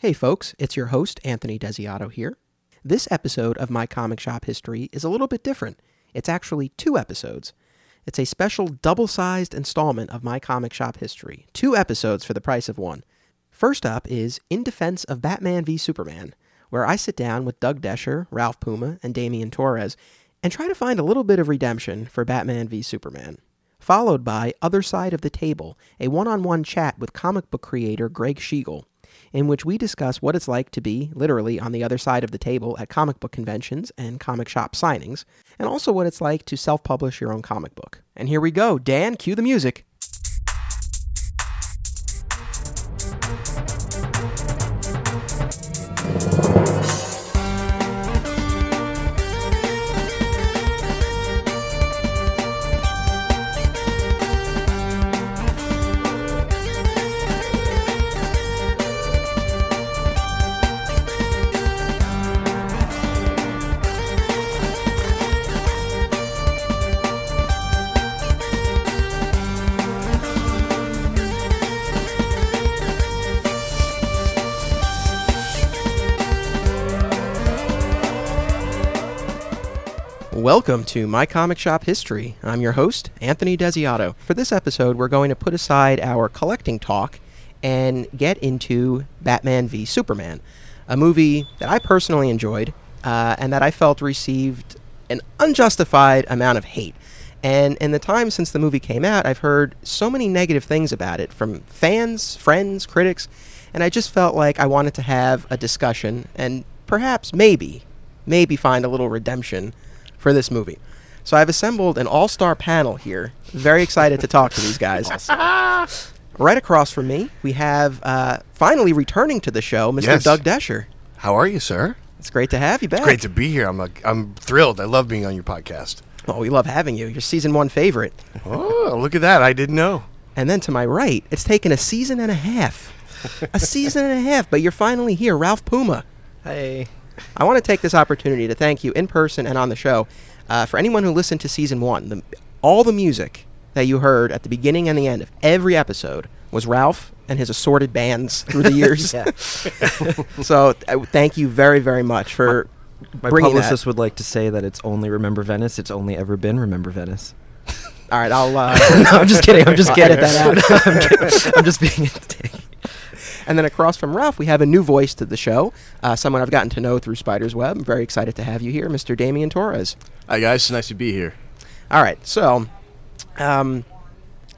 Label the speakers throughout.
Speaker 1: Hey folks, it's your host, Anthony Desiato here. This episode of My Comic Shop History is a little bit different. It's actually two episodes. It's a special double sized installment of My Comic Shop History, two episodes for the price of one. First up is In Defense of Batman v Superman, where I sit down with Doug Desher, Ralph Puma, and Damian Torres and try to find a little bit of redemption for Batman v Superman. Followed by Other Side of the Table, a one on one chat with comic book creator Greg Schigiel in which we discuss what it's like to be literally on the other side of the table at comic book conventions and comic shop signings, and also what it's like to self publish your own comic book. And here we go. Dan, cue the music. Welcome to My Comic Shop History. I'm your host, Anthony Desiato. For this episode, we're going to put aside our collecting talk and get into Batman v Superman, a movie that I personally enjoyed uh, and that I felt received an unjustified amount of hate. And in the time since the movie came out, I've heard so many negative things about it from fans, friends, critics, and I just felt like I wanted to have a discussion and perhaps, maybe, maybe find a little redemption for this movie. So I've assembled an all star panel here. Very excited to talk to these guys. right across from me, we have uh, finally returning to the show, Mr.
Speaker 2: Yes.
Speaker 1: Doug Desher.
Speaker 2: How are you, sir?
Speaker 1: It's great to have you back.
Speaker 2: It's great to be here. I'm a, I'm thrilled. I love being on your podcast.
Speaker 1: oh, we love having you. You're season one favorite.
Speaker 2: Oh, look at that. I didn't know.
Speaker 1: And then to my right, it's taken a season and a half. a season and a half, but you're finally here, Ralph Puma.
Speaker 3: Hey.
Speaker 1: I want to take this opportunity to thank you in person and on the show uh, for anyone who listened to season one. The, all the music that you heard at the beginning and the end of every episode was Ralph and his assorted bands through the years. So uh, thank you very, very much for
Speaker 3: My
Speaker 1: bringing
Speaker 3: publicist
Speaker 1: that.
Speaker 3: would like to say that it's only Remember Venice. It's only ever been Remember Venice.
Speaker 1: All right, I'll. Uh,
Speaker 3: no, I'm just kidding. I'm just kidding.
Speaker 1: that out.
Speaker 3: I'm. I'm just being entertaining.
Speaker 1: And then across from Ralph, we have a new voice to the show, uh, someone I've gotten to know through Spider's Web. I'm very excited to have you here, Mr. Damian Torres.
Speaker 4: Hi guys, it's nice to be here.
Speaker 1: All right, so um,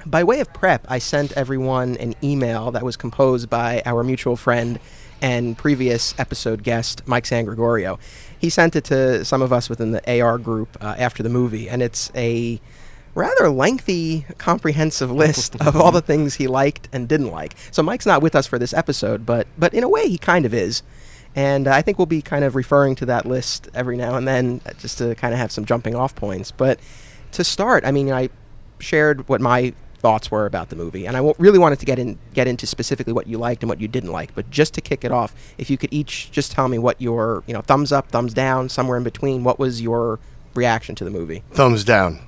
Speaker 1: by way of prep, I sent everyone an email that was composed by our mutual friend and previous episode guest, Mike San Gregorio. He sent it to some of us within the AR group uh, after the movie, and it's a rather lengthy, comprehensive list of all the things he liked and didn't like. So Mike's not with us for this episode, but but in a way, he kind of is. And uh, I think we'll be kind of referring to that list every now and then uh, just to kind of have some jumping off points. But to start, I mean, I shared what my thoughts were about the movie, and I really wanted to get in get into specifically what you liked and what you didn't like. But just to kick it off, if you could each just tell me what your you know thumbs up, thumbs down, somewhere in between, what was your reaction to the movie?
Speaker 2: Thumbs down.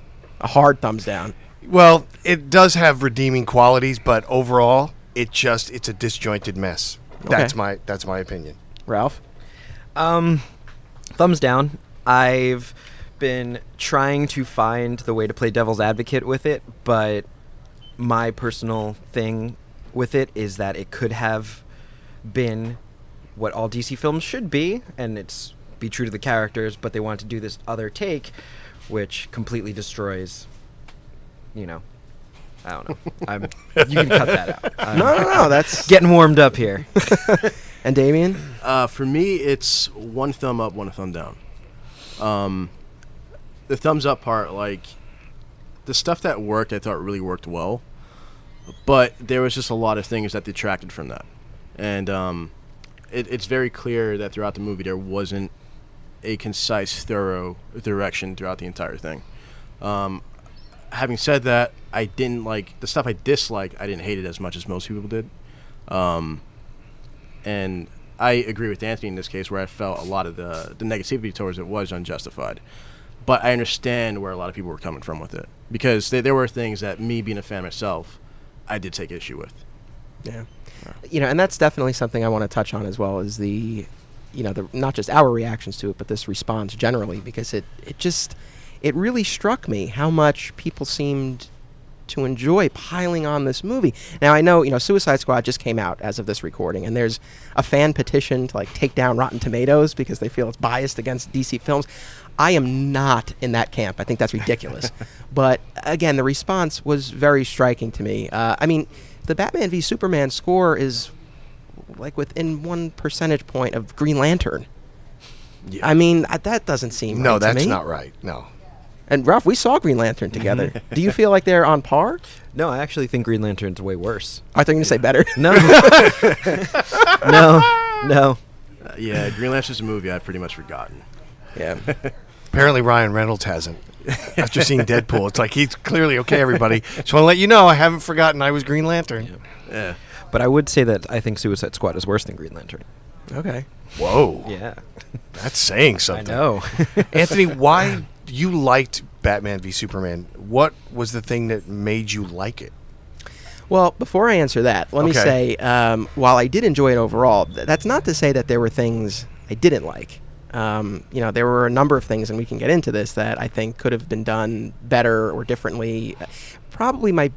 Speaker 1: A hard thumbs down.
Speaker 2: Well, it does have redeeming qualities, but overall, it just it's a disjointed mess. That's my that's my opinion.
Speaker 1: Ralph,
Speaker 3: Um, thumbs down. I've been trying to find the way to play devil's advocate with it, but my personal thing with it is that it could have been what all DC films should be, and it's be true to the characters, but they wanted to do this other take, which completely destroys. You know, I don't know. I'm, you can cut that out. I'm
Speaker 1: no, no, no, that's
Speaker 3: getting warmed up here.
Speaker 1: and Damian.
Speaker 4: Uh, for me, it's one thumb up, one thumb down. Um, the thumbs up part, like the stuff that worked, I thought really worked well, but there was just a lot of things that detracted from that, and um, it, it's very clear that throughout the movie there wasn't a concise, thorough direction throughout the entire thing. Um, having said that, I didn't like the stuff I disliked. I didn't hate it as much as most people did. Um, and I agree with Anthony in this case, where I felt a lot of the the negativity towards it was unjustified. But I understand where a lot of people were coming from with it because there there were things that me being a fan myself, I did take issue with.
Speaker 1: Yeah. you know, and that's definitely something I want to touch on as well as the, you know, the not just our reactions to it, but this response generally, because it it just it really struck me how much people seemed to enjoy piling on this movie. Now I know, you know, Suicide Squad just came out as of this recording, and there's a fan petition to like take down Rotten Tomatoes because they feel it's biased against DC films. I am not in that camp. I think that's ridiculous. but again, the response was very striking to me. Uh, I mean, the Batman v Superman score is like within one percentage point of Green Lantern.
Speaker 2: Yeah.
Speaker 1: I mean, uh, that doesn't seem
Speaker 2: no,
Speaker 1: right to
Speaker 2: that's
Speaker 1: me.
Speaker 2: not right. No.
Speaker 1: And Ralph, we saw Green Lantern together. Do you feel like they're on par?
Speaker 3: No, I actually think Green Lantern's way worse.
Speaker 1: I thought you were going to say better.
Speaker 3: No. no. No.
Speaker 4: Uh, yeah, Green Lantern's a movie I've pretty much forgotten.
Speaker 1: yeah.
Speaker 2: Apparently, Ryan Reynolds hasn't. After seeing Deadpool, it's like he's clearly okay. Everybody, just want to let you know, I haven't forgotten I was Green Lantern.
Speaker 4: Yeah.
Speaker 3: But I would say that I think Suicide Squad is worse than Green Lantern.
Speaker 1: Okay.
Speaker 2: Whoa,
Speaker 3: Yeah.
Speaker 2: that's saying something.
Speaker 3: I
Speaker 2: something.
Speaker 3: know.
Speaker 2: Anthony, why you liked Batman v Superman? What was the thing that made you like it?
Speaker 1: Well, before I answer that, let me say, um, while I did enjoy it overall, th- that's not to say that there were things I didn't like. Um, you know, there were a number of things, and we can get into this, that I think could have been done better or differently. Probably my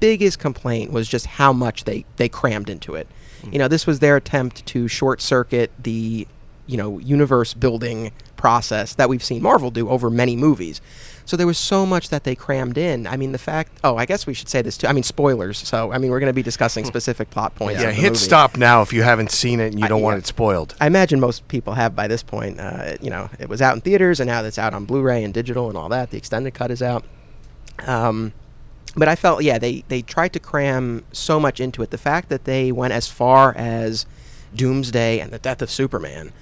Speaker 1: biggest complaint was just how much they, they crammed into it. You know, this was their attempt to short circuit the, you know, universe building process that we've seen Marvel do over many movies. So there was so much that they crammed in. I mean, the fact. Oh, I guess we should say this too. I mean, spoilers. So I mean, we're going to be discussing specific plot points.
Speaker 2: Yeah,
Speaker 1: of the
Speaker 2: hit
Speaker 1: movie.
Speaker 2: stop now if you haven't seen it and you
Speaker 1: I-
Speaker 2: don't want it spoiled.
Speaker 1: I imagine most people have by this point. Uh, you know, it was out in theaters, and now it's out on Blu-ray and digital and all that. The extended cut is out. Um, but I felt, yeah, they they tried to cram so much into it. The fact that they went as far as Doomsday and the death of Superman,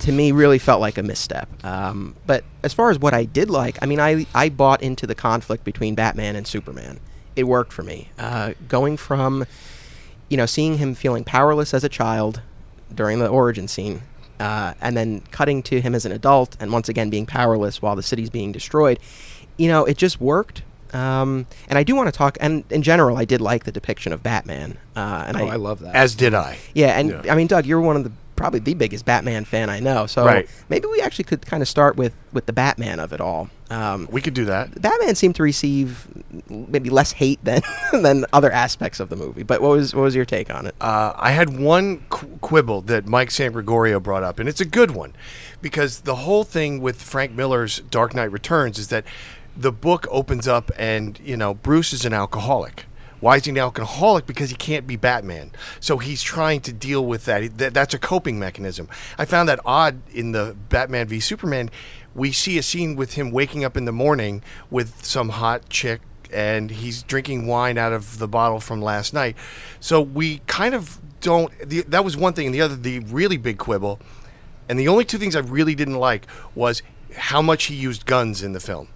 Speaker 1: to me, really felt like a misstep. Um, but as far as what I did like, I mean, I I bought into the conflict between Batman and Superman. It worked for me. Uh, going from you know, seeing him feeling powerless as a child during the origin scene, uh, and then cutting to him as an adult, and once again being powerless while the city's being destroyed, you know, it just worked. Um, and I do want to talk, and in general, I did like the depiction of Batman. Uh, and
Speaker 3: oh, I love that.
Speaker 2: As did I.
Speaker 1: yeah, and
Speaker 4: Yeah.
Speaker 1: I mean, Doug, you're one of the probably the biggest Batman fan I know. So
Speaker 2: Right.
Speaker 1: maybe we actually could kind of start with with the Batman of it all. Um,
Speaker 2: We could do that.
Speaker 1: Batman seemed to receive maybe less hate than than other aspects of the movie. But what was what was your take on it?
Speaker 2: Uh, I had one qu- quibble that Mike San Gregorio brought up, and it's a good one because the whole thing with Frank Miller's Dark Knight Returns is that the book opens up and, you know, Bruce is an alcoholic. Why is he an alcoholic? Because he can't be Batman. So he's trying to deal with that. That's a coping mechanism. I found that odd in the Batman v Superman. We see a scene with him waking up in the morning with some hot chick and he's drinking wine out of the bottle from last night. So we kind of don't. The, that was one thing, and the other, the really big quibble, and the only two things I really didn't like was how much he used guns in the film.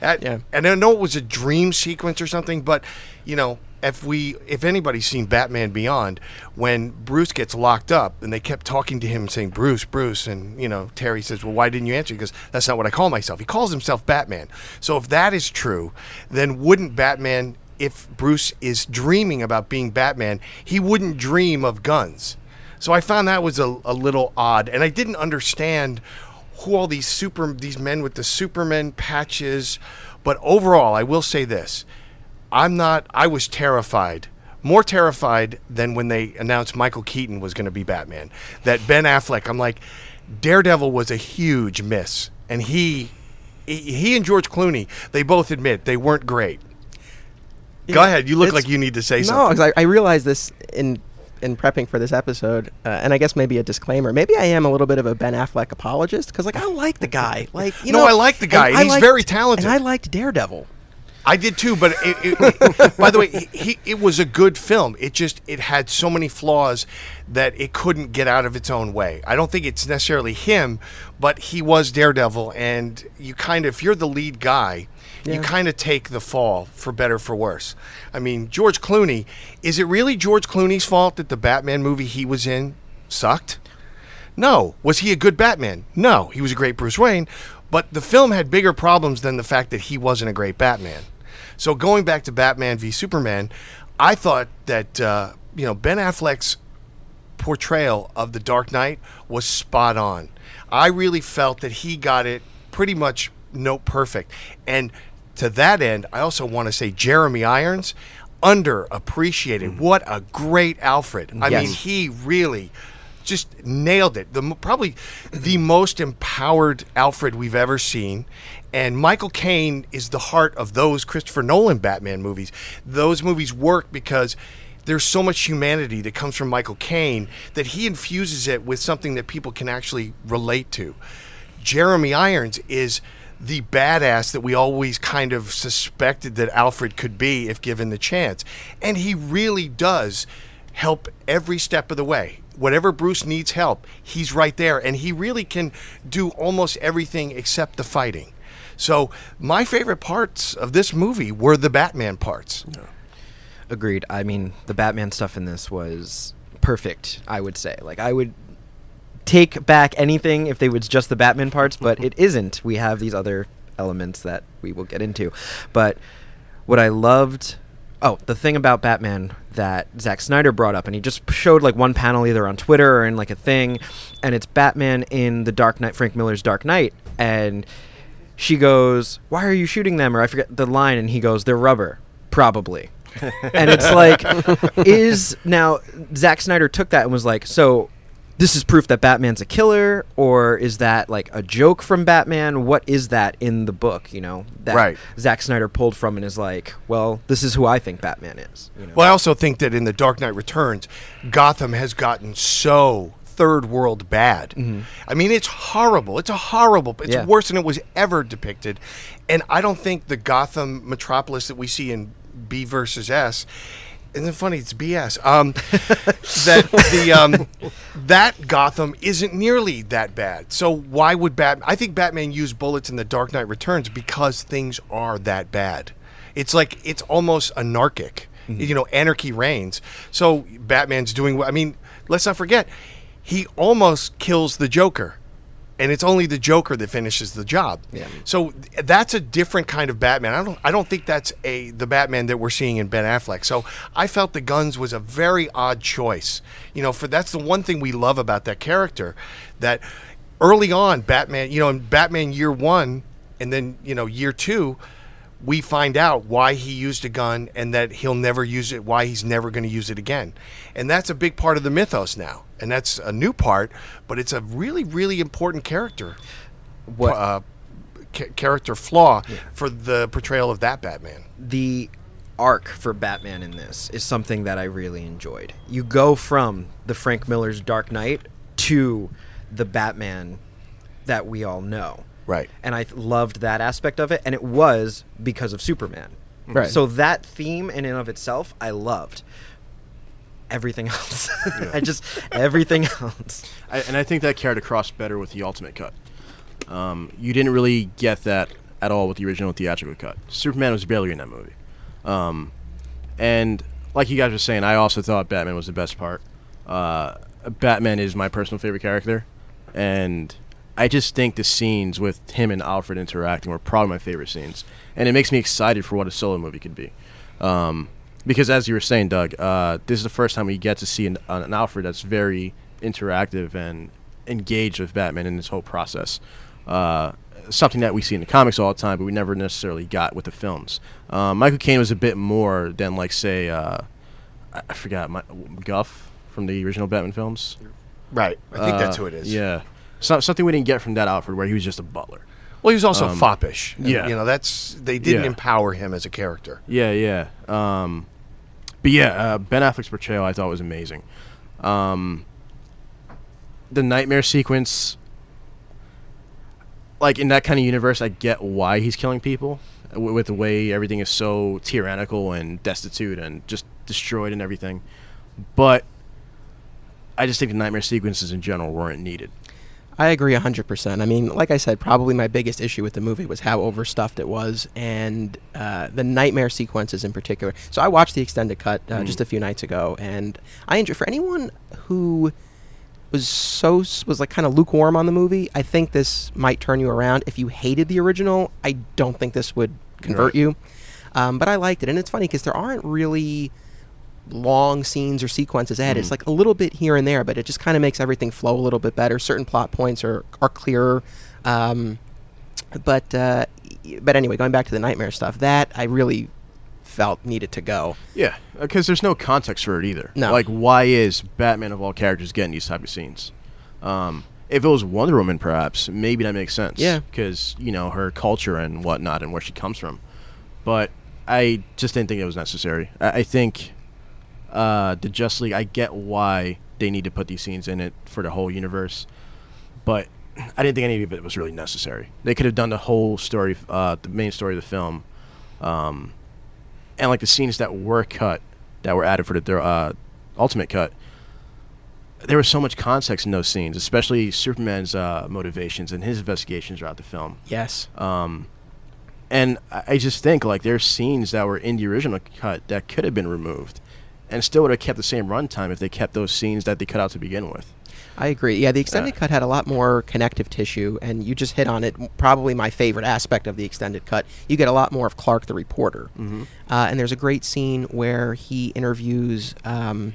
Speaker 1: Yeah.
Speaker 2: And I know it was a dream sequence or something, but you know, if we, if anybody's seen Batman Beyond, when Bruce gets locked up and they kept talking to him saying Bruce, Bruce, and you know, Terry says, "Well, why didn't you answer?" He goes, "That's not what I call myself." He calls himself Batman. So if that is true, then wouldn't Batman? If Bruce is dreaming about being Batman, he wouldn't dream of guns. So I found that was a, a little odd, and I didn't understand who all these super these men with the Superman patches. But overall, I will say this: I'm not. I was terrified, more terrified than when they announced Michael Keaton was going to be Batman. That Ben Affleck. I'm like, Daredevil was a huge miss, and he. He and George Clooney, they both admit they weren't great. Go ahead. You look
Speaker 1: it's-
Speaker 2: like you need to say
Speaker 1: no,
Speaker 2: something.
Speaker 1: because I, I realized this in in prepping for this episode, uh, and I guess maybe a disclaimer. Maybe I am a little bit of a Ben Affleck apologist because, like, I like the guy. Like, you
Speaker 2: No,
Speaker 1: know,
Speaker 2: I like the guy, he's
Speaker 1: liked-
Speaker 2: very talented.
Speaker 1: And I liked Daredevil.
Speaker 2: I did too, but it, it, by the way, he, he, it was a good film. It just it had so many flaws that it couldn't get out of its own way. I don't think it's necessarily him, but he was Daredevil, and you kind of if you're the lead guy, you kind of take the fall for better for worse. I mean, George Clooney. Is it really George Clooney's fault that the Batman movie he was in sucked? No. Was he a good Batman? No. He was a great Bruce Wayne, but the film had bigger problems than the fact that he wasn't a great Batman. So going back to Batman v Superman, I thought that uh, you know, Ben Affleck's portrayal of the Dark Knight was spot on. I really felt that he got it pretty much note perfect. And to that end, I also want to say Jeremy Irons underappreciated. Mm. What a great Alfred. I
Speaker 1: Yes.
Speaker 2: mean, he really just nailed it. The probably the most empowered Alfred we've ever seen. And Michael Caine is the heart of those Christopher Nolan Batman movies. Those movies work because there's so much humanity that comes from Michael Caine that he infuses it with something that people can actually relate to. Jeremy Irons is the badass that we always kind of suspected that Alfred could be if given the chance. And he really does help every step of the way. Whatever Bruce needs help, he's right there. And he really can do almost everything except the fighting. So, my favorite parts of this movie were the Batman parts.
Speaker 3: Agreed. I mean, the Batman stuff in this was perfect. I would say. Like, I would take back anything if they was just the Batman parts, but it isn't. We have these other elements that we will get into. But what I loved, oh, the thing about Batman that Zack Snyder brought up, and he just showed like one panel either on Twitter or in like a thing, and it's Batman in the Dark Knight, Frank Miller's Dark Knight, and she goes, "Why are you shooting them?" Or I forget the line, and he goes, "They're rubber, probably." and it's like, is now Zack Snyder took that and was like, so this is proof that Batman's a killer, or is that like a joke from Batman? What is that in the book? You know, that
Speaker 2: Right.
Speaker 3: Zack Snyder pulled from and is like, well, this is who I think Batman is. You know?
Speaker 2: Well, I also think that in The Dark Knight Returns, Gotham has gotten so third world bad. Mm-hmm. I mean, it's horrible. It's a horrible. It's
Speaker 3: Yeah.
Speaker 2: worse than it was ever depicted. And I don't think the Gotham metropolis that we see in B versus S. Isn't it funny? It's BS. Um, that the um, that Gotham isn't nearly that bad. So why would Bat? I think Batman used bullets in The Dark Knight Returns because things are that bad. It's like it's almost anarchic. You know, anarchy reigns. So Batman's doing. what I mean, let's not forget, he almost kills the Joker, and it's only the Joker that finishes the job.
Speaker 3: Yeah.
Speaker 2: So th- that's a different kind of Batman. I don't. I don't think that's a the Batman that we're seeing in Ben Affleck. So I felt the guns was a very odd choice. You know, for that's the one thing we love about that character, that early on Batman. You know, in Batman Year One, and then you know Year Two we find out why he used a gun and that he'll never use it, why he's never going to use it again. And that's a big part of the mythos now. And that's a new part, but it's a really, really important character.
Speaker 3: What-
Speaker 2: Uh, ca- character flaw for the portrayal of that Batman.
Speaker 3: the arc for Batman in this is something that I really enjoyed. You go from the Frank Miller's Dark Knight to the Batman that we all know.
Speaker 2: Right.
Speaker 3: And I th- loved that aspect of it, and it was because of Superman.
Speaker 1: Right.
Speaker 3: So that theme in and of itself, I loved. Everything else, I just everything else.
Speaker 4: I, and I think that carried across better with the ultimate cut. Um, you didn't really get that at all with the original theatrical cut. Superman was barely in that movie. Um, and like you guys were saying, I also thought Batman was the best part. Uh, Batman is my personal favorite character, and I just think the scenes with him and Alfred interacting were probably my favorite scenes, and it makes me excited for what a solo movie could be. Um, because as you were saying, Doug, uh, this is the first time we get to see an, an Alfred that's very interactive and engaged with Batman in this whole process. Uh, something that we see in the comics all the time, but we never necessarily got with the films. Um, Michael Caine was a bit more than, like, say, uh, I, I forgot, my, Gough from the original Batman films.
Speaker 2: Right. I think that's
Speaker 4: Uh,
Speaker 2: who it is.
Speaker 4: Yeah. So, something we didn't get from that Alfred, where he was just a butler.
Speaker 2: Well, he was also
Speaker 4: Um,
Speaker 2: foppish.
Speaker 4: Yeah.
Speaker 2: You know, that's they didn't
Speaker 4: Yeah.
Speaker 2: empower him as a character.
Speaker 4: Yeah, yeah. Um, but yeah, uh, Ben Affleck's portrayal I thought was amazing. Um, the nightmare sequence, like in that kind of universe, I get why he's killing people w- with the way everything is so tyrannical and destitute and just destroyed and everything. But I just think the nightmare sequences in general weren't needed.
Speaker 1: I agree 100%. I mean, like I said, probably my biggest issue with the movie was how overstuffed it was and uh, the nightmare sequences in particular. So I watched the extended cut uh, just a few nights ago, and I enjoy for anyone who was so was like kind of lukewarm on the movie. I think this might turn you around. If you hated the original, I don't think this would convert
Speaker 2: Right.
Speaker 1: you. Um, but I liked it, and it's funny because there aren't really long scenes or sequences ahead. It's like a little bit here and there, but it just kind of makes everything flow a little bit better. Certain plot points are are clearer. Um, but uh, but anyway, going back to the nightmare stuff, that I really felt needed to go.
Speaker 4: Yeah, because there's no context for it either.
Speaker 1: No.
Speaker 4: Like, why is Batman of all characters getting these type of scenes? Um, if it was Wonder Woman, perhaps maybe that makes sense.
Speaker 1: Yeah.
Speaker 4: because you know her culture and whatnot and where she comes from. But I just didn't think it was necessary. I, I think uh, the Justice League. I get why they need to put these scenes in it for the whole universe, but I didn't think any of it was really necessary. They could have done the whole story, uh, the main story of the film. Um, and like the scenes that were cut that were added for the uh, ultimate cut there was so much context in those scenes especially superman's uh, motivations and his investigations throughout the film
Speaker 1: Yes.
Speaker 4: um, and I I just think like there's scenes that were in the original cut that could have been removed and still would have kept the same runtime if they kept those scenes that they cut out to begin with
Speaker 1: I agree. Yeah, the extended
Speaker 4: Yeah.
Speaker 1: cut had a lot more connective tissue, and you just hit on it. Probably my favorite aspect of the extended cut. You get a lot more of Clark the reporter,
Speaker 4: mm-hmm.
Speaker 1: uh, and there's a great scene where he interviews um,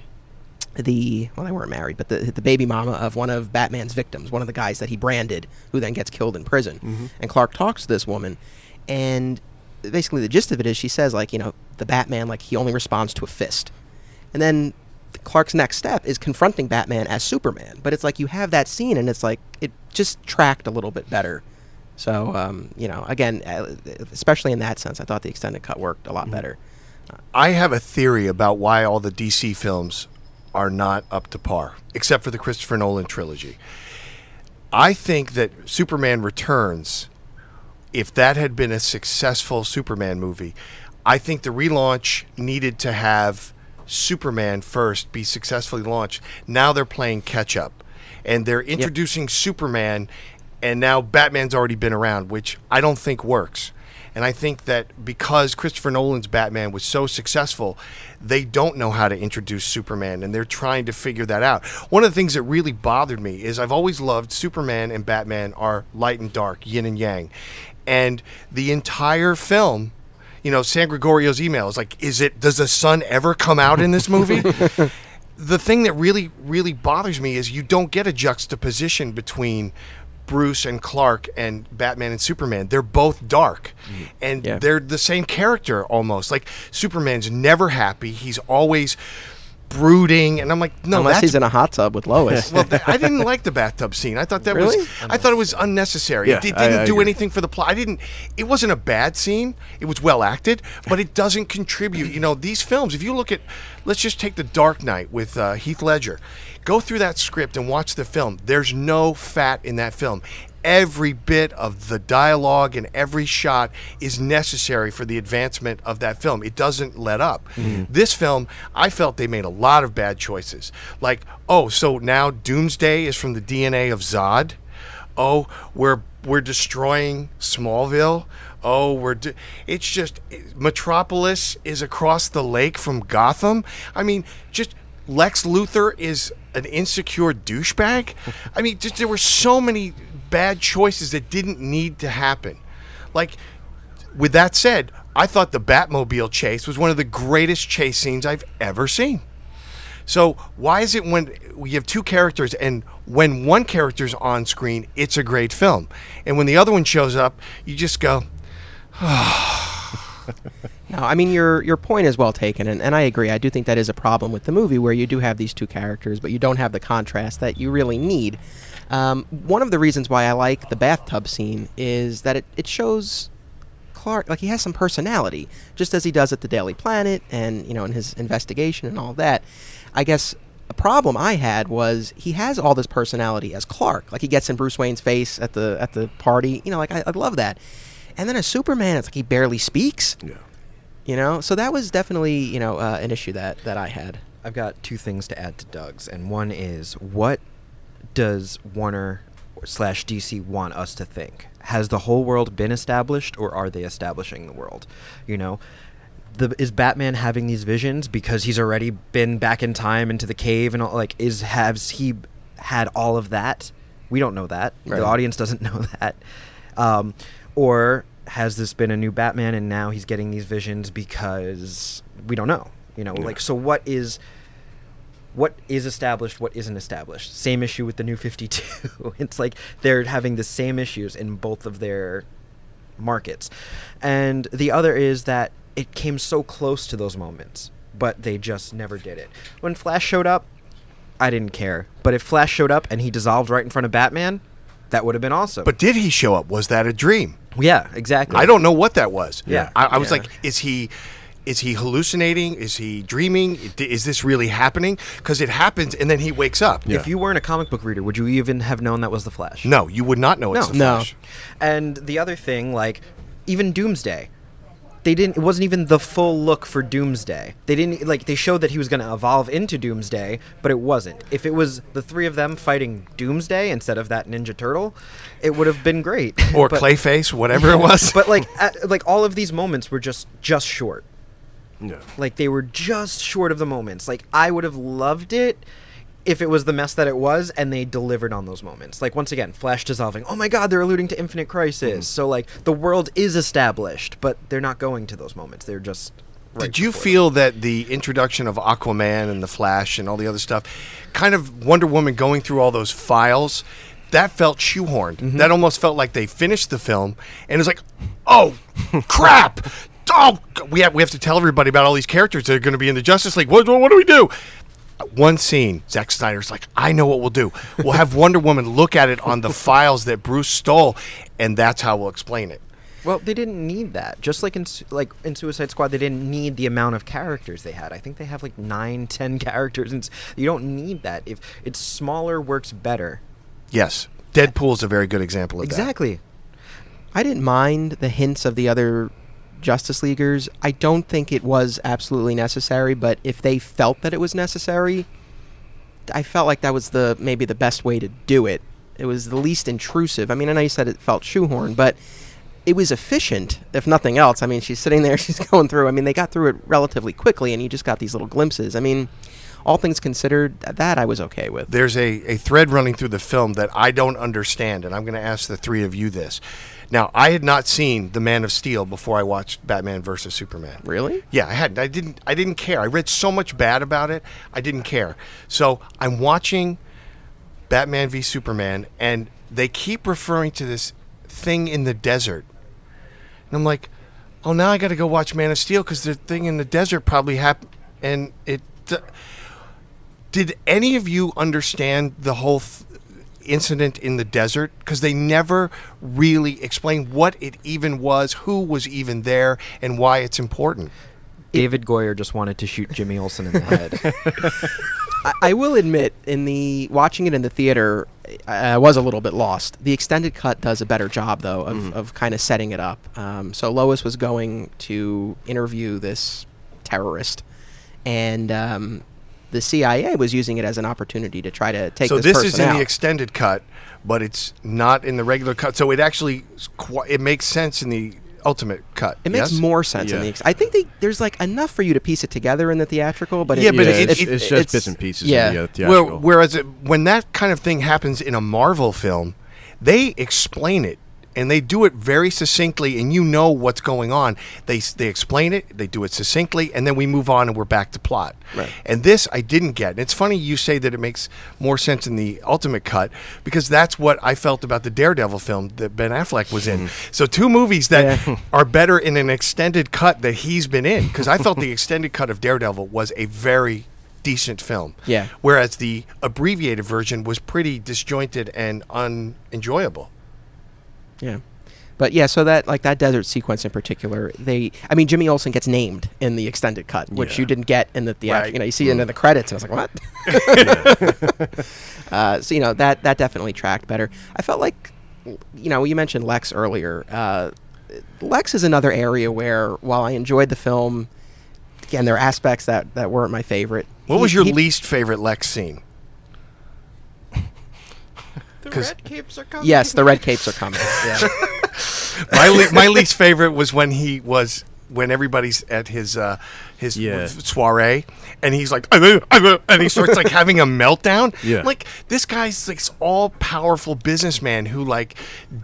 Speaker 1: the well, they weren't married, but the the baby mama of one of Batman's victims, one of the guys that he branded, who then gets killed in prison.
Speaker 4: Mhm.
Speaker 1: And Clark talks to this woman, and basically the gist of it is she says like you know the Batman like he only responds to a fist, and then Clark's next step is confronting Batman as Superman. But it's like you have that scene, and it's like it just tracked a little bit better. So um, you know, again, uh, especially in that sense, I thought the extended cut worked a lot better.
Speaker 2: I have a theory about why all the DC films are not up to par, except for the Christopher Nolan trilogy. I think that Superman Returns, if that had been a successful Superman movie, I think the relaunch needed to have Superman first be successfully launched. Now they're playing catch up. And they're introducing Superman, and now Batman's already been around, which I don't think works. And I think that because Christopher Nolan's Batman was so successful, they don't know how to introduce Superman and they're trying to figure that out. One of the things that really bothered me is I've always loved Superman and Batman are light and dark, yin and yang. And the entire film, you know, San Gregorio's email is like, is it, does the sun ever come out in this movie? the thing that really, really bothers me is you don't get a juxtaposition between Bruce and Clark and Batman and Superman. They're both dark, mm. and
Speaker 1: Yeah.
Speaker 2: they're the same character almost. Like Superman's never happy; he's always brooding, and I'm like, no,
Speaker 1: Unless
Speaker 2: that's
Speaker 1: he's in a hot tub with Lois.
Speaker 2: well, th- I didn't like the bathtub scene. I thought that
Speaker 1: Really?
Speaker 2: was I thought it was unnecessary.
Speaker 4: Yeah,
Speaker 2: it, it didn't
Speaker 4: I
Speaker 2: do
Speaker 4: agree.
Speaker 2: anything for the plot. I didn't. It wasn't a bad scene. It was well acted, but it doesn't contribute. You know, these films. If you look at, let's just take The Dark Knight with uh, Heath Ledger. Go through that script and watch the film. There's no fat in that film. Every bit of the dialogue and every shot is necessary for the advancement of that film. It doesn't let up. Mm-hmm. This film, I felt they made a lot of bad choices. Like, oh, so now Doomsday is from the DNA of Zod. Oh, we're we're destroying Smallville. Oh, we're de- it's just Metropolis is across the lake from Gotham. I mean, just Lex Luthor is an insecure douchebag. I mean, just there were so many bad choices that didn't need to happen. Like with that said, I thought the Batmobile chase was one of the greatest chase scenes I've ever seen. So why is it when we have two characters and when one character's on screen, it's a great film, and when the other one shows up, you just go,
Speaker 1: No, I mean your your point is well taken, and, and I agree. I do think that is a problem with the movie where you do have these two characters, but you don't have the contrast that you really need. Um, one of the reasons why I like the bathtub scene is that it, it shows Clark like he has some personality, just as he does at the Daily Planet and you know in his investigation and all that. I guess a problem I had was he has all this personality as Clark. Like he gets in Bruce Wayne's face at the at the party. You know, like I, I love that. And then as Superman, it's like he barely speaks.
Speaker 4: Yeah.
Speaker 1: You know, so that was definitely you know uh, an issue that that I had.
Speaker 3: I've got two things to add to Doug's, and one is what does Warner slash DC want us to think? Has the whole world been established, or are they establishing the world? You know, the, is Batman having these visions because he's already been back in time into the cave and all? Like, is has he had all of that? We don't know that.
Speaker 1: Right.
Speaker 3: The audience doesn't know that. Um, or has this been a new Batman and now he's getting these visions because we don't know? You know, like so what is what is established, what isn't established. Same issue with the new 52. it's like they're having the same issues in both of their markets. And the other is that it came so close to those moments, but they just never did it. When Flash showed up, I didn't care. But if Flash showed up and he dissolved right in front of Batman, that would have been awesome.
Speaker 2: But did he show up? Was that a dream?
Speaker 3: yeah, exactly.
Speaker 2: I don't know what that was.
Speaker 3: Yeah.
Speaker 2: I, I was
Speaker 3: Yeah.
Speaker 2: like, is he is he hallucinating? Is he dreaming? Is this really happening? Because it happens and then he wakes up.
Speaker 4: Yeah.
Speaker 3: If you weren't a comic book reader, would you even have known that was the Flash?
Speaker 2: No, you would not know it's
Speaker 3: No.
Speaker 2: the
Speaker 1: No.
Speaker 2: Flash.
Speaker 3: And the other thing, like even Doomsday, they didn't. It wasn't even the full look for Doomsday. They didn't like. They showed that he was going to evolve into Doomsday, but it wasn't. If it was the three of them fighting Doomsday instead of that Ninja Turtle, it would have been great.
Speaker 2: Or
Speaker 3: But-
Speaker 2: Clayface, whatever it was.
Speaker 3: But like, at, like all of these moments were just just short.
Speaker 4: Yeah.
Speaker 3: Like they were just short of the moments. Like I would have loved it if it was the mess that it was and they delivered on those moments. Like once again, Flash dissolving. Oh my god, they're alluding to Infinite Crisis.
Speaker 2: Mm-hmm.
Speaker 3: So like the world is established, but they're not going to those moments. They're just right
Speaker 2: Did you feel that the introduction of Aquaman and the Flash and all the other stuff, kind of Wonder Woman going through all those files, that felt shoehorned.
Speaker 3: Mm-hmm.
Speaker 2: That almost felt like they finished the film and it was like, oh crap. Oh, we have we have to tell everybody about all these characters that are going to be in the Justice League. What, what do we do? One scene, Zack Snyder's like, I know what we'll do. We'll have Wonder Woman look at it on the files that Bruce stole, and that's how we'll explain it.
Speaker 3: Well, they didn't need that. Just like in like in Suicide Squad, they didn't need the amount of characters they had. I think they have like nine, ten characters, and you don't need that. If it's smaller, works better.
Speaker 2: Yes, Deadpool's a very good example of that.
Speaker 3: Exactly.
Speaker 1: I didn't mind the hints of the other Justice Leaguers. I don't think it was absolutely necessary, but if they felt that it was necessary, I felt like that was the maybe the best way to do it. It was the least intrusive. I mean, I know you said it felt shoehorned, but it was efficient, if nothing else. I mean, she's sitting there, she's going through. I mean, they got through it relatively quickly, and you just got these little glimpses. I mean, all things considered, that I was okay with.
Speaker 2: there's a, a thread running through the film that I don't understand, and I'm going to ask the three of you this. Now, I had not seen The Man of Steel before I watched Batman versus Superman.
Speaker 1: Really?
Speaker 2: Yeah, I hadn't. I didn't. I didn't care. I read so much bad about it. I didn't care. So I'm watching Batman v Superman, and they keep referring to this thing in the desert, and I'm like, oh, now I got to go watch Man of Steel because the thing in the desert probably happened, and it. Uh, did any of you understand the whole th- incident in the desert? Because they never really explain what it even was, who was even there, and why it's important.
Speaker 3: David Goyer just wanted to shoot Jimmy Olsen in the head.
Speaker 1: I, I will admit, in the watching it in the theater, I, I was a little bit lost. The extended cut does a better job, though, of, of kind of setting it up. Um, so Lois was going to interview this terrorist, and um, the CIA was using it as an opportunity to try to take
Speaker 2: so
Speaker 1: this,
Speaker 2: this
Speaker 1: person
Speaker 2: is in
Speaker 1: out.
Speaker 2: the extended cut, but it's not in the regular cut. So it actually it makes sense in the ultimate cut.
Speaker 1: it makes
Speaker 2: yes?
Speaker 1: more sense in the. Ex- I think they, there's like enough for you to piece it together in the theatrical, but
Speaker 2: Yeah,
Speaker 1: it,
Speaker 2: but
Speaker 4: yeah,
Speaker 2: it-
Speaker 4: it's,
Speaker 2: it-
Speaker 4: it's just
Speaker 1: it's-
Speaker 4: bits and pieces.
Speaker 1: yeah.
Speaker 4: In the, uh,
Speaker 2: Well, whereas it, when that kind of thing happens in a Marvel film, they explain it and they do it very succinctly, and you know what's going on. They they explain it, they do it succinctly, and then we move on and we're back to plot.
Speaker 1: Right.
Speaker 2: And this I didn't get. And it's funny you say that it makes more sense in the ultimate cut because that's what I felt about the Daredevil film that Ben Affleck was in. Hmm. So two movies that
Speaker 1: Yeah.
Speaker 2: are better in an extended cut that he's been in because I felt the extended cut of Daredevil was a very decent film.
Speaker 1: Yeah.
Speaker 2: Whereas the abbreviated version was pretty disjointed and unenjoyable.
Speaker 1: Yeah. But yeah, so that like that desert sequence in particular, they I mean Jimmy Olsen gets named in the extended cut, which
Speaker 4: Yeah.
Speaker 1: you didn't get in the theatrical.
Speaker 2: Right.
Speaker 1: You know, you see it in the credits, and I was like, what? uh, so you know that that definitely tracked better. I felt like, you know, you mentioned Lex earlier. Uh, Lex is another area where, while I enjoyed the film, again there are aspects that that weren't my favorite.
Speaker 2: What
Speaker 1: He-
Speaker 2: was your
Speaker 1: he-
Speaker 2: least favorite Lex scene?
Speaker 3: The
Speaker 2: 'Cause-
Speaker 3: red capes are coming.
Speaker 1: Yes, the red capes are coming. Yeah.
Speaker 2: My le- my least favorite was when he was when everybody's at his uh, his
Speaker 4: Yeah.
Speaker 2: soiree and he's like and he starts like having a meltdown.
Speaker 4: Yeah.
Speaker 2: Like this guy's like all powerful businessman who like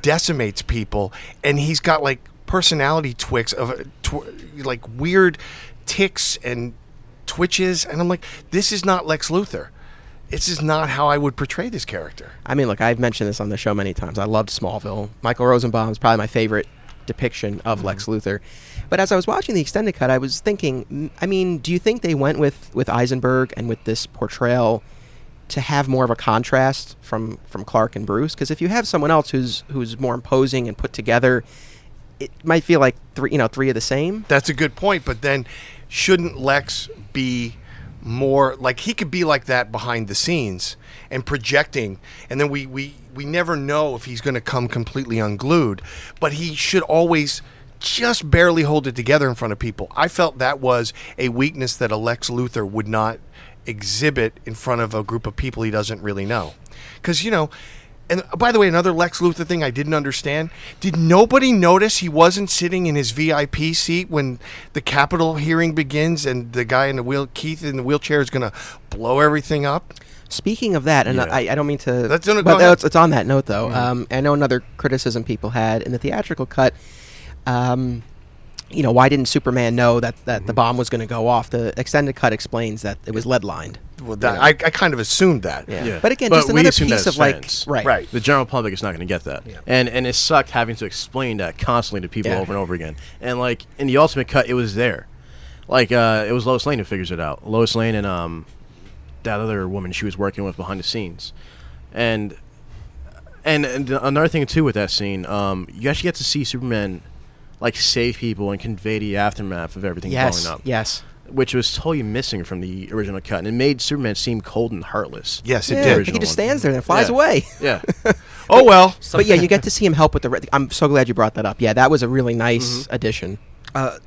Speaker 2: decimates people and he's got like personality twicks of uh, tw- like weird ticks and twitches, and I'm like, this is not Lex Luthor. This is not how I would portray this character.
Speaker 1: I mean, look, I've mentioned this on the show many times. I loved Smallville. Michael Rosenbaum is probably my favorite depiction of mm-hmm. Lex Luthor. But as I was watching the extended cut, I was thinking, I mean, do you think they went with with Eisenberg and with this portrayal to have more of a contrast from from Clark and Bruce? Because if you have someone else who's who's more imposing and put together, it might feel like three, you know, three of the same.
Speaker 2: That's a good point, but then shouldn't Lex be more like he could be like that behind the scenes and projecting and then we we we never know if he's going to come completely unglued, but he should always just barely hold it together in front of people. I felt that was a weakness that alex Lex Luthor would not exhibit in front of a group of people he doesn't really know. Cuz you know, and by the way, another Lex Luthor thing I didn't understand. Did nobody notice he wasn't sitting in his VIP seat when the Capitol hearing begins and the guy in the wheel, Keith in the wheelchair, is going to blow everything up?
Speaker 1: Speaking of that, and
Speaker 4: Yeah.
Speaker 1: I, I don't mean to,
Speaker 2: That's
Speaker 1: but it's, it's on that note though. Um, I know another criticism people had in the theatrical cut. Um, you know, why didn't Superman know that, that the bomb was going to go off? The extended cut explains that it was lead lined.
Speaker 2: Well, that, I, I kind of assumed that.
Speaker 1: Yeah.
Speaker 4: Yeah.
Speaker 1: But again,
Speaker 4: But
Speaker 1: just
Speaker 4: we
Speaker 1: another
Speaker 4: assume that
Speaker 1: piece
Speaker 4: as
Speaker 1: of like, right,
Speaker 2: Right.
Speaker 4: The general public is not going to get that, and and it sucked having to explain that constantly to people
Speaker 1: Yeah.
Speaker 4: over and over again. And like in the ultimate cut, it was there. Like uh, it was Lois Lane who figures it out. Lois Lane and um, that other woman she was working with behind the scenes, and and, and another thing too with that scene, um, you actually get to see Superman like save people and convey the aftermath of everything
Speaker 1: Yes,
Speaker 4: blowing up,
Speaker 1: yes.
Speaker 4: Which was totally missing from the original cut, and it made Superman seem cold and heartless.
Speaker 2: Yes, it
Speaker 1: Yeah,
Speaker 2: did.
Speaker 1: he just
Speaker 4: one.
Speaker 1: stands there and flies
Speaker 4: Yeah.
Speaker 1: away.
Speaker 4: Yeah.
Speaker 2: Oh well.
Speaker 1: But yeah, you get to see him help with the. Re- I'm so glad you brought that up. Yeah, that was a really nice
Speaker 2: Mm-hmm.
Speaker 1: addition.
Speaker 3: uh,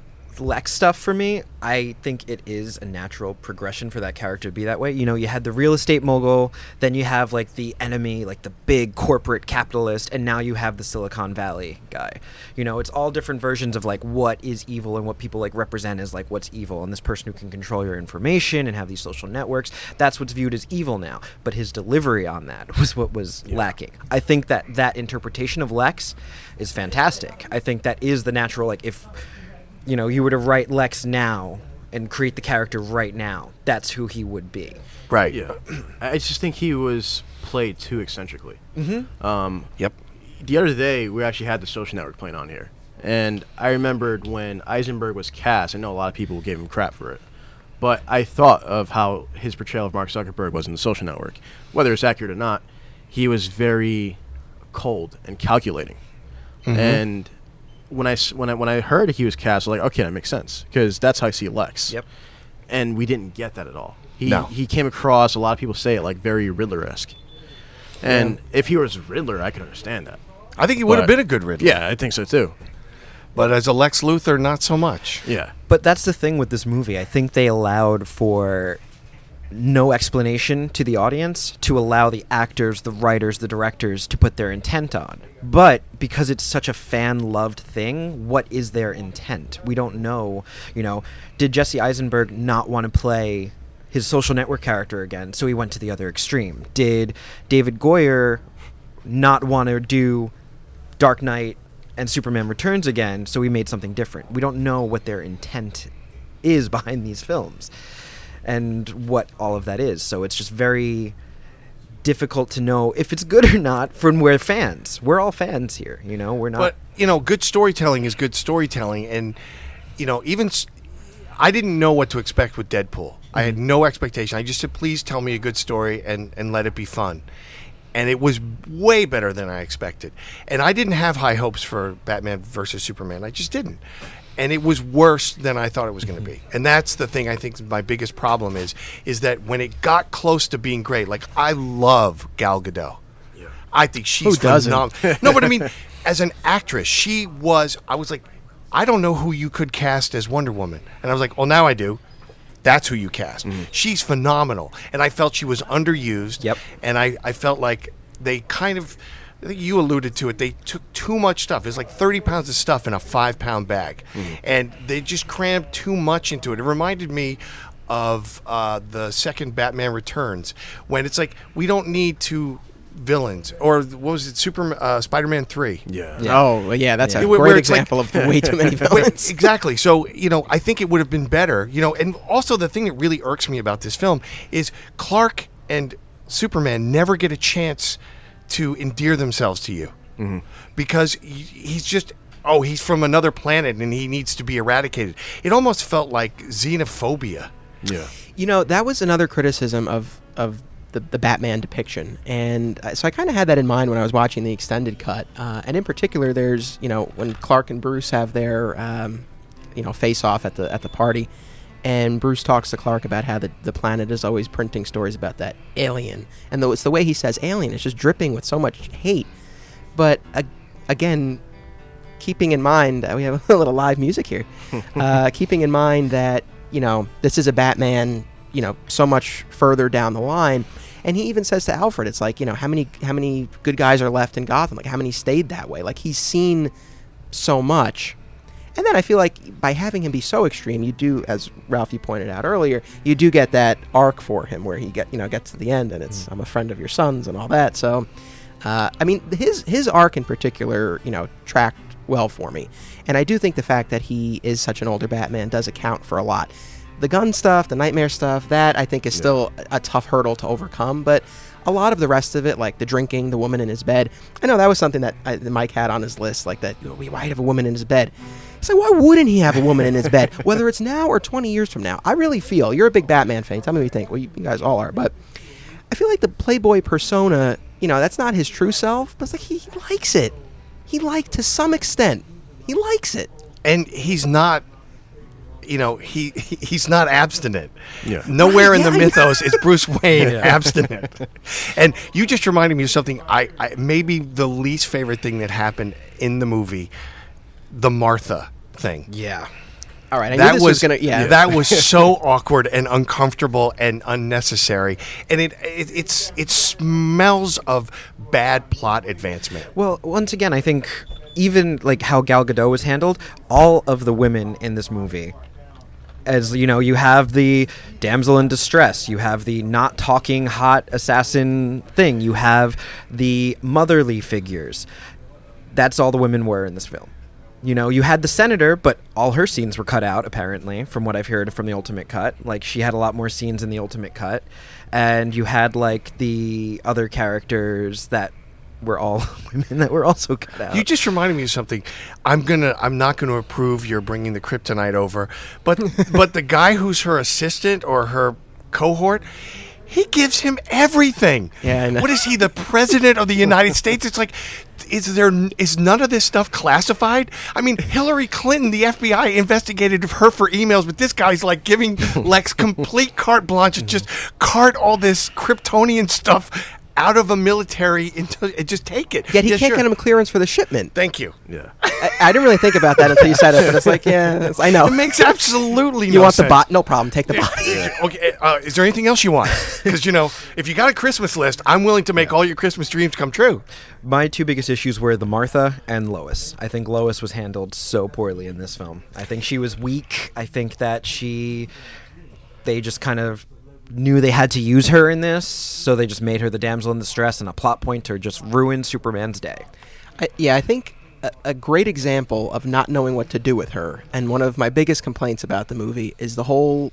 Speaker 3: Lex stuff for me, I think it is a natural progression for that character to be that way. You know, you had the real estate mogul, then you have like the enemy, like the big corporate capitalist, and now you have the Silicon Valley guy. You know, it's all different versions of like what is evil and what people like represent as like what's evil. And this person who can control your information and have these social networks, that's what's viewed as evil now. But his delivery on that was what was lacking. I think that that interpretation of Lex is fantastic. I think that is the natural like if you know, you were to write Lex now and create the character right now, that's who he would be.
Speaker 2: Right.
Speaker 4: Yeah, I just think he was played too eccentrically. Mm-hmm. Um,
Speaker 2: Yep.
Speaker 4: the other day, we actually had the Social Network playing on here, and I remembered when Eisenberg was cast. I know a lot of people gave him crap for it, but I thought of how his portrayal of Mark Zuckerberg was in the Social Network. Whether it's accurate or not, he was very cold and calculating, and. When I, s- when, I, when I heard he was cast, I was like, okay, that makes sense. Because that's how I see Lex
Speaker 3: Yep.
Speaker 4: and we didn't get that at all. He
Speaker 2: No.
Speaker 4: he came across a lot of people say it like very Riddler esque, and if he was Riddler, I could understand that.
Speaker 2: I think he would have been a good Riddler.
Speaker 4: Yeah, I think so too.
Speaker 2: But as a Lex Luthor, not so much.
Speaker 4: Yeah,
Speaker 3: But that's the thing with this movie. I think they allowed for no explanation to the audience to allow the actors, the writers, the directors to put their intent on. But because it's such a fan loved thing, what is their intent? We don't know. You know, did Jesse Eisenberg not want to play his social network character again, so he went to the other extreme? Did David Goyer not want to do Dark Knight and Superman Returns again, so we made something different. We don't know what their intent is behind these films and what all of that is. So it's just very difficult to know if it's good or not from we're fans. We're all fans here, you know. We're not
Speaker 2: But you know, good storytelling is good storytelling, and you know, even s- I didn't know what to expect with Deadpool. I had mm-hmm. no expectation. I just said, "Please tell me a good story and and let it be fun." And it was way better than I expected. And I didn't have high hopes for Batman versus Superman. I just didn't. And it was worse than I thought it was going to be. Mm-hmm. And that's the thing I think my biggest problem is is that when it got close to being great, like I love Gal Gadot. I think she's
Speaker 1: Who doesn't?
Speaker 2: phenomenal. no, but I mean, as an actress, she was. I was like, I don't know who you could cast as Wonder Woman, and I was like, well, now I do. That's who you cast. Mm-hmm. She's phenomenal, and I felt she was underused.
Speaker 3: Yep.
Speaker 2: And I, I felt like they kind of. I think you alluded to it. They took too much stuff. It's like 30 pounds of stuff in a five pound bag. And they just crammed too much into it. It reminded me of uh, the second Batman Returns when it's like, we don't need to villains, or what was it, Super uh, Spider-Man Three?
Speaker 4: Yeah.
Speaker 1: Oh, yeah, that's
Speaker 2: Yeah.
Speaker 1: a
Speaker 2: Where-
Speaker 1: great
Speaker 2: where it's like-
Speaker 1: example of way too many villains.
Speaker 2: exactly. So you know, I think it would have been better. You know, and also the thing that really irks me about this film is Clark and Superman never get a chance to endear themselves to you because he's just. Oh, he's from another planet and he needs to be eradicated. It almost felt like xenophobia.
Speaker 4: Yeah.
Speaker 1: You know, that was another criticism of of the, the Batman depiction, and uh, so I kind of had that in mind when I was watching the extended cut. Uh, and in particular, there's you know when Clark and Bruce have their um, you know face off at the at the party, and Bruce talks to Clark about how the, the planet is always printing stories about that alien, and though it's the way he says alien, it's just dripping with so much hate. But uh, again, keeping in mind uh, we have a little live music here uh, keeping in mind that you know this is a batman you know so much further down the line. And he even says to alfred it's like you know how many how many good guys are left in gotham? Like how many stayed that way? Like he's seen so much and then i feel like by having him be so extreme you do as ralph you pointed out earlier you do get that arc for him where he get you know gets to the end and it's i'm a friend of your son's and all that so uh, I mean, his his arc in particular, you know, tracked well for me, and I do think the fact that he is such an older Batman does account for a lot. The gun stuff, the nightmare stuff, that I think is still a tough hurdle to overcome, but a lot of the rest of it, like the drinking, the woman in his bed, I know that was something that, I, that Mike had on his list, like that. You know, why have a woman in his bed? It's like, why wouldn't he have a woman in his bed, whether it's now or 20 years from now? I really feel you're a big Batman fan. Tell me what you think. Well, you, you guys all are, but I feel like the Playboy persona, you know, that's not his true self, but it's like he likes it. He liked to some extent. He likes it.
Speaker 2: and he's not you know he he- he's not abstinent
Speaker 4: Yeah.
Speaker 2: nowhere
Speaker 1: Right,
Speaker 2: in the
Speaker 1: yeah, I
Speaker 2: mythos is bruce wayne abstinent and you just reminded me of something I, I maybe the least favorite thing that happened in the movie the martha thing
Speaker 3: Yeah.
Speaker 1: All right, I
Speaker 2: that
Speaker 1: this
Speaker 2: was,
Speaker 1: was, gonna. Yeah,
Speaker 2: that was so awkward and uncomfortable and unnecessary and it, it it's it smells of bad plot advancement
Speaker 3: Well, once again, I think even like how Gal Gadot was handled, all of the women in this movie, as you know, you have the damsel in distress, you have the not talking hot assassin thing, you have the motherly figures. That's all the women were in this film. You know, you had the senator, but all her scenes were cut out, apparently, from what I've heard from the Ultimate Cut. Like, she had a lot more scenes in the Ultimate Cut. And you had, like, the other characters that were all women that were also cut out.
Speaker 2: You just reminded me of something. I'm gonna. I'm not gonna approve your bringing the kryptonite over, but but the guy who's her assistant or her cohort. He gives him everything.
Speaker 1: Yeah, I know.
Speaker 2: What is he, the president of the United States? It's like, is there is none of this stuff classified? I mean, Hillary Clinton, the FBI investigated her for emails, but this guy's like giving Lex complete carte blanche and just cart all this Kryptonian stuff out of a military into just take it.
Speaker 1: Yet he
Speaker 2: Yeah,
Speaker 1: can't
Speaker 2: sure.
Speaker 1: get him a clearance for the shipment.
Speaker 2: Thank you.
Speaker 4: Yeah.
Speaker 1: I, I didn't really think about that until you said it, but it's like, yeah, it's- I know.
Speaker 2: It makes absolutely no-
Speaker 1: you
Speaker 2: no
Speaker 1: want
Speaker 2: sense.
Speaker 1: the bot? No problem. Take the body.
Speaker 2: Okay, uh, is there anything else you want? Because you know, if you got a Christmas list, I'm willing to make all your Christmas dreams come true.
Speaker 3: My two biggest issues were the Martha and Lois. I think Lois was handled so poorly in this film. I think she was weak. I think that she. They just kind of knew they had to use her in this, so they just made her the damsel in distress and a plot point to just ruin Superman's day.
Speaker 1: I, yeah, I think a, a great example of not knowing what to do with her, and one of my biggest complaints about the movie is the whole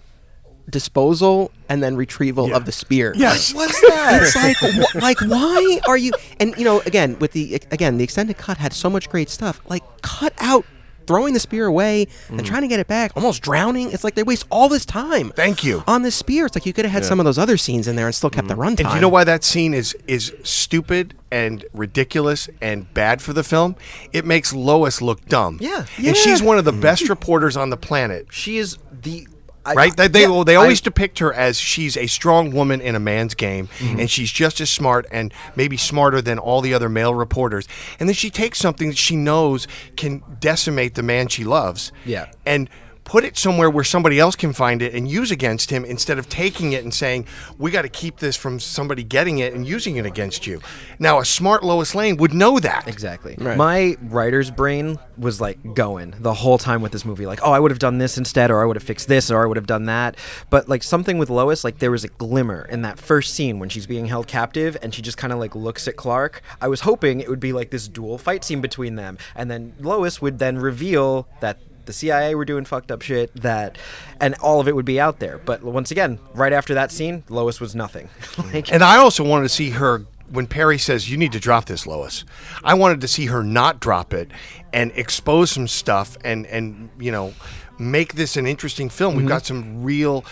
Speaker 1: disposal and then retrieval
Speaker 2: Yeah.
Speaker 1: of the spear.
Speaker 2: Yes.
Speaker 1: What's that? It's like, wh- like, why are you? And you know, again, with the again, the extended cut had so much great stuff. Like, cut out throwing the spear away and mm. trying to get it back, almost drowning. It's like they waste all this time.
Speaker 2: Thank you.
Speaker 1: on this spear. It's like you could have had some of those other scenes in there and still kept the mm. runtime.
Speaker 2: And do you know why that scene is is stupid and ridiculous and bad for the film? It makes Lois look dumb.
Speaker 3: Yeah.
Speaker 2: And she's one of the mm. best reporters on the planet.
Speaker 3: She is the. I-
Speaker 2: Right? They they,
Speaker 3: yeah,
Speaker 2: they always
Speaker 3: I-
Speaker 2: depict her as she's a strong woman in a man's game,
Speaker 3: Mm-hmm.
Speaker 2: and she's just as smart and maybe smarter than all the other male reporters. And then she takes something that she knows can decimate the man she loves,
Speaker 3: Yeah.
Speaker 2: and put it somewhere where somebody else can find it and use against him instead of taking it and saying, we got to keep this from somebody getting it and using it against you. Now, a smart Lois Lane would know that.
Speaker 3: Exactly.
Speaker 1: Right.
Speaker 3: My writer's brain was like going the whole time with this movie. Like, oh, I would have done this instead, or I would have fixed this, or I would have done that. But like something with Lois, like there was a glimmer in that first scene when she's being held captive and she just kind of like looks at Clark. I was hoping it would be like this dual fight scene between them, and then Lois would then reveal that. The CIA were doing fucked up shit that, and all of it would be out there. But once again, right after that scene, Lois was nothing. like,
Speaker 2: And I also wanted to see her when Perry says, You need to drop this, Lois. I wanted to see her not drop it and expose some stuff and, and you know, make this an interesting film. We've mm-hmm. got some real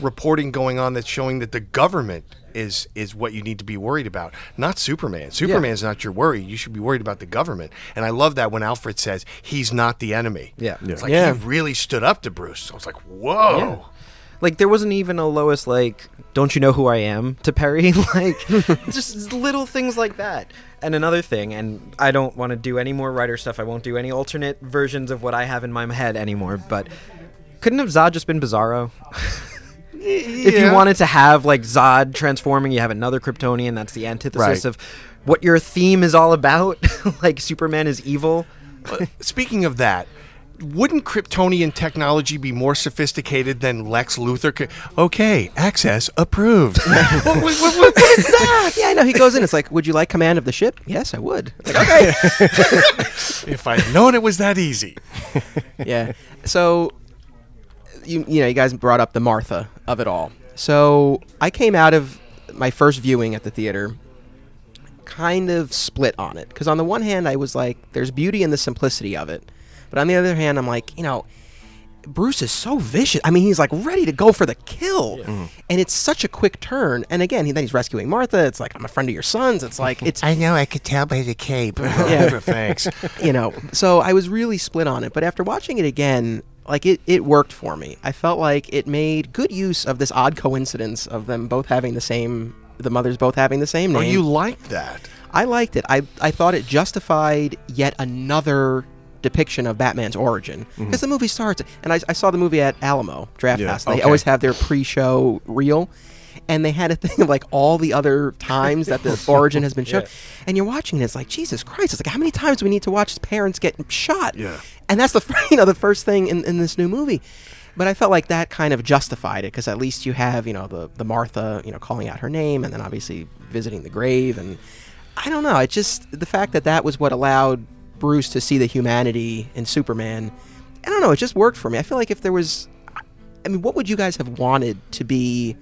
Speaker 2: reporting going on that's showing that the government is is what you need to be worried about, not Superman. Superman's not your worry. You should be worried about the government. And I love that when Alfred says he's not the enemy.
Speaker 3: Yeah.
Speaker 2: It's like
Speaker 1: Yeah.
Speaker 2: he really stood up to Bruce. I was like, Whoa.
Speaker 3: Yeah. Like there wasn't even a Lois like, "Don't you know who I am?" to Perry. like just little things like that. And another thing, and I don't want to do any more writer stuff. I won't do any alternate versions of what I have in my head anymore. But couldn't have Zod just been Bizarro? If you wanted to have like Zod transforming, you have another Kryptonian. That's the antithesis
Speaker 2: Right.
Speaker 3: of what your theme is all about. like Superman is evil.
Speaker 2: Uh, Speaking of that, wouldn't Kryptonian technology be more sophisticated than Lex Luthor? Could, okay, access approved. what, what- what- what is that?
Speaker 1: yeah, I know. He goes in. It's like, would you like command of the ship? Yes, I would. Like, okay.
Speaker 2: If I'd known it was that easy.
Speaker 1: yeah. So, you you know, you guys brought up the Martha of it all. So I came out of my first viewing at the theater, kind of split on it because on the one hand I was like, there's beauty in the simplicity of it, but on the other hand I'm like, you know. Bruce is so vicious. I mean, he's like ready to go for the kill, mm-hmm. and it's such a quick turn. And again, he, then he's rescuing Martha. It's like I'm a friend of your son's. It's like it's
Speaker 2: I know, I could tell by the cape.
Speaker 1: Yeah.
Speaker 2: Thanks.
Speaker 1: you know so i was really split on it but after watching it again like it, it worked for me i felt like it made good use of this odd coincidence of them both having the same the mothers both having the same
Speaker 2: oh,
Speaker 1: name.
Speaker 2: Oh, you liked that?
Speaker 1: i liked it i, I thought it justified yet another depiction of batman's origin mm-hmm. because the movie starts and I, I saw the movie at alamo draft
Speaker 4: Yeah,
Speaker 1: house they
Speaker 2: okay.
Speaker 1: always have their pre-show reel and they had a thing of like all the other times that the origin has been shown. And you're watching it, it's like jesus christ it's like how many times do we need to watch his parents get shot?
Speaker 2: Yeah.
Speaker 1: and that's the you know the first thing in, in this new movie. But i felt like that kind of justified it because at least you have you know the, the martha you know calling out her name and then obviously visiting the grave. And i don't know it just the fact that that was what allowed bruce to see the humanity in superman i don't know it just worked for me. I feel like if there was i mean what would you guys have wanted to be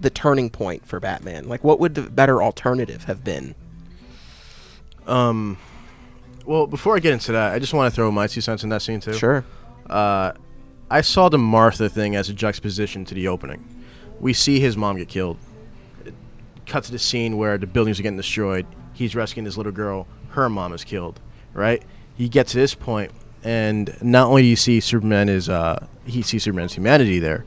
Speaker 1: the turning point for batman like what would the better alternative have been
Speaker 4: Um, well, before I get into that, I just want to throw my two cents in that scene too.
Speaker 1: sure
Speaker 4: Uh, I saw the Martha thing as a juxtaposition to the opening. We see his mom get killed. It cut to the scene where the buildings are getting destroyed. He's rescuing this little girl. Her mom is killed. Right? You get to this point, and not only do you see Superman is uh, he sees Superman's humanity there,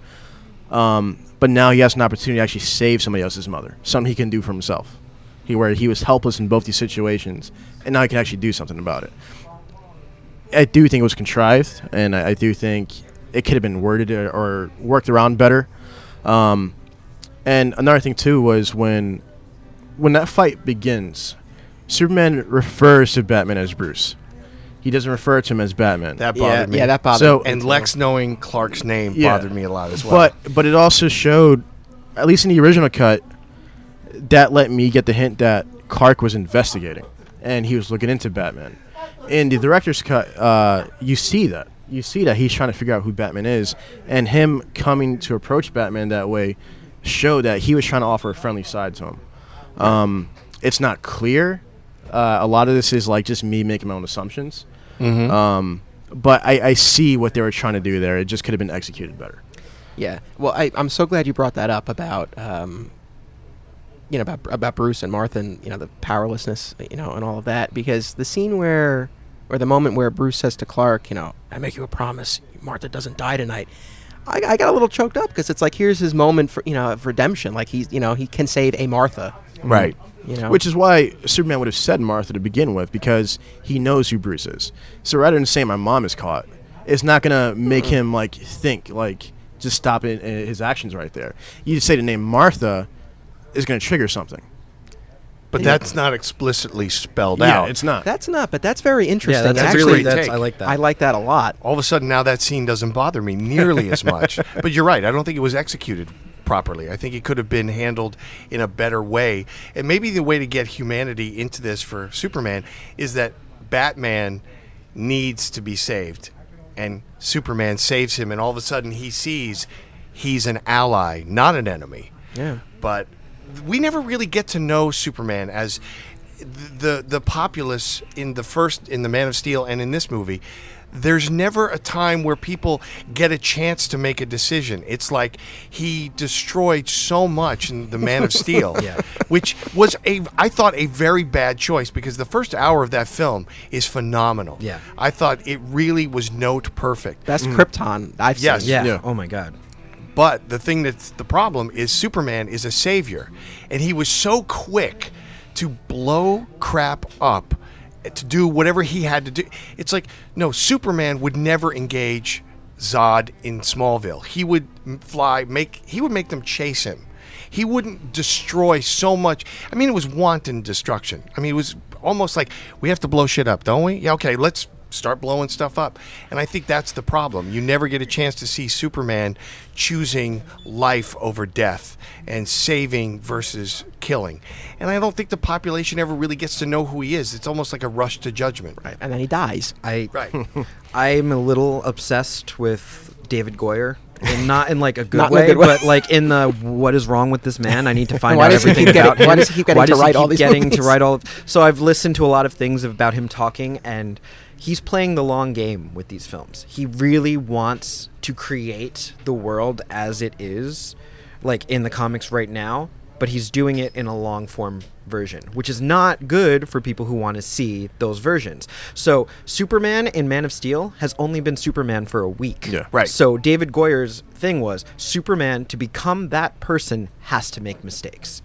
Speaker 4: um, but now he has an opportunity to actually save somebody else's mother. Something he can do for himself. He where he was helpless in both these situations, and now he can actually do something about it. I do think it was contrived, and I, I do think it could have been worded or, or worked around better. Um, and another thing too was when when that fight begins, Superman refers to Batman as Bruce. He doesn't refer to him as Batman.
Speaker 2: That
Speaker 1: yeah
Speaker 2: bothered me.
Speaker 1: yeah that bothered
Speaker 4: So-
Speaker 1: me
Speaker 2: and. Lex knowing Clark's name
Speaker 4: Yeah.
Speaker 2: bothered me a lot as well.
Speaker 4: But but it also showed, at least in the original cut, that let me get the hint that Clark was investigating, and he was looking into Batman. In the director's cut, uh, you see that you see that he's trying to figure out who Batman is, and him coming to approach Batman that way showed that he was trying to offer a friendly side to him. Um, it's not clear. Uh, a lot of this is like just me making my own assumptions. Um, but I, I see what they were trying to do there. It just could have been executed better.
Speaker 1: Yeah. Well, I, I'm so glad you brought that up about, um, you know, about about Bruce and Martha and you know the powerlessness, you know, and all of that. Because the scene where, or the moment where Bruce says to Clark, you know, I make you a promise, Martha doesn't die tonight. I, I got a little choked up because it's like here's his moment for you know of redemption. Like he's you know he can save a Martha.
Speaker 2: right.
Speaker 1: You know,
Speaker 4: Which is why Superman would have said Martha to begin with, because he knows who Bruce is. So rather than saying my mom is caught, it's not gonna make him like think like just stop in, in uh, his actions right there. You just say the name Martha is gonna trigger something.
Speaker 2: But that's not explicitly spelled
Speaker 4: Yeah,
Speaker 2: out.
Speaker 4: it's not.
Speaker 1: That's not, but that's very interesting.
Speaker 3: Yeah,
Speaker 1: interesting.
Speaker 3: that's
Speaker 2: actually
Speaker 3: really that's. I like that.
Speaker 1: I like that a lot.
Speaker 2: All of a sudden, now that scene doesn't bother me nearly as much. But you're right. I don't think it was executed properly. I think it could have been handled in a better way. And maybe the way to get humanity into this for Superman is that Batman needs to be saved, and Superman saves him, and all of a sudden he sees he's an ally, not an enemy.
Speaker 1: Yeah.
Speaker 2: but we never really get to know Superman as the the populace in the first in the Man of Steel and in this movie. There's never a time where people get a chance to make a decision. It's like he destroyed so much in the Man of Steel,
Speaker 3: Yeah.
Speaker 2: which was a I thought a very bad choice because the first hour of that film is phenomenal.
Speaker 3: Yeah.
Speaker 2: I thought it really was note perfect.
Speaker 1: Best mm. Krypton I've
Speaker 2: Yes.
Speaker 1: seen.
Speaker 3: yeah.
Speaker 4: Yeah.
Speaker 3: Oh my god.
Speaker 2: But the thing that's the problem is Superman is a savior, and he was so quick to blow crap up, to do whatever he had to do. It's like no, Superman would never engage Zod in Smallville. He would fly, make he would make them chase him. He wouldn't destroy so much. I mean, it was wanton destruction. I mean, it was almost like we have to blow shit up, don't we? Yeah, okay, let's start blowing stuff up. And I think that's the problem. You never get a chance to see Superman choosing life over death and saving versus killing. And I don't think the population ever really gets to know who he is. It's almost like a rush to judgment.
Speaker 1: Right. And then he dies.
Speaker 3: I
Speaker 2: Right.
Speaker 3: I'm a little obsessed with David Goyer. And not in like a good,
Speaker 1: Not in a
Speaker 3: way,
Speaker 1: good way.
Speaker 3: but like in the what is wrong with this man? I need to find out everything
Speaker 1: keep getting-
Speaker 3: about him.
Speaker 1: why does he keep getting
Speaker 3: Why
Speaker 1: to
Speaker 3: does he
Speaker 1: write all
Speaker 3: keep
Speaker 1: these
Speaker 3: getting to write all of So I've listened to a lot of things about him talking and he's playing the long game with these films. He really wants to create the world as it is like in the comics right now, but he's doing it in a long form version, which is not good for people who want to see those versions. So, Superman in Man of Steel has only been Superman for a week.
Speaker 4: Yeah.
Speaker 2: Right.
Speaker 3: So, David Goyer's thing was Superman to become that person has to make mistakes.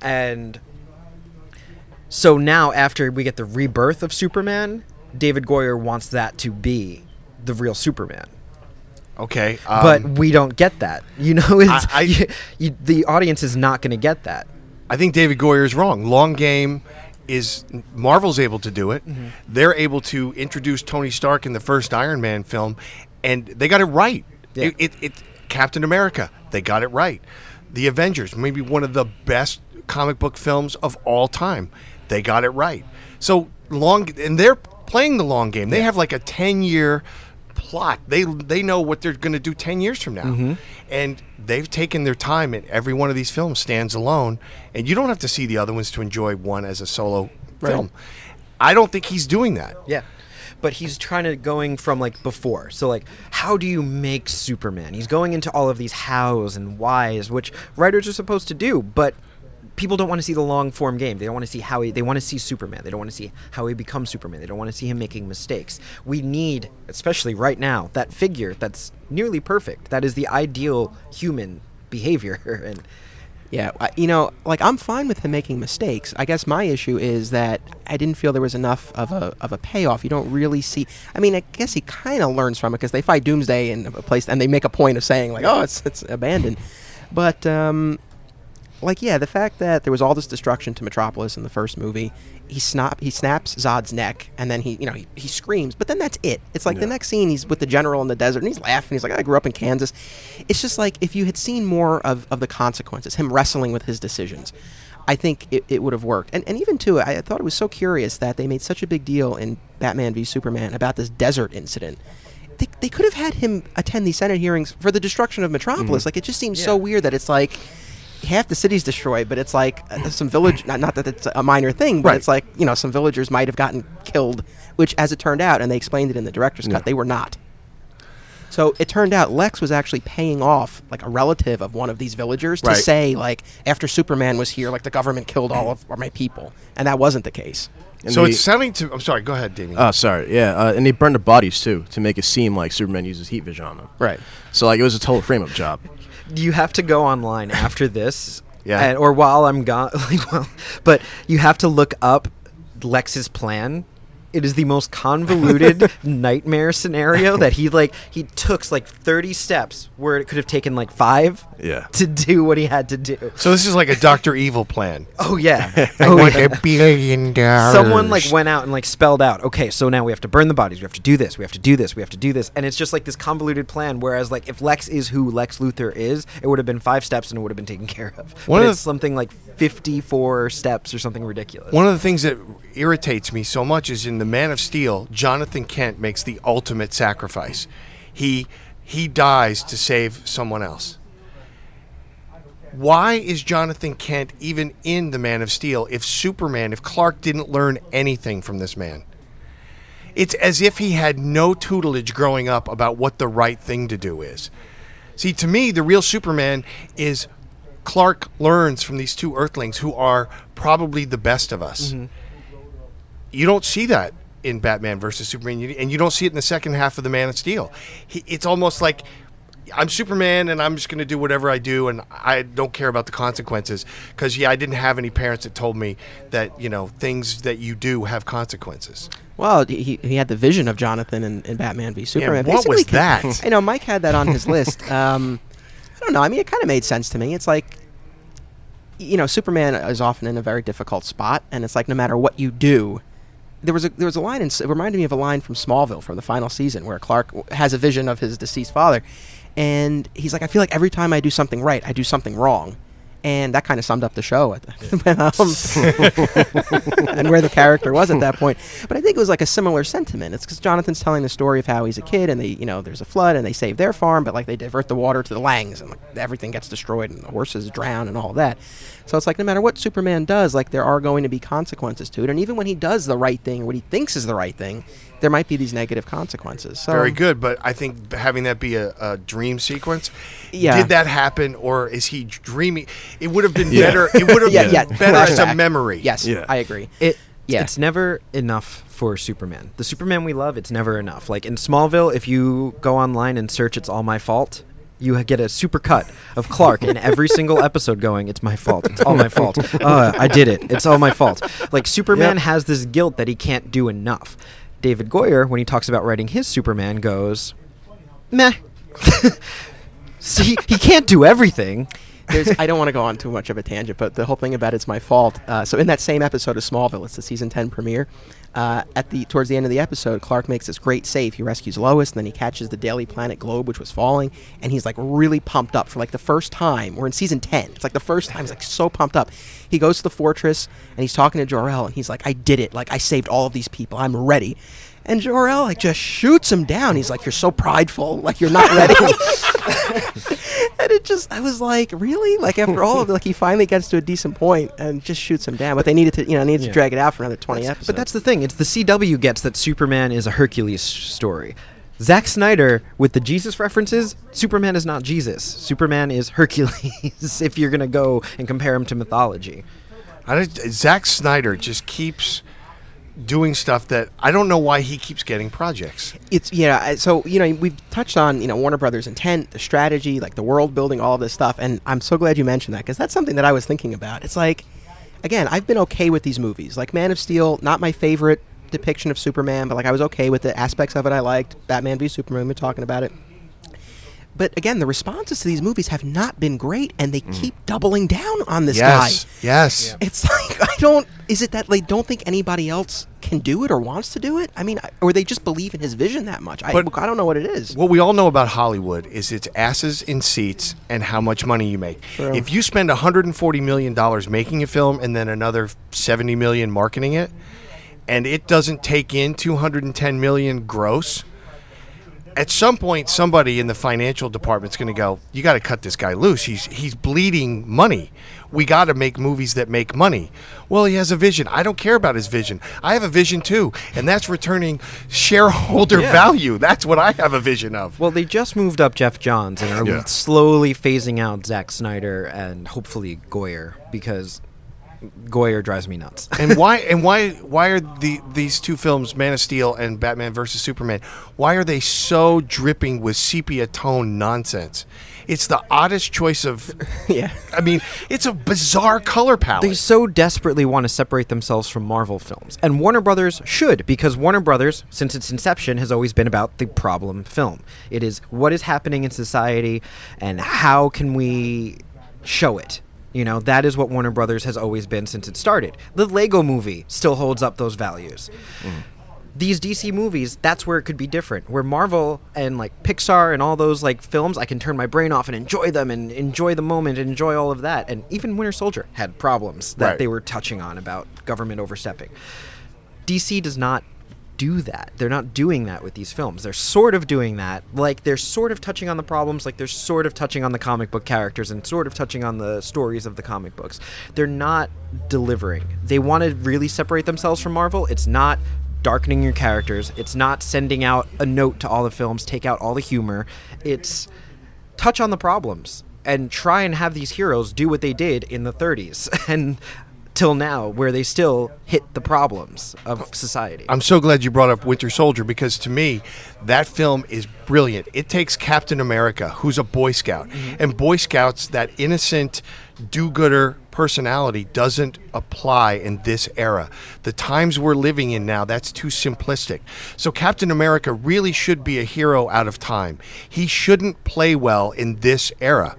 Speaker 3: And so now after we get the rebirth of Superman, David Goyer wants that to be the real Superman
Speaker 2: Okay. Um,
Speaker 3: but we don't get that. You know, it's,
Speaker 2: I-
Speaker 3: you, you, the audience is not going to get that.
Speaker 2: I think David Goyer is wrong. Long game is Marvel's able to do it. They're able to introduce Tony Stark in the first Iron Man film, and they got it right.
Speaker 3: Yeah.
Speaker 2: It, it, it Captain America, they got it right. The Avengers, maybe one of the best comic book films of all time, they got it right. So long, and they're playing the long game. They have like a ten year plot. They they know what they're going to do 10 years from now.
Speaker 3: Mm-hmm.
Speaker 2: And they've taken their time and every one of these films stands alone and you don't have to see the other ones to enjoy one as a solo film. I don't think he's doing that.
Speaker 3: Yeah. But he's trying to going from like before. So like how do you make Superman? He's going into all of these hows and whys, which writers are supposed to do, but people don't want to see the long form game. They don't want to see how he they want to see Superman. They don't want to see how he becomes Superman. They don't want to see him making mistakes. We need, especially right now, that figure that's nearly perfect. That is the ideal human behavior and
Speaker 1: Yeah, you know, like I'm fine with him making mistakes. I guess my issue is that I didn't feel there was enough of a of a payoff. You don't really see. I mean, I guess he kind of learns from it because they fight Doomsday in a place, and they make a point of saying like, "Oh, it's it's abandoned," but um, like yeah, the fact that there was all this destruction to Metropolis in the first movie, he snap he snaps Zod's neck, and then he you know he, he screams, but then that's it. It's like the next scene he's with the general in the desert, and he's laughing. He's like, I grew up in Kansas. It's just like if you had seen more of, of the consequences, him wrestling with his decisions. I think it, it would have worked. And, and even too, I thought it was so curious that they made such a big deal in Batman v Superman about this desert incident. They, they could have had him attend these Senate hearings for the destruction of Metropolis. Mm-hmm. Like, it just seems so weird that it's like half the city's destroyed, but it's like uh, some village. Not, not that it's a minor thing, but
Speaker 2: Right.
Speaker 1: it's like you know some villagers might have gotten killed, which, as it turned out, and they explained it in the director's
Speaker 4: Yeah.
Speaker 1: cut, they were not. So it turned out Lex was actually paying off like a relative of one of these villagers to
Speaker 2: Right.
Speaker 1: say like after Superman was here, like the government killed all of my people, and that wasn't the case.
Speaker 4: And
Speaker 2: so
Speaker 4: they-
Speaker 2: it's sounding to I'm sorry, go ahead, Damian.
Speaker 4: Oh, sorry. Yeah, uh, and they burned the bodies too to make it seem like Superman uses heat vision on them.
Speaker 1: Right.
Speaker 4: So like it was a total frame-up job.
Speaker 3: You have to go online after this,
Speaker 2: Yeah.
Speaker 3: and, or while I'm gone. Like, well, but you have to look up Lex's plan It is the most convoluted nightmare scenario that he like he took like 30 steps where it could have taken like 5
Speaker 4: Yeah.
Speaker 3: to do what he had to do.
Speaker 2: So this is like a Doctor Evil plan.
Speaker 3: Oh yeah.
Speaker 2: I
Speaker 3: Oh,
Speaker 2: want
Speaker 3: yeah.
Speaker 2: a billion dollars.
Speaker 3: Someone like went out and like spelled out, okay, so now we have to burn the bodies, we have to do this, we have to do this, we have to do this, and it's just like this convoluted plan. Whereas like if Lex is who Lex Luthor is, it would have been five steps and it would have been taken care of.
Speaker 2: One
Speaker 3: but
Speaker 2: of
Speaker 3: it's something like fifty-four steps or something ridiculous.
Speaker 2: One of the things that irritates me so much is in the Man of Steel, Jonathan Kent makes the ultimate sacrifice. He he dies to save someone else. Why is Jonathan Kent even in the Man of Steel if Superman, if Clark didn't learn anything from this man? It's as if he had no tutelage growing up about what the right thing to do is. See, to me, the real Superman is Clark learns from these two Earthlings who are probably the best of us. Mm-hmm. You don't see that in Batman versus Superman, and you don't see it in the second half of the Man of Steel. He, it's almost like I'm Superman, and I'm just going to do whatever I do, and I don't care about the consequences. Because yeah, I didn't have any parents that told me that you know things that you do have consequences.
Speaker 1: Well, he, he had the vision of Jonathan in, in Batman v Superman.
Speaker 2: Yeah, what was that?
Speaker 1: I know Mike had that on his list. Um, I don't know. I mean, it kind of made sense to me. It's like, you know, Superman is often in a very difficult spot, and it's like no matter what you do, there was a there was a line in it reminded me of a line from Smallville from the final season where Clark has a vision of his deceased father, and he's like, I feel like every time I do something right, I do something wrong. And that kind of summed up the show, at the, um, and where the character was at that point. But I think it was like a similar sentiment. It's because Jonathan's telling the story of how he's a kid, and they, you know, there's a flood, and they save their farm, but like they divert the water to the Langs, and like, everything gets destroyed, and the horses drown, and all that. So it's like no matter what Superman does, like there are going to be consequences to it, and even when he does the right thing or what he thinks is the right thing, there might be these negative consequences. So,
Speaker 2: Very good, but I think having that be a, a dream sequence,
Speaker 1: Yeah.
Speaker 2: did that happen, or is he dreaming? It would have been
Speaker 4: Yeah.
Speaker 2: better. It would have
Speaker 1: Yeah,
Speaker 2: been
Speaker 1: yeah.
Speaker 2: better as a memory.
Speaker 1: Yes,
Speaker 4: Yeah.
Speaker 1: I agree.
Speaker 3: It
Speaker 1: Yeah.
Speaker 3: it's never enough for Superman. The Superman we love, it's never enough. Like in Smallville, if you go online and search "It's All My Fault," you get a super cut of Clark in every single episode going, "It's my fault. It's all my fault. Uh, I did it. It's all my fault." Like Superman
Speaker 4: Yep.
Speaker 3: has this guilt that he can't do enough. David Goyer, when he talks about writing his Superman, goes, "Meh." See, he can't do everything.
Speaker 1: There's, I don't want to go on too much of a tangent, but the whole thing about it's my fault. Uh, so in that same episode of Smallville, it's the season ten premiere. Uh, at the towards the end of the episode, Clark makes this great save. He rescues Lois, and then he catches the Daily Planet globe, which was falling, and he's like really pumped up for like the first time. We're in season ten. It's like the first time. He's like so pumped up. He goes to the fortress and he's talking to Jor El, and he's like, "I did it! Like I saved all of these people. I'm ready." And Jor El like just shoots him down. He's like, "You're so prideful. Like you're not ready." and it just I was like, really? Like after all of it, like he finally gets to a decent point and just shoots him down. But they needed to, you know, needed
Speaker 3: Yeah.
Speaker 1: to drag it out for another twenty episodes.
Speaker 3: But that's the thing. It's the CW gets that Superman is a Hercules story. Zack Snyder, with the Jesus references, Superman is not Jesus. Superman is Hercules, if you're going to go and compare him to mythology.
Speaker 2: I don't- Zack Snyder just keeps doing stuff that I don't know why he keeps getting projects.
Speaker 1: it's yeah. So you know, we've touched on you know Warner Brothers' intent, the strategy, like the world building, all of this stuff. And I'm so glad you mentioned that because that's something that I was thinking about. It's like, again, I've been okay with these movies. Like Man of Steel, not my favorite depiction of Superman, but like I was okay with the aspects of it I liked. Batman v Superman, we're talking about it. But again, the responses to these movies have not been great, and they mm. keep doubling down on this guy.
Speaker 2: yes, yes.
Speaker 1: It's like I don't. Is it that they don't think anybody else can do it or wants to do it? I mean, or they just believe in his vision that much? I,
Speaker 2: But-
Speaker 1: I don't know what it is.
Speaker 2: What we all know about Hollywood is it's asses in seats and how much money you make.
Speaker 1: True.
Speaker 2: If you spend 140 million dollars making a film and then another 70 million marketing it, and it doesn't take in 210 million gross, at some point somebody in the financial department's going to go, "You got to cut this guy loose. He's he's bleeding money. We got to make movies that make money." Well, he has a vision. I don't care about his vision. I have a vision too, and that's returning shareholder value. That's what I have a vision of.
Speaker 3: Well, they just moved up Geoff Johns and are
Speaker 4: Yeah.
Speaker 3: slowly phasing out Zack Snyder and hopefully Goyer because Goyer drives me nuts.
Speaker 2: and why and why why are the these two films Man of Steel and Batman versus Superman why are they so dripping with sepia tone nonsense it's the oddest choice of
Speaker 1: yeah.
Speaker 2: I mean it's a bizarre color palette
Speaker 3: They so desperately want to separate themselves from Marvel films. And Warner Brothers should, because Warner Brothers, since its inception, has always been about the problem film. It is what is happening in society and how can we show it. You know, that is what Warner Brothers has always been since it started. The Lego movie still holds up those values. Mm. These DC movies, that's where it could be different. Where Marvel and like Pixar and all those like films, I can turn my brain off and enjoy them and enjoy the moment and enjoy all of that. And even Winter Soldier had problems that
Speaker 2: Right.
Speaker 3: they were touching on about government overstepping. DC does not do that. They're not doing that with these films. They're sort of doing that. Like they're sort of touching on the problems, like they're sort of touching on the comic book characters and sort of touching on the stories of the comic books. They're not delivering. They want to really separate themselves from Marvel. It's not darkening your characters. It's not sending out a note to all the films, take out all the humor. It's touch on the problems and try and have these heroes do what they did in the 30s and till now where they still hit the problems of society.
Speaker 2: I'm so glad you brought up Winter Soldier because to me, that film is brilliant. It takes Captain America, who's a Boy Scout, mm-hmm. and Boy Scouts, that innocent, do gooder personality doesn't apply in this era. The times we're living in now, that's too simplistic. So, Captain America really should be a hero out of time. He shouldn't play well in this era.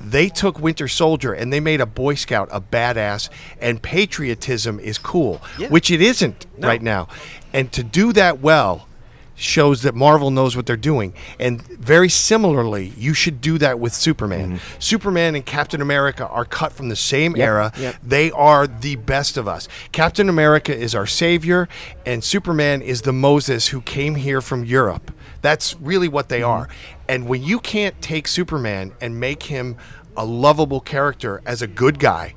Speaker 2: They took Winter Soldier and they made a Boy Scout a badass, and patriotism is cool,
Speaker 3: Yeah.
Speaker 2: which it isn't right now. And to do that well shows that Marvel knows what they're doing. And very similarly, you should do that with Superman. Mm-hmm. Superman and Captain America are cut from the same era.
Speaker 1: yep.
Speaker 2: They are the best of us. Captain America is our savior, and Superman is the Moses who came here from Europe. That's really what they mm-hmm. are. And when you can't take Superman and make him a lovable character as a good guy,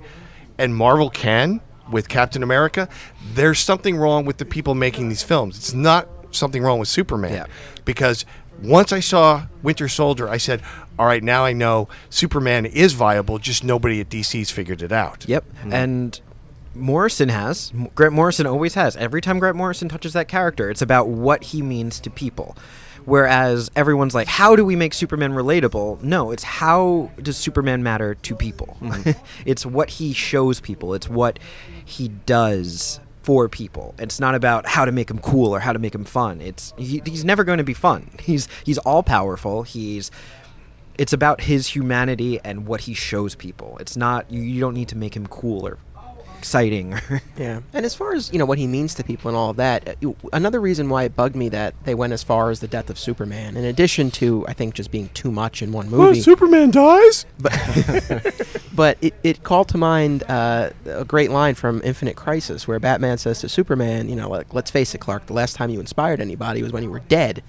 Speaker 2: and Marvel can with Captain America, there's something wrong with the people making these films. It's not something wrong with Superman.
Speaker 3: Yeah.
Speaker 2: Because once I saw Winter Soldier, I said, all right, now I know Superman is viable, just nobody at DC's figured it out.
Speaker 3: Yep. Mm-hmm. And Morrison has. Grant Morrison always has. Every time Grant Morrison touches that character, it's about what he means to people. Whereas everyone's like, how do we make Superman relatable? No, it's how does Superman matter to people? Mm-hmm. it's what he shows people, it's what he does for people. It's not about how to make him cool or how to make him fun. It's he, he's never going to be fun. He's he's all powerful. He's it's about his humanity and what he shows people. It's not you, you don't need to make him cool or exciting.
Speaker 1: Yeah, and as far as you know what he means to people and all of that, uh, another reason why it bugged me that they went as far as the death of Superman, in addition to I think just being too much in one movie,
Speaker 2: Superman dies?
Speaker 1: but it, it called to mind uh, a great line from Infinite Crisis where Batman says to Superman, you know, like let's face it, Clark, the last time you inspired anybody was when you were dead,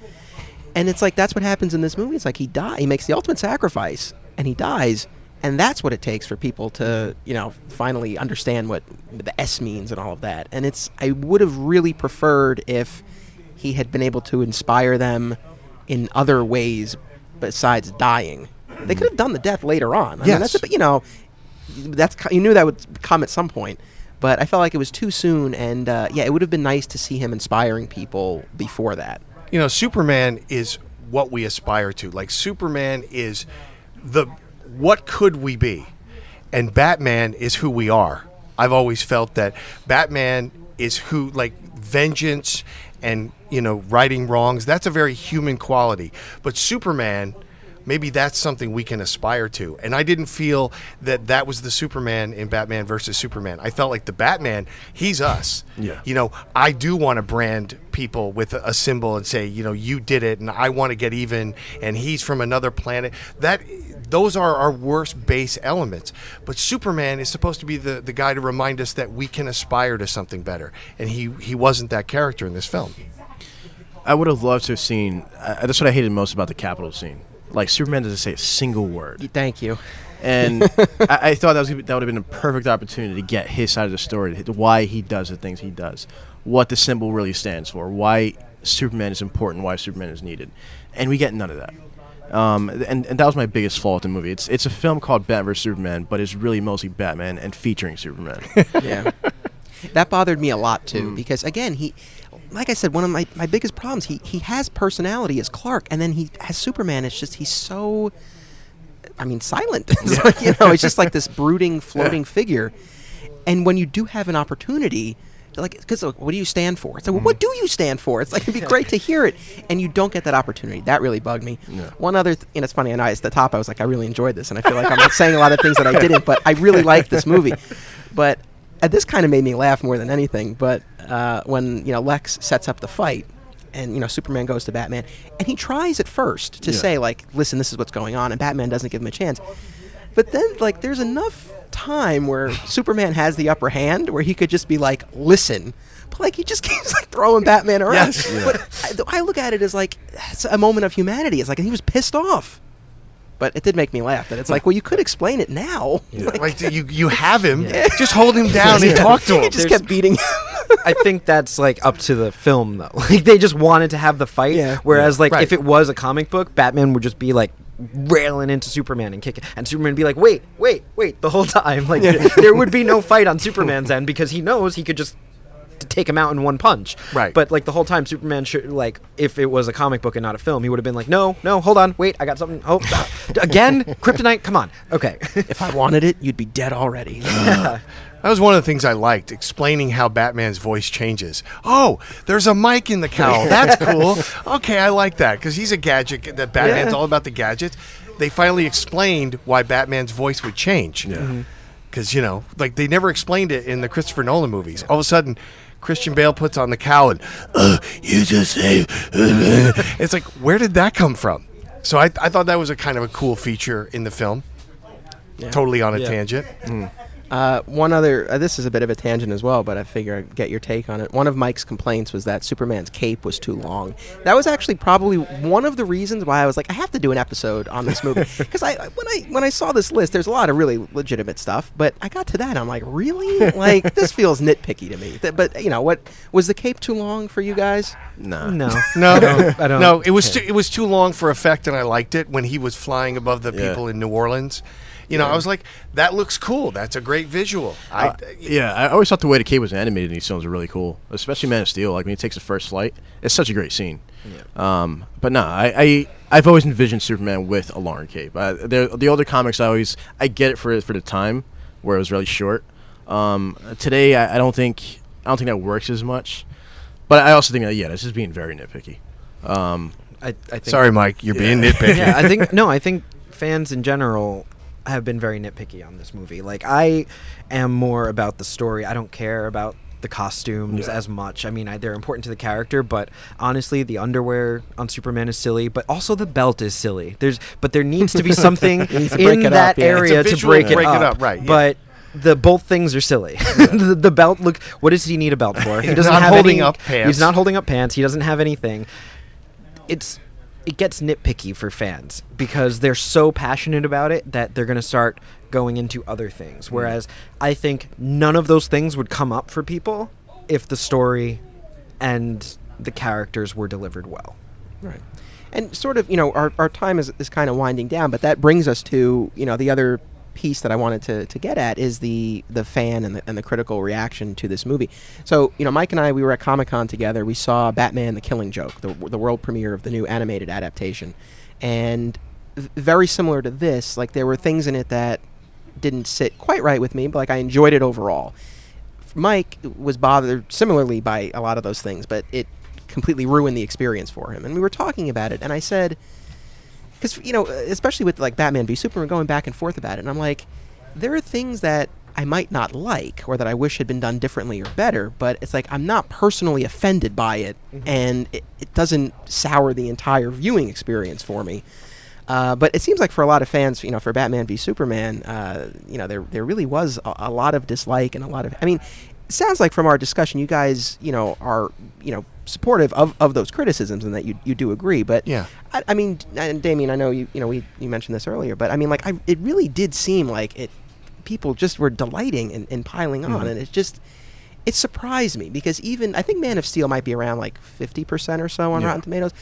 Speaker 1: and it's like that's what happens in this movie. It's like he die, he makes the ultimate sacrifice, and he dies. And that's what it takes for people to, you know, finally understand what the S means and all of that. And it's, I would have really preferred if he had been able to inspire them in other ways besides dying. They could have done the death later on. I mean, that's
Speaker 2: Yes.
Speaker 1: a, you know, that's you knew that would come at some point. But I felt like it was too soon, and uh, yeah, it would have been nice to see him inspiring people before that.
Speaker 2: you know, Superman is what we aspire to. Like Superman is the what could we be? And Batman is who we are. I've always felt that Batman is who like vengeance and, you know, righting wrongs, that's a very human quality. But Superman maybe that's something we can aspire to. And I didn't feel that that was the Superman in Batman versus Superman. I felt like the Batman, he's us.
Speaker 4: Yeah.
Speaker 2: You know, I do want to brand people with a, a symbol and say, you know, you did it and I want to get even and he's from another planet. That those are our worst base elements. But Superman is supposed to be the, the guy to remind us that we can aspire to something better. And he, he wasn't that character in this film.
Speaker 4: I would have loved to have seen. Uh, that's what I hated most about the Capitol scene. Like Superman doesn't say a single word,
Speaker 1: Thank you.
Speaker 4: and I, I thought that was that would have been a perfect opportunity to get his side of the story, why he does the things he does, what the symbol really stands for, why Superman is important, why Superman is needed, and we get none of that. Um, and, and that was my biggest flaw with the movie. It's it's a film called Batman vs Superman, but it's really mostly Batman and featuring Superman.
Speaker 1: yeah. That bothered me a lot too
Speaker 2: Mm.
Speaker 1: because again he like I said one of my, my biggest problems he he has personality as Clark and then he has Superman it's just he's so I mean silent It's like, you know it's just like this brooding floating figure and when you do have an opportunity like because what do you stand for it's like what
Speaker 2: Mm-hmm.
Speaker 1: do you stand for it's like it'd be great to hear it and you don't get that opportunity that really bugged me one other th- and it's funny and I at the top I was like I really enjoyed this and I feel like I'm not saying a lot of things that I didn't but I really liked this movie but uh, this kind of made me laugh more than anything. But uh, when you know Lex sets up the fight, and you know Superman goes to Batman, and he tries at first to
Speaker 4: Yeah.
Speaker 1: say like, "Listen, this is what's going on," and Batman doesn't give him a chance. But then like, there's enough time where Superman has the upper hand where he could just be like, "Listen." But like he just keeps like throwing Batman around.
Speaker 2: Yes. Yeah.
Speaker 1: But I, I look at it as like it's a moment of humanity. It's like he was pissed off. But it did make me laugh. That it's like, well, you could explain it now. Like,
Speaker 2: Like you, you have him. Just hold him down and talk to
Speaker 1: He
Speaker 2: him.
Speaker 1: just
Speaker 3: There's-
Speaker 1: kept beating.
Speaker 3: I think that's like up to the film though. Like they just wanted to have the fight.
Speaker 1: Yeah.
Speaker 3: Whereas like
Speaker 2: Right.
Speaker 3: if it was a comic book, Batman would just be like railing into Superman and kicking, and Superman be like, "Wait, wait, wait!" the whole time. Like there would be no fight on Superman's end because he knows he could just t- take him out in one punch.
Speaker 2: Right.
Speaker 3: But like the whole time, Superman should like if it was a comic book and not a film, he would have been like, "No, no, hold on, wait, I got something. Oh, again, Kryptonite. Come on, okay."
Speaker 1: if I wanted it, you'd be dead already.
Speaker 2: That was one of the things I liked, explaining how Batman's voice changes. Oh, there's a mic in the cowl. That's cool. Okay, I like that because he's a gadget. That Batman's
Speaker 1: Yeah.
Speaker 2: all about the gadgets. They finally explained why Batman's voice would change. Yeah. Mm-hmm. Because you know, like they never explained it in the Christopher Nolan movies. All of a sudden. Christian Bale puts on the cowl and, uh, you just say, it's like, where did that come from? So I, I thought that was a kind of a cool feature in the film. Totally on a
Speaker 3: Yeah.
Speaker 2: tangent.
Speaker 1: Uh, one other, uh, this is a bit of a tangent as well, but I figure I'd get your take on it. One of Mike's complaints was that Superman's cape was too long. That was actually probably one of the reasons why I was like, I have to do an episode on this movie because I when I when I saw this list, there's a lot of really legitimate stuff, but I got to that, I'm like, really? Like this feels nitpicky to me. Th- But you know what? Was the cape too long for you guys?
Speaker 4: nah.
Speaker 3: No,
Speaker 2: No,
Speaker 3: I don't
Speaker 2: no, it was too, it was too long for effect, and I liked it when he was flying above the
Speaker 4: Yeah.
Speaker 2: people in New Orleans. You know, I was like, that looks cool. That's a great visual. I,
Speaker 4: Uh, yeah, I always thought the way the cape was animated in these films were really cool, especially Man of Steel. Like when he takes the first flight, it's such a great scene. Um, but no, I, I I've always envisioned Superman with a long cape. Uh, the the older comics, I always I get it for for the time where it was really short. Um, today, I, I don't think I don't think that works as much. But I also think that yeah, this is being very nitpicky. Um,
Speaker 3: I, I think
Speaker 2: sorry, Mike, you're being nitpicky.
Speaker 3: yeah, I think no, I think fans in general have been very nitpicky on this movie. Like I am more about the story. I don't care about the costumes
Speaker 4: Yeah.
Speaker 3: as much. I mean, I, they're important to the character, but honestly, the underwear on Superman is silly, but also the belt is silly. There's but there needs to be something
Speaker 1: to
Speaker 3: in that
Speaker 1: up, yeah.
Speaker 3: Area to break it
Speaker 2: break
Speaker 3: up.
Speaker 2: it up, right, yeah.
Speaker 3: But the both things are silly. the, the belt look. What does he need a belt for? He doesn't
Speaker 2: not
Speaker 3: have
Speaker 2: holding
Speaker 3: any,
Speaker 2: up pants.
Speaker 3: He's not holding up pants. He doesn't have anything. It's it gets nitpicky for fans because they're so passionate about it that they're going to start going into other things. Mm. Whereas I think none of those things would come up for people if the story and the characters were delivered well.
Speaker 1: Right. And sort of, you know, our, our time is, is kind of winding down, but that brings us to, you know, the other piece that I wanted to, to get at is the, the fan and the, and the critical reaction to this movie. So, you know, Mike and I, we were at Comic Con together. We saw Batman the Killing Joke, the, the world premiere of the new animated adaptation. And very similar to this, like, there were things in it that didn't sit quite right with me, but, like, I enjoyed it overall. Mike was bothered similarly by a lot of those things, but it completely ruined the experience for him. And we were talking about it, and I said, because you know, especially with like Batman v Superman, going back and forth about it, and I'm like, there are things that I might not like or that I wish had been done differently or better, but it's like I'm not personally offended by it, and it, it doesn't sour the entire viewing experience for me. Uh, but it seems like for a lot of fans, you know, for Batman v Superman, uh, you know, there there really was a, a lot of dislike and a lot of. I mean, sounds like from our discussion, you guys, you know, are you know supportive of, of those criticisms and that you you do agree. But
Speaker 2: Yeah.
Speaker 1: I, I mean, and Damian, I know you you know we you mentioned this earlier, but I mean, like, I it really did seem like it. People just were delighting and, and piling on, mm-hmm. and it just it surprised me because even I think Man of Steel might be around like fifty percent or so on
Speaker 4: Yeah.
Speaker 1: Rotten Tomatoes.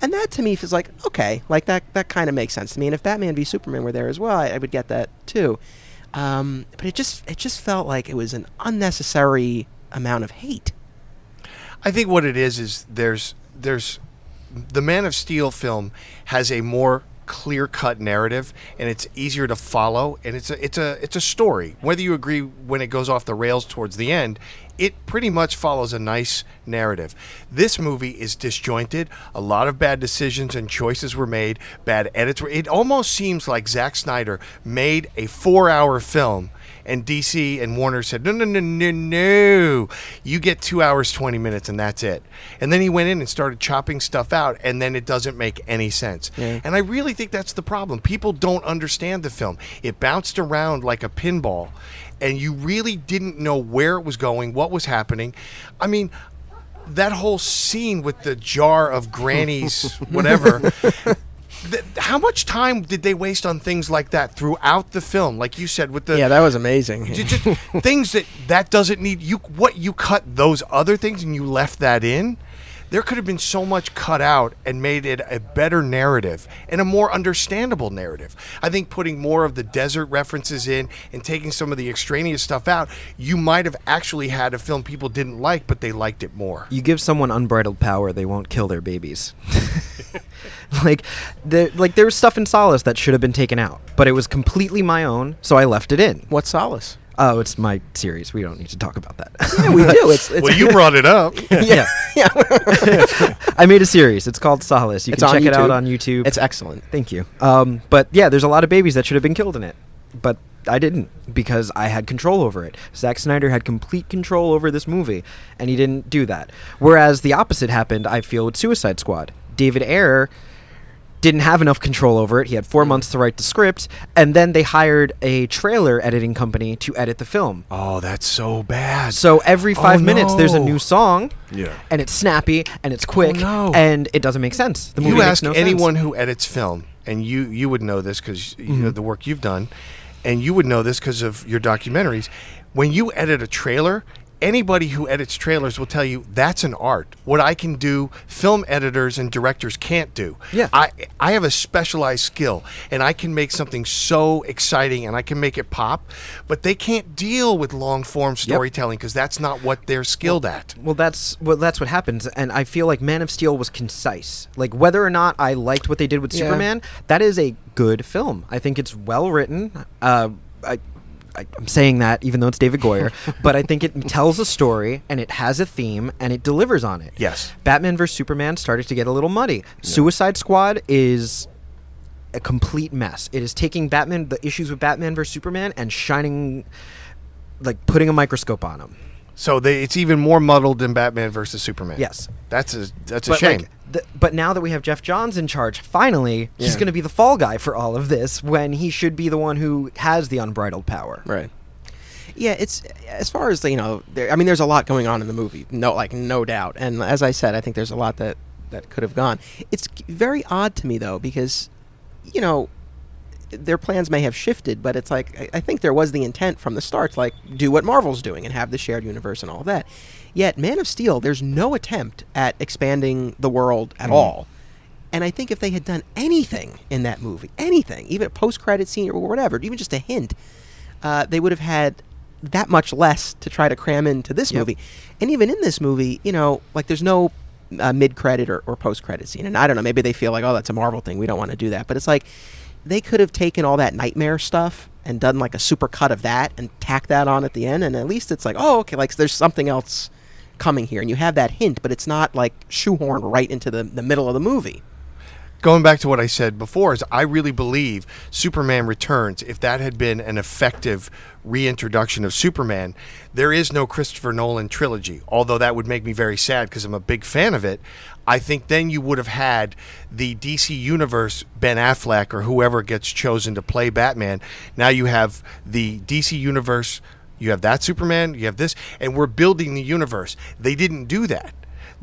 Speaker 1: and that to me feels like okay, like that that kind of makes sense to me. And if Batman v Superman were there as well, I, I would get that too. Um, but it just it just felt like it was an unnecessary amount of hate.
Speaker 2: I think what it is is there's there's the Man of Steel film has a more clear cut narrative and it's easier to follow and it's a it's a it's a story. Whether you agree when it goes off the rails towards the end, it pretty much follows a nice narrative. This movie is disjointed. A lot of bad decisions and choices were made, bad edits were it almost seems like Zack Snyder made a four hour film and DC and Warner said, no, no, no, no, no. You get two hours, 20 minutes, and that's it. And then he went in and started chopping stuff out, and then it doesn't make any sense.
Speaker 1: Yeah.
Speaker 2: And I really think that's the problem. People don't understand the film. It bounced around like a pinball, and you really didn't know where it was going, what was happening. I mean, that whole scene with the jar of Granny's whatever. Th- how much time did they waste on things like that throughout the film? Like you said, with the
Speaker 1: yeah, that was amazing.
Speaker 2: Things that that doesn't need you what you cut those other things and you left that in there could have been so much cut out and made it a better narrative and a more understandable narrative. I think putting more of the desert references in and taking some of the extraneous stuff out, you might have actually had a film people didn't like, but they liked it more.
Speaker 3: You give someone unbridled power, they won't kill their babies. like, there, like there was stuff in Solace that should have been taken out, but it was completely my own, so I left it in.
Speaker 1: What's solace?
Speaker 3: Oh, it's my series. We don't need to talk about that.
Speaker 1: Yeah, we do. It's, it's
Speaker 2: well, you brought it up.
Speaker 3: yeah.
Speaker 1: yeah.
Speaker 3: I made a series. It's called Solace. You
Speaker 1: It's
Speaker 3: can
Speaker 1: on
Speaker 3: check it out on YouTube.
Speaker 1: it's excellent.
Speaker 3: Thank you. Um, but yeah, there's a lot of babies that should have been killed in it, but I didn't because I had control over it. Zack Snyder had complete control over this movie, and he didn't do that. Whereas the opposite happened, I feel, with Suicide Squad. David Ayer didn't have enough control over it. He had four months to write the script, and then they hired a trailer editing company to edit the film.
Speaker 2: Oh, that's so bad.
Speaker 3: So every five
Speaker 2: Oh,
Speaker 3: minutes, there's a new song,
Speaker 4: Yeah.
Speaker 3: and it's snappy and it's quick,
Speaker 2: no.
Speaker 3: and it doesn't make sense. The movie
Speaker 2: you
Speaker 3: makes
Speaker 2: ask
Speaker 3: no sense.
Speaker 2: anyone who edits film, and you you would know this because you
Speaker 3: Mm-hmm.
Speaker 2: know the work you've done, and you would know this because of your documentaries. When you edit a trailer, anybody who edits trailers will tell you that's an art. What I can do, film editors and directors can't do.
Speaker 3: Yeah.
Speaker 2: I I have a specialized skill, and I can make something so exciting, and I can make it pop, but they can't deal with long form storytelling because that's not what they're skilled at.
Speaker 3: Well, that's well, that's what happens, and I feel like Man of Steel was concise. Like whether or not I liked what they did with
Speaker 1: Yeah.
Speaker 3: Superman, that is a good film. I think it's well written. Uh, I, I, I'm saying that even though it's David Goyer, but I think it tells a story and it has a theme and it delivers on it.
Speaker 2: Yes.
Speaker 3: Batman vs Superman started to get a little muddy. Suicide Squad is a complete mess. It is taking Batman the issues with Batman vs Superman and shining, like putting a microscope on them.
Speaker 2: So they, it's even more muddled than Batman versus Superman.
Speaker 3: Yes.
Speaker 2: that's a that's a
Speaker 3: but
Speaker 2: shame.
Speaker 3: Like, th- but now that we have Geoff Johns in charge, finally he's
Speaker 1: Yeah.
Speaker 3: going to be the fall guy for all of this when he should be the one who has the unbridled power.
Speaker 1: Right. Yeah, it's as far as you know. There, I mean, there's a lot going on in the movie. No, like no doubt. And as I said, I think there's a lot that that could have gone. It's very odd to me though because, you know, their plans may have shifted, but it's like I, I think there was the intent from the start, like do what Marvel's doing and have the shared universe and all that. Yet, Man of Steel, there's no attempt at expanding the world at all. And I think if they had done anything in that movie, anything, even a post-credit scene or whatever, even just a hint, uh, they would have had that much less to try to cram into this
Speaker 3: Yep.
Speaker 1: movie. And even in this movie, you know, like there's no uh, mid-credit or, or post-credit scene. And I don't know, maybe they feel like, oh, that's a Marvel thing. We don't want to do that. But it's like they could have taken all that nightmare stuff and done like a super cut of that and tack that on at the end. And at least it's like, oh, okay, like there's something else coming here. And you have that hint, but it's not like shoehorned right into the, the middle of the movie.
Speaker 2: Going back to what I said before, is I really believe Superman Returns. If that had been an effective reintroduction of Superman, there is no Christopher Nolan trilogy. Although that would make me very sad because I'm a big fan of it. I think then you would have had the DC universe, Ben Affleck or whoever gets chosen to play Batman. Now you have the DC universe. You have that Superman. You have this, and we're building the universe. They didn't do that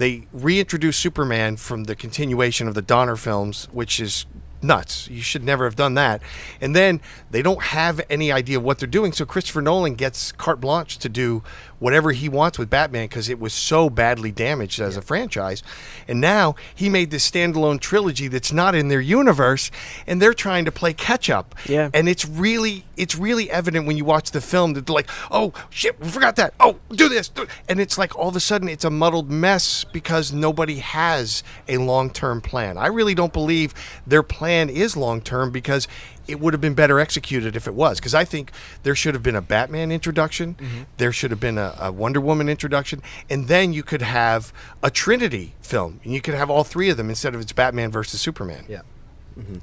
Speaker 2: they reintroduced Superman from the continuation of the Donner films, which is nuts. You should never have done that. And then they don't have any idea what they're doing. So Christopher Nolan gets carte blanche to do whatever he wants with Batman because it was so badly damaged as a franchise. And now he made this standalone trilogy that's not in their universe, and they're trying to play catch up.
Speaker 1: Yeah.
Speaker 2: And it's really it's really evident when you watch the film that they're like, oh shit, we forgot that. Oh, do this. And it's like all of a sudden it's a muddled mess because nobody has a long term plan. I really don't believe their plan is long term because it would have been better executed if it was. Because I think there should have been a Batman introduction, mm-hmm. there should have been a, a Wonder Woman introduction, and then you could have a Trinity film, and you could have all three of them instead of it's Batman versus Superman.
Speaker 3: Yeah. Mm-hmm.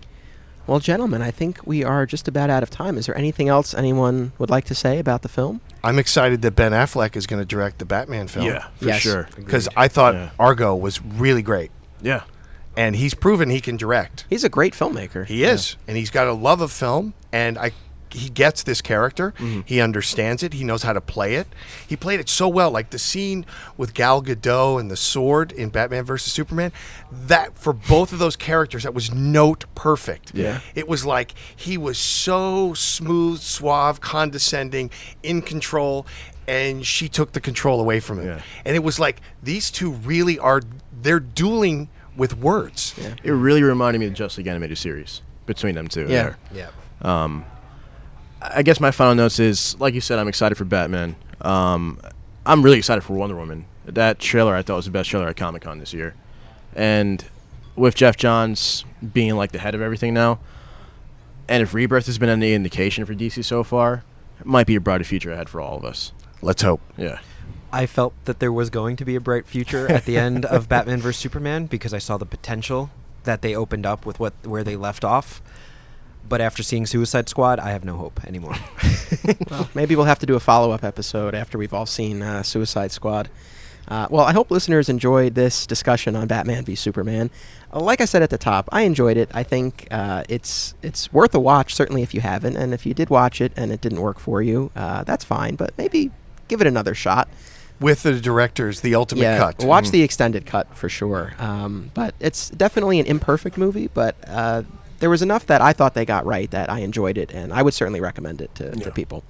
Speaker 1: Well, gentlemen, I think we are just about out of time. Is there anything else anyone would like to say about the film?
Speaker 2: I'm excited that Ben Affleck is going to direct the Batman film.
Speaker 4: Yeah, for
Speaker 1: Yes.
Speaker 4: sure.
Speaker 2: Because I thought
Speaker 4: Yeah.
Speaker 2: Argo was really great.
Speaker 4: Yeah.
Speaker 2: And he's proven he can direct.
Speaker 1: He's a great filmmaker.
Speaker 2: He is. And he's got a love of film. And I he gets this character. Mm-hmm. He understands it. He knows how to play it. He played it so well. Like the scene with Gal Gadot and the sword in Batman versus Superman. That for both of those characters, that was note perfect.
Speaker 4: Yeah.
Speaker 2: It was like he was so smooth, suave, condescending, in control, and she took the control away from him.
Speaker 4: Yeah.
Speaker 2: And it was like these two really are they're dueling with words.
Speaker 4: It really reminded me of the Justice League animated series between them two.
Speaker 1: Yeah.
Speaker 4: there.
Speaker 3: Yeah.
Speaker 4: I guess my final notes is, like you said, I'm excited for Batman. Um, I'm really excited for Wonder Woman. That trailer I thought was the best trailer at Comic Con this year, and with Geoff Johns being like the head of everything now, and if Rebirth has been any indication for DC so far, it might be a brighter future ahead for all of us.
Speaker 2: Let's hope.
Speaker 4: Yeah.
Speaker 3: I felt that there was going to be a bright future at the end of Batman vs Superman because I saw the potential that they opened up with what where they left off. But after seeing Suicide Squad, I have no hope anymore.
Speaker 1: well, maybe we'll have to do a follow up episode after we've all seen uh, Suicide Squad. Uh, well, I hope listeners enjoyed this discussion on Batman v Superman. Uh, like I said at the top, I enjoyed it. I think uh, it's it's worth a watch, certainly if you haven't. And if you did watch it and it didn't work for you, uh, that's fine. But maybe give it another shot.
Speaker 2: With the directors, the ultimate
Speaker 1: yeah,
Speaker 2: cut.
Speaker 1: watch
Speaker 2: Mm.
Speaker 1: the extended cut for sure. Um, but it's definitely an imperfect movie, but uh, there was enough that I thought they got right that I enjoyed it, and I would certainly recommend it to, to people.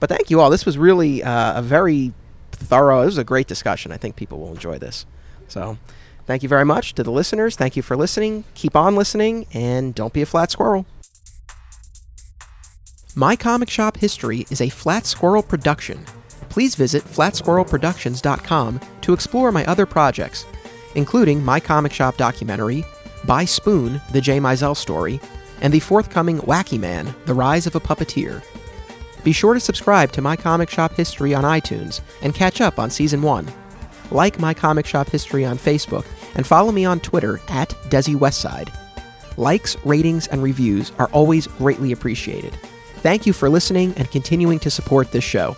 Speaker 1: But thank you all. This was really uh, a very thorough. It was a great discussion. I think people will enjoy this. So, thank you very much to the listeners. Thank you for listening. Keep on listening, and don't be a flat squirrel. My Comic Shop History is a Flat Squirrel production. Please visit flatsquirrelproductions.com to explore my other projects, including my comic shop documentary, By Spoon, the Jay Mizell story, and the forthcoming Wacky Man, The Rise of a Puppeteer. Be sure to subscribe to My Comic Shop History on iTunes and catch up on Season 1. Like My Comic Shop History on Facebook and follow me on Twitter at Desi Westside. Likes, ratings, and reviews are always greatly appreciated. Thank you for listening and continuing to support this show.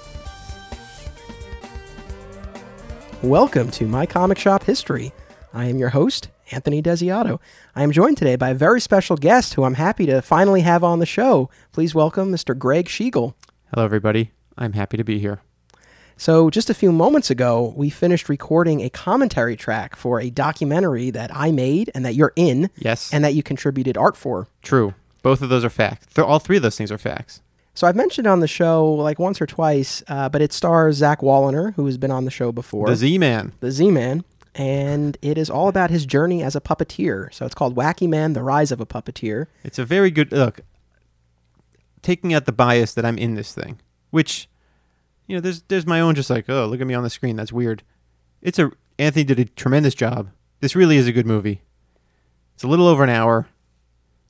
Speaker 1: Welcome to My Comic Shop History. I am your host, Anthony Desiato. I am joined today by a very special guest who I'm happy to finally have on the show. Please welcome Mr. Greg Schigiel.
Speaker 5: Hello, everybody. I'm happy to be here.
Speaker 1: So, just a few moments ago, we finished recording a commentary track for a documentary that I made and that you're in
Speaker 5: Yes.
Speaker 1: and that you contributed art for.
Speaker 5: True. Both of those are facts. All three of those things are facts.
Speaker 1: So, I've mentioned on the show like once or twice, uh, but it stars Zach Walliner, who has been on the show before.
Speaker 5: The Z Man.
Speaker 1: the Z Man, and it is all about his journey as a puppeteer. So it's called Wacky Man: The Rise of a Puppeteer.
Speaker 5: It's a very good look. Taking out the bias that I'm in this thing, which, you know, there's there's my own just like, oh, look at me on the screen. That's weird. It's a Anthony did a tremendous job. This really is a good movie. It's a little over an hour,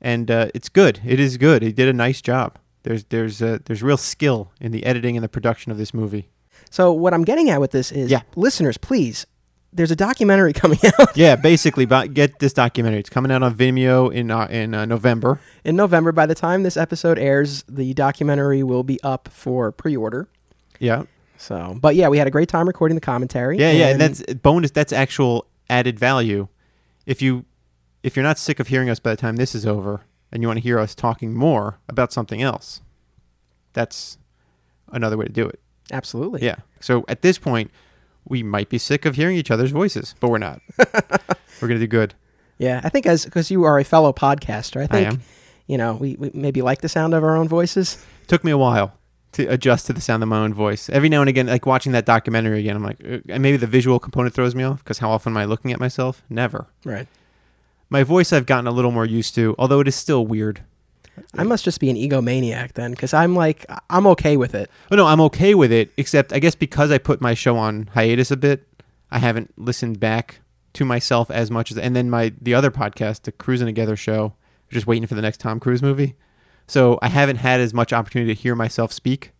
Speaker 5: and uh, it's good. It is good. He did a nice job. There's there's uh, there's real skill in the editing and the production of this movie.
Speaker 1: So what I'm getting at with this is,
Speaker 5: Yeah.
Speaker 1: listeners, please, there's a documentary coming out
Speaker 5: Yeah, basically, get this documentary. It's coming out on Vimeo in uh, in uh, November.
Speaker 1: in November. By the time this episode airs, the documentary will be up for pre-order.
Speaker 5: Yeah,
Speaker 1: So, but yeah, we had a great time recording the commentary.
Speaker 5: yeah, yeah. And that's bonus. That's actual added value. If you if you're not sick of hearing us by the time this is over, and you want to hear us talking more about something else, that's another way to do it.
Speaker 1: absolutely.
Speaker 5: Yeah. So at this point, we might be sick of hearing each other's voices, but we're not. we're gonna do good.
Speaker 1: Yeah, I think as because you are a fellow podcaster, I think
Speaker 5: am.
Speaker 1: you know we, we maybe like the sound of our own voices.
Speaker 5: Took me a while to adjust to the sound of my own voice. Every now and again, like watching that documentary again, I'm like, and maybe the visual component throws me off because how often am I looking at myself? Never.
Speaker 1: Right.
Speaker 5: My voice I've gotten a little more used to, although it is still weird.
Speaker 1: I must just be an egomaniac then, because I'm like I'm okay with it.
Speaker 5: Oh no, I'm okay with it. Except I guess because I put my show on hiatus a bit, I haven't listened back to myself as much as. And then my the other podcast, the Cruising Together show, just waiting for the next Tom Cruise movie. So I haven't had as much opportunity to hear myself speak.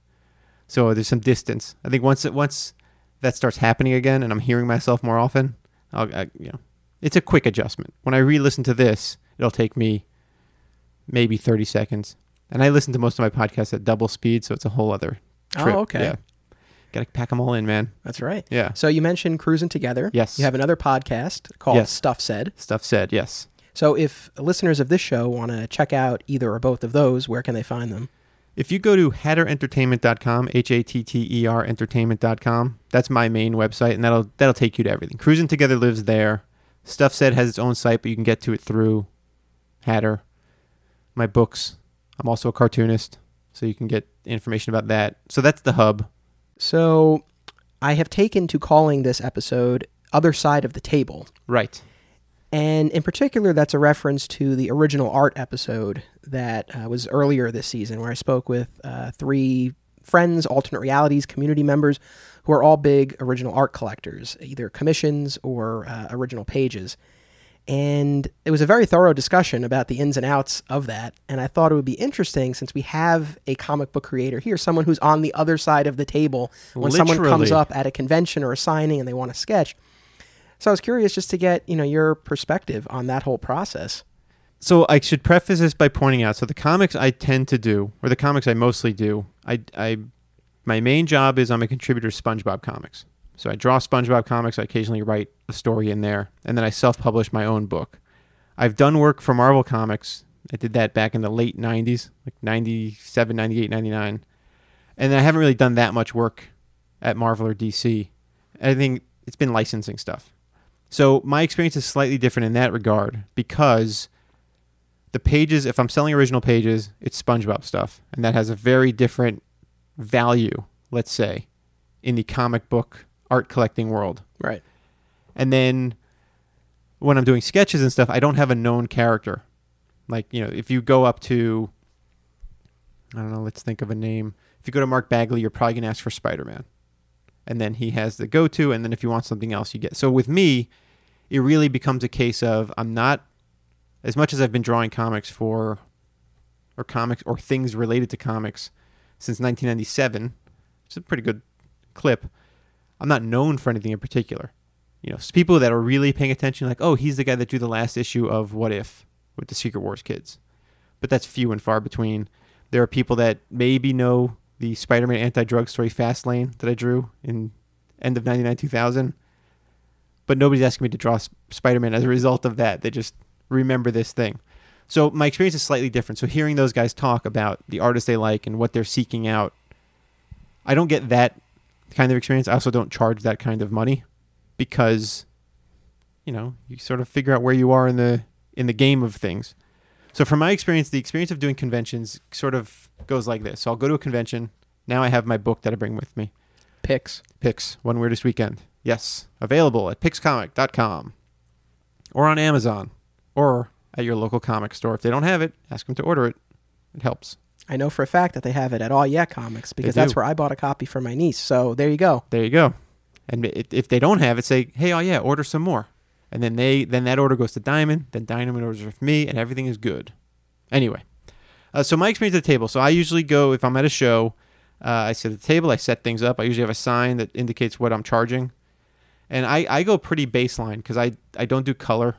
Speaker 5: So there's some distance. I think once it once that starts happening again, and I'm hearing myself more often, I'll, I, you know, it's a quick adjustment. When I re-listen to this, it'll take me maybe 30 seconds. And I listen to most of my podcasts at double speed, so it's a whole other oh, trip.
Speaker 1: Oh, okay.
Speaker 5: Yeah. Got to pack them all in, man.
Speaker 1: That's right.
Speaker 5: Yeah.
Speaker 1: So you mentioned cruising together.
Speaker 5: Yes.
Speaker 1: You have another podcast called
Speaker 5: Yes.
Speaker 1: Stuff Said.
Speaker 5: Stuff said, yes.
Speaker 1: So if listeners of this show want to check out either or both of those, where can they find them?
Speaker 5: If you go to hatterentertainment.com, H A T T E R entertainment.com, that's my main website, and that'll that'll take you to everything. Cruising Together lives there. Stuff Said has its own site, but you can get to it through Hatter. My books. I'm also a cartoonist, so you can get information about that. So that's the hub.
Speaker 1: So I have taken to calling this episode Other Side of the Table.
Speaker 5: Right.
Speaker 1: And in particular, that's a reference to the original art episode that uh, was earlier this season, where I spoke with uh, three friends, alternate realities, community members, who are all big original art collectors, either commissions or uh, original pages. And it was a very thorough discussion about the ins and outs of that. And I thought it would be interesting since we have a comic book creator here, someone who's on the other side of the table when someone comes up at a convention or a signing and they want to sketch. So I was curious just to get, you know, your perspective on that whole process.
Speaker 5: So I should preface this by pointing out. So the comics I tend to do, or the comics I mostly do, I, I, my main job is I'm a contributor to SpongeBob comics. So I draw SpongeBob comics. I occasionally write a story in there, and then I self-publish my own book. I've done work for Marvel Comics. I did that back in the late 90s, like 97, 98, 99. And I haven't really done that much work at Marvel or DC. I think it's been licensing stuff. So my experience is slightly different in that regard because the pages, if I'm selling original pages, it's SpongeBob stuff. And that has a very different value, let's say, in the comic book art collecting world.
Speaker 1: Right.
Speaker 5: And then when I'm doing sketches and stuff, I don't have a known character. Like, you know, if you go up to, I don't know, let's think of a name. If you go to Mark Bagley, you're probably going to ask for Spider Man. And then he has the go to. And then if you want something else, you get. So with me, it really becomes a case of I'm not, as much as I've been drawing comics for, or comics, or things related to comics since 1997, it's a pretty good clip. I'm not known for anything in particular. You know, people that are really paying attention, like, oh, he's the guy that drew the last issue of What If with the Secret Wars kids. But that's few and far between. There are people that maybe know the Spider-Man anti-drug story Fast Lane that I drew in end of 99 2000. But nobody's asking me to draw S- Spider-Man as a result of that. They just remember this thing. So my experience is slightly different. So hearing those guys talk about the artists they like and what they're seeking out, I don't get that kind of experience. I also don't charge that kind of money because you know, you sort of figure out where you are in the in the game of things. So from my experience, the experience of doing conventions sort of goes like this. So I'll go to a convention. Now I have my book that I bring with me.
Speaker 1: Picks.
Speaker 5: Pix, One Weirdest Weekend. Yes, available at pixcomic.com or on Amazon or at your local comic store. If they don't have it, ask them to order it. It helps.
Speaker 1: I know for a fact that they have it at All Yeah Comics because that's where I bought a copy for my niece. So there you go.
Speaker 5: There you go. And if they don't have it, say, "Hey, oh yeah, order some more." And then they then that order goes to Diamond. Then Diamond orders it for me, and everything is good. Anyway, uh, so my experience at the table. So I usually go if I'm at a show. Uh, I sit at the table. I set things up. I usually have a sign that indicates what I'm charging, and I, I go pretty baseline because I, I don't do color,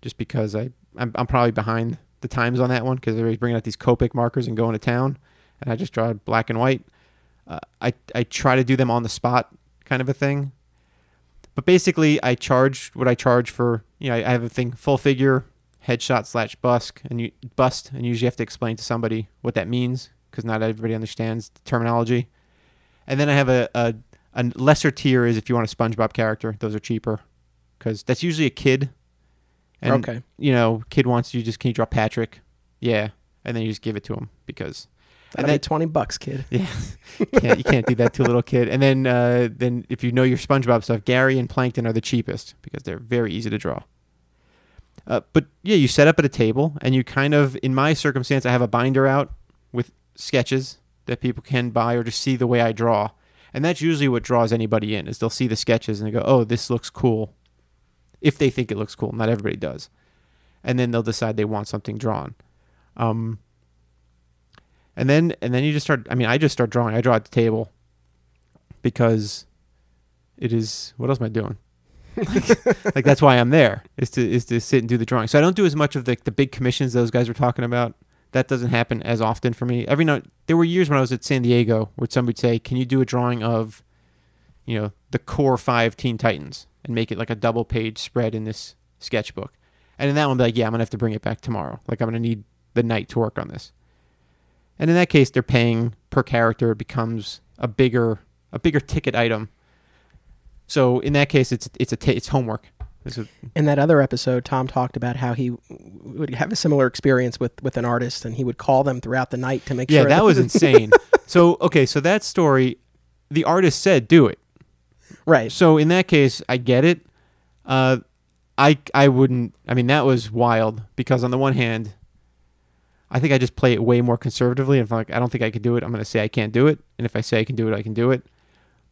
Speaker 5: just because I I'm, I'm probably behind the times on that one because everybody's bringing out these Copic markers and going to town, and I just draw black and white. Uh, I I try to do them on the spot, kind of a thing. But basically, I charge what I charge for. You know, I have a thing full figure, headshot slash bust, and you bust, and usually have to explain to somebody what that means because not everybody understands the terminology. And then I have a, a a lesser tier is if you want a SpongeBob character; those are cheaper because that's usually a kid. And,
Speaker 1: Okay.
Speaker 5: You know, kid wants you just can you draw Patrick? Yeah, and then you just give it to him because
Speaker 1: That'll
Speaker 5: and
Speaker 1: be twenty bucks, kid.
Speaker 5: yeah, you can't, you can't do that to a little kid. And then uh, then if you know your SpongeBob stuff, Gary and Plankton are the cheapest because they're very easy to draw. Uh, but yeah, you set up at a table and you kind of, in my circumstance, I have a binder out with sketches that people can buy or just see the way I draw. And that's usually what draws anybody in is they'll see the sketches and they go, "Oh, this looks cool." If they think it looks cool, not everybody does, and then they'll decide they want something drawn. Um, and then and then you just start. I mean, I just start drawing. I draw at the table because it is. What else am I doing? like that's why I'm there is to is to sit and do the drawing. So I don't do as much of the the big commissions those guys were talking about. That doesn't happen as often for me. Every now there were years when I was at San Diego where somebody'd say, "Can you do a drawing of, you know, the core five Teen Titans and make it like a double page spread in this sketchbook?" And in that one, be like, "Yeah, I'm gonna have to bring it back tomorrow. Like I'm gonna need the night to work on this." And in that case, they're paying per character. It becomes a bigger a bigger ticket item. So in that case, it's it's a ta it's homework. It's a-
Speaker 1: In that other episode, Tom talked about how he would have a similar experience with, with an artist, and he would call them throughout the night to make
Speaker 5: yeah,
Speaker 1: sure.
Speaker 5: that was insane. so okay, so that story, the artist said do it.
Speaker 1: Right.
Speaker 5: So in that case, I get it. Uh, I I wouldn't. I mean, that was wild because on the one hand, I think I just play it way more conservatively. And if like I don't think I could do it, I'm going to say I can't do it. And if I say I can do it, I can do it.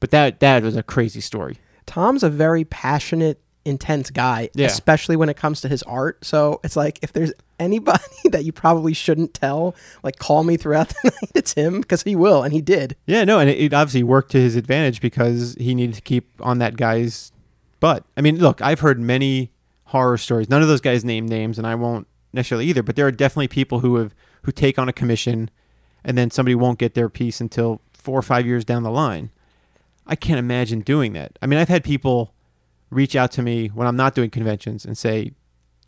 Speaker 5: But that that was a crazy story.
Speaker 1: Tom's a very passionate, intense guy,
Speaker 5: Yeah.
Speaker 1: especially when it comes to his art. So it's like if there's anybody that you probably shouldn't tell, like call me throughout the night, it's him because he will, and he did.
Speaker 5: Yeah, no, and it, it obviously worked to his advantage because he needed to keep on that guy's butt. I mean, look, I've heard many horror stories. None of those guys name names, and I won't necessarily either. But there are definitely people who have who take on a commission, and then somebody won't get their piece until four or five years down the line. I can't imagine doing that. I mean, I've had people reach out to me when I'm not doing conventions and say,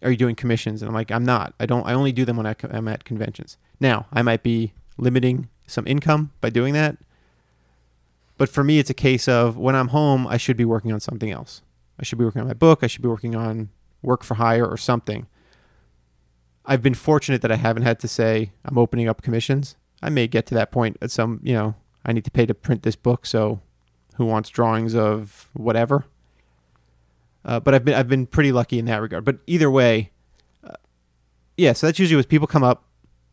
Speaker 5: "Are you doing commissions?" And I'm like, "I'm not. I don't. I only do them when I, am at conventions." Now, I might be limiting some income by doing that, but for me, it's a case of when I'm home, I should be working on something else. I should be working on my book. I should be working on work for hire or something. I've been fortunate that I haven't had to say I'm opening up commissions. I may get to that point at some, you know, I need to pay to print this book, so who wants drawings of whatever? Uh, but I've been I've been pretty lucky in that regard. But either way, uh, yeah. So that's usually when people come up,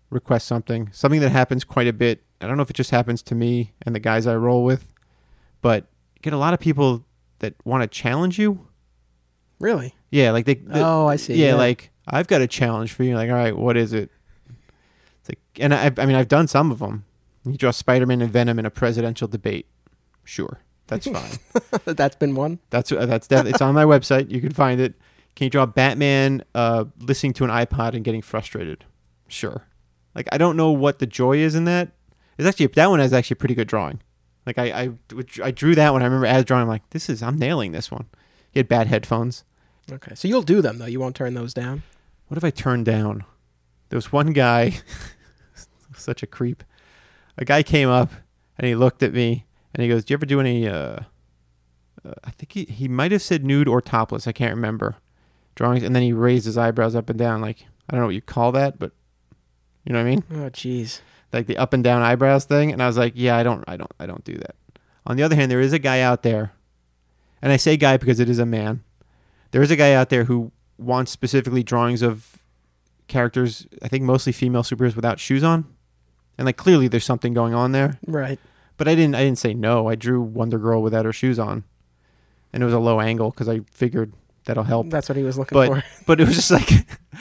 Speaker 5: request something, something that happens quite a bit. I don't know if it just happens to me and the guys I roll with, but get a lot of people that want to challenge you.
Speaker 1: Really?
Speaker 5: Yeah, like they. the-
Speaker 1: oh, I see.
Speaker 5: yeah, like I've got a challenge for you. Like, all right, what is it? It's like, and I, I mean, I've done some of them. You draw Spider-Man and Venom in a presidential debate. Sure, that's fine.
Speaker 1: that's been one.
Speaker 5: That's uh, that's def- it's on my website. You can find it. Can you draw Batman uh, listening to an iPod and getting frustrated? Sure. Like I don't know what the joy is in that. It's actually that one has actually a pretty good drawing. Like I I, I drew that one. I remember as drawing. I'm like, this is I'm nailing this one. He had bad headphones.
Speaker 1: Okay, so you'll do them though. You won't turn those down.
Speaker 5: What if I turned down? There was one guy, such a creep. A guy came up and he looked at me and he goes, "Do you ever do any?" Uh, uh, I think he he might have said nude or topless. I can't remember drawings. And then he raised his eyebrows up and down, like I don't know what you call that, but you know what I mean,
Speaker 1: Oh, jeez.
Speaker 5: like the up and down eyebrows thing. And I was like, "Yeah, I don't, I don't, I don't do that." On the other hand, there is a guy out there, and I say guy because it is a man. There is a guy out there who wants specifically drawings of characters, I think mostly female superheroes without shoes on. And like clearly there's something going on there.
Speaker 1: Right.
Speaker 5: But I didn't I didn't say no. I drew Wonder Girl without her shoes on. And it was a low angle cuz I figured that'll help.
Speaker 1: That's what he was looking
Speaker 5: But
Speaker 1: for.
Speaker 5: but it was just like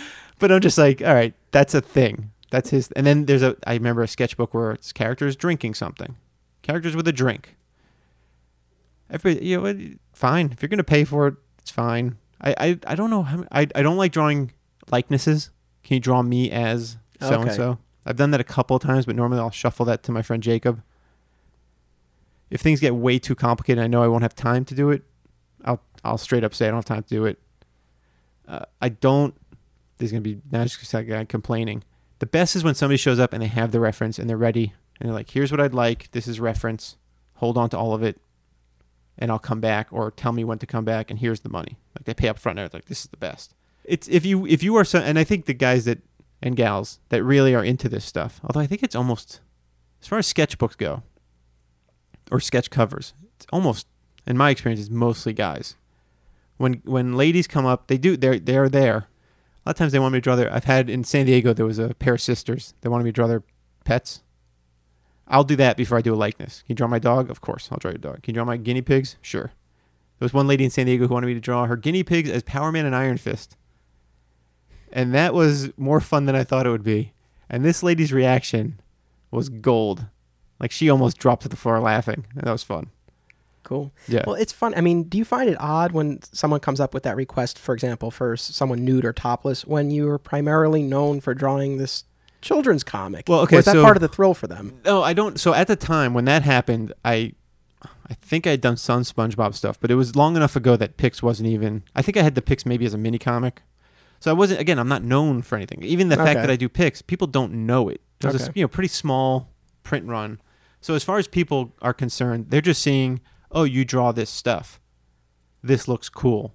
Speaker 5: but I'm just like, all right, that's a thing. That's his and then there's a I remember a sketchbook where it's characters drinking something. Characters with a drink. Everybody, you know, fine. If you're going to pay for it, it's fine. I, I, I don't know. How, I, I don't like drawing likenesses. Can you draw me as so and so? I've done that a couple of times, but normally I'll shuffle that to my friend Jacob. If things get way too complicated, I know I won't have time to do it. I'll I'll straight up say I don't have time to do it. Uh, I don't. There's gonna be now just a guy complaining. The best is when somebody shows up and they have the reference and they're ready and they're like, "Here's what I'd like. This is reference. Hold on to all of it, and I'll come back or tell me when to come back. And here's the money. Like they pay up front. And they're like, "This is the best." it's if you if you are so, and I think the guys that and gals that really are into this stuff. Although I think it's almost as far as sketchbooks go or sketch covers, it's almost in my experience it's mostly guys. When when ladies come up, they do they're they're there. A lot of times they want me to draw their. I've had in San Diego there was a pair of sisters. They wanted me to draw their pets. I'll do that before I do a likeness. Can you draw my dog? Of course, I'll draw your dog. Can you draw my guinea pigs? Sure. There was one lady in San Diego who wanted me to draw her guinea pigs as Power Man and Iron Fist. And that was more fun than I thought it would be. And this lady's reaction was gold. Like she almost dropped to the floor laughing. That was fun.
Speaker 1: Cool.
Speaker 5: Yeah.
Speaker 1: Well, it's fun. I mean, do you find it odd when someone comes up with that request, for example, for someone nude or topless, when you are primarily known for drawing this children's comic?
Speaker 5: Well, okay,
Speaker 1: is that
Speaker 5: so-
Speaker 1: part of the thrill for them?
Speaker 5: No, I don't. So at the time when that happened, I, I think I had done some SpongeBob stuff, but it was long enough ago that Pix wasn't even. I think I had the Pix maybe as a mini comic. So I wasn't. Again, I'm not known for anything. Even the
Speaker 1: Okay.
Speaker 5: fact that I do Pix, people don't know it. It was a you know pretty small print run. So as far as people are concerned, they're just seeing, oh, you draw this stuff. This looks cool.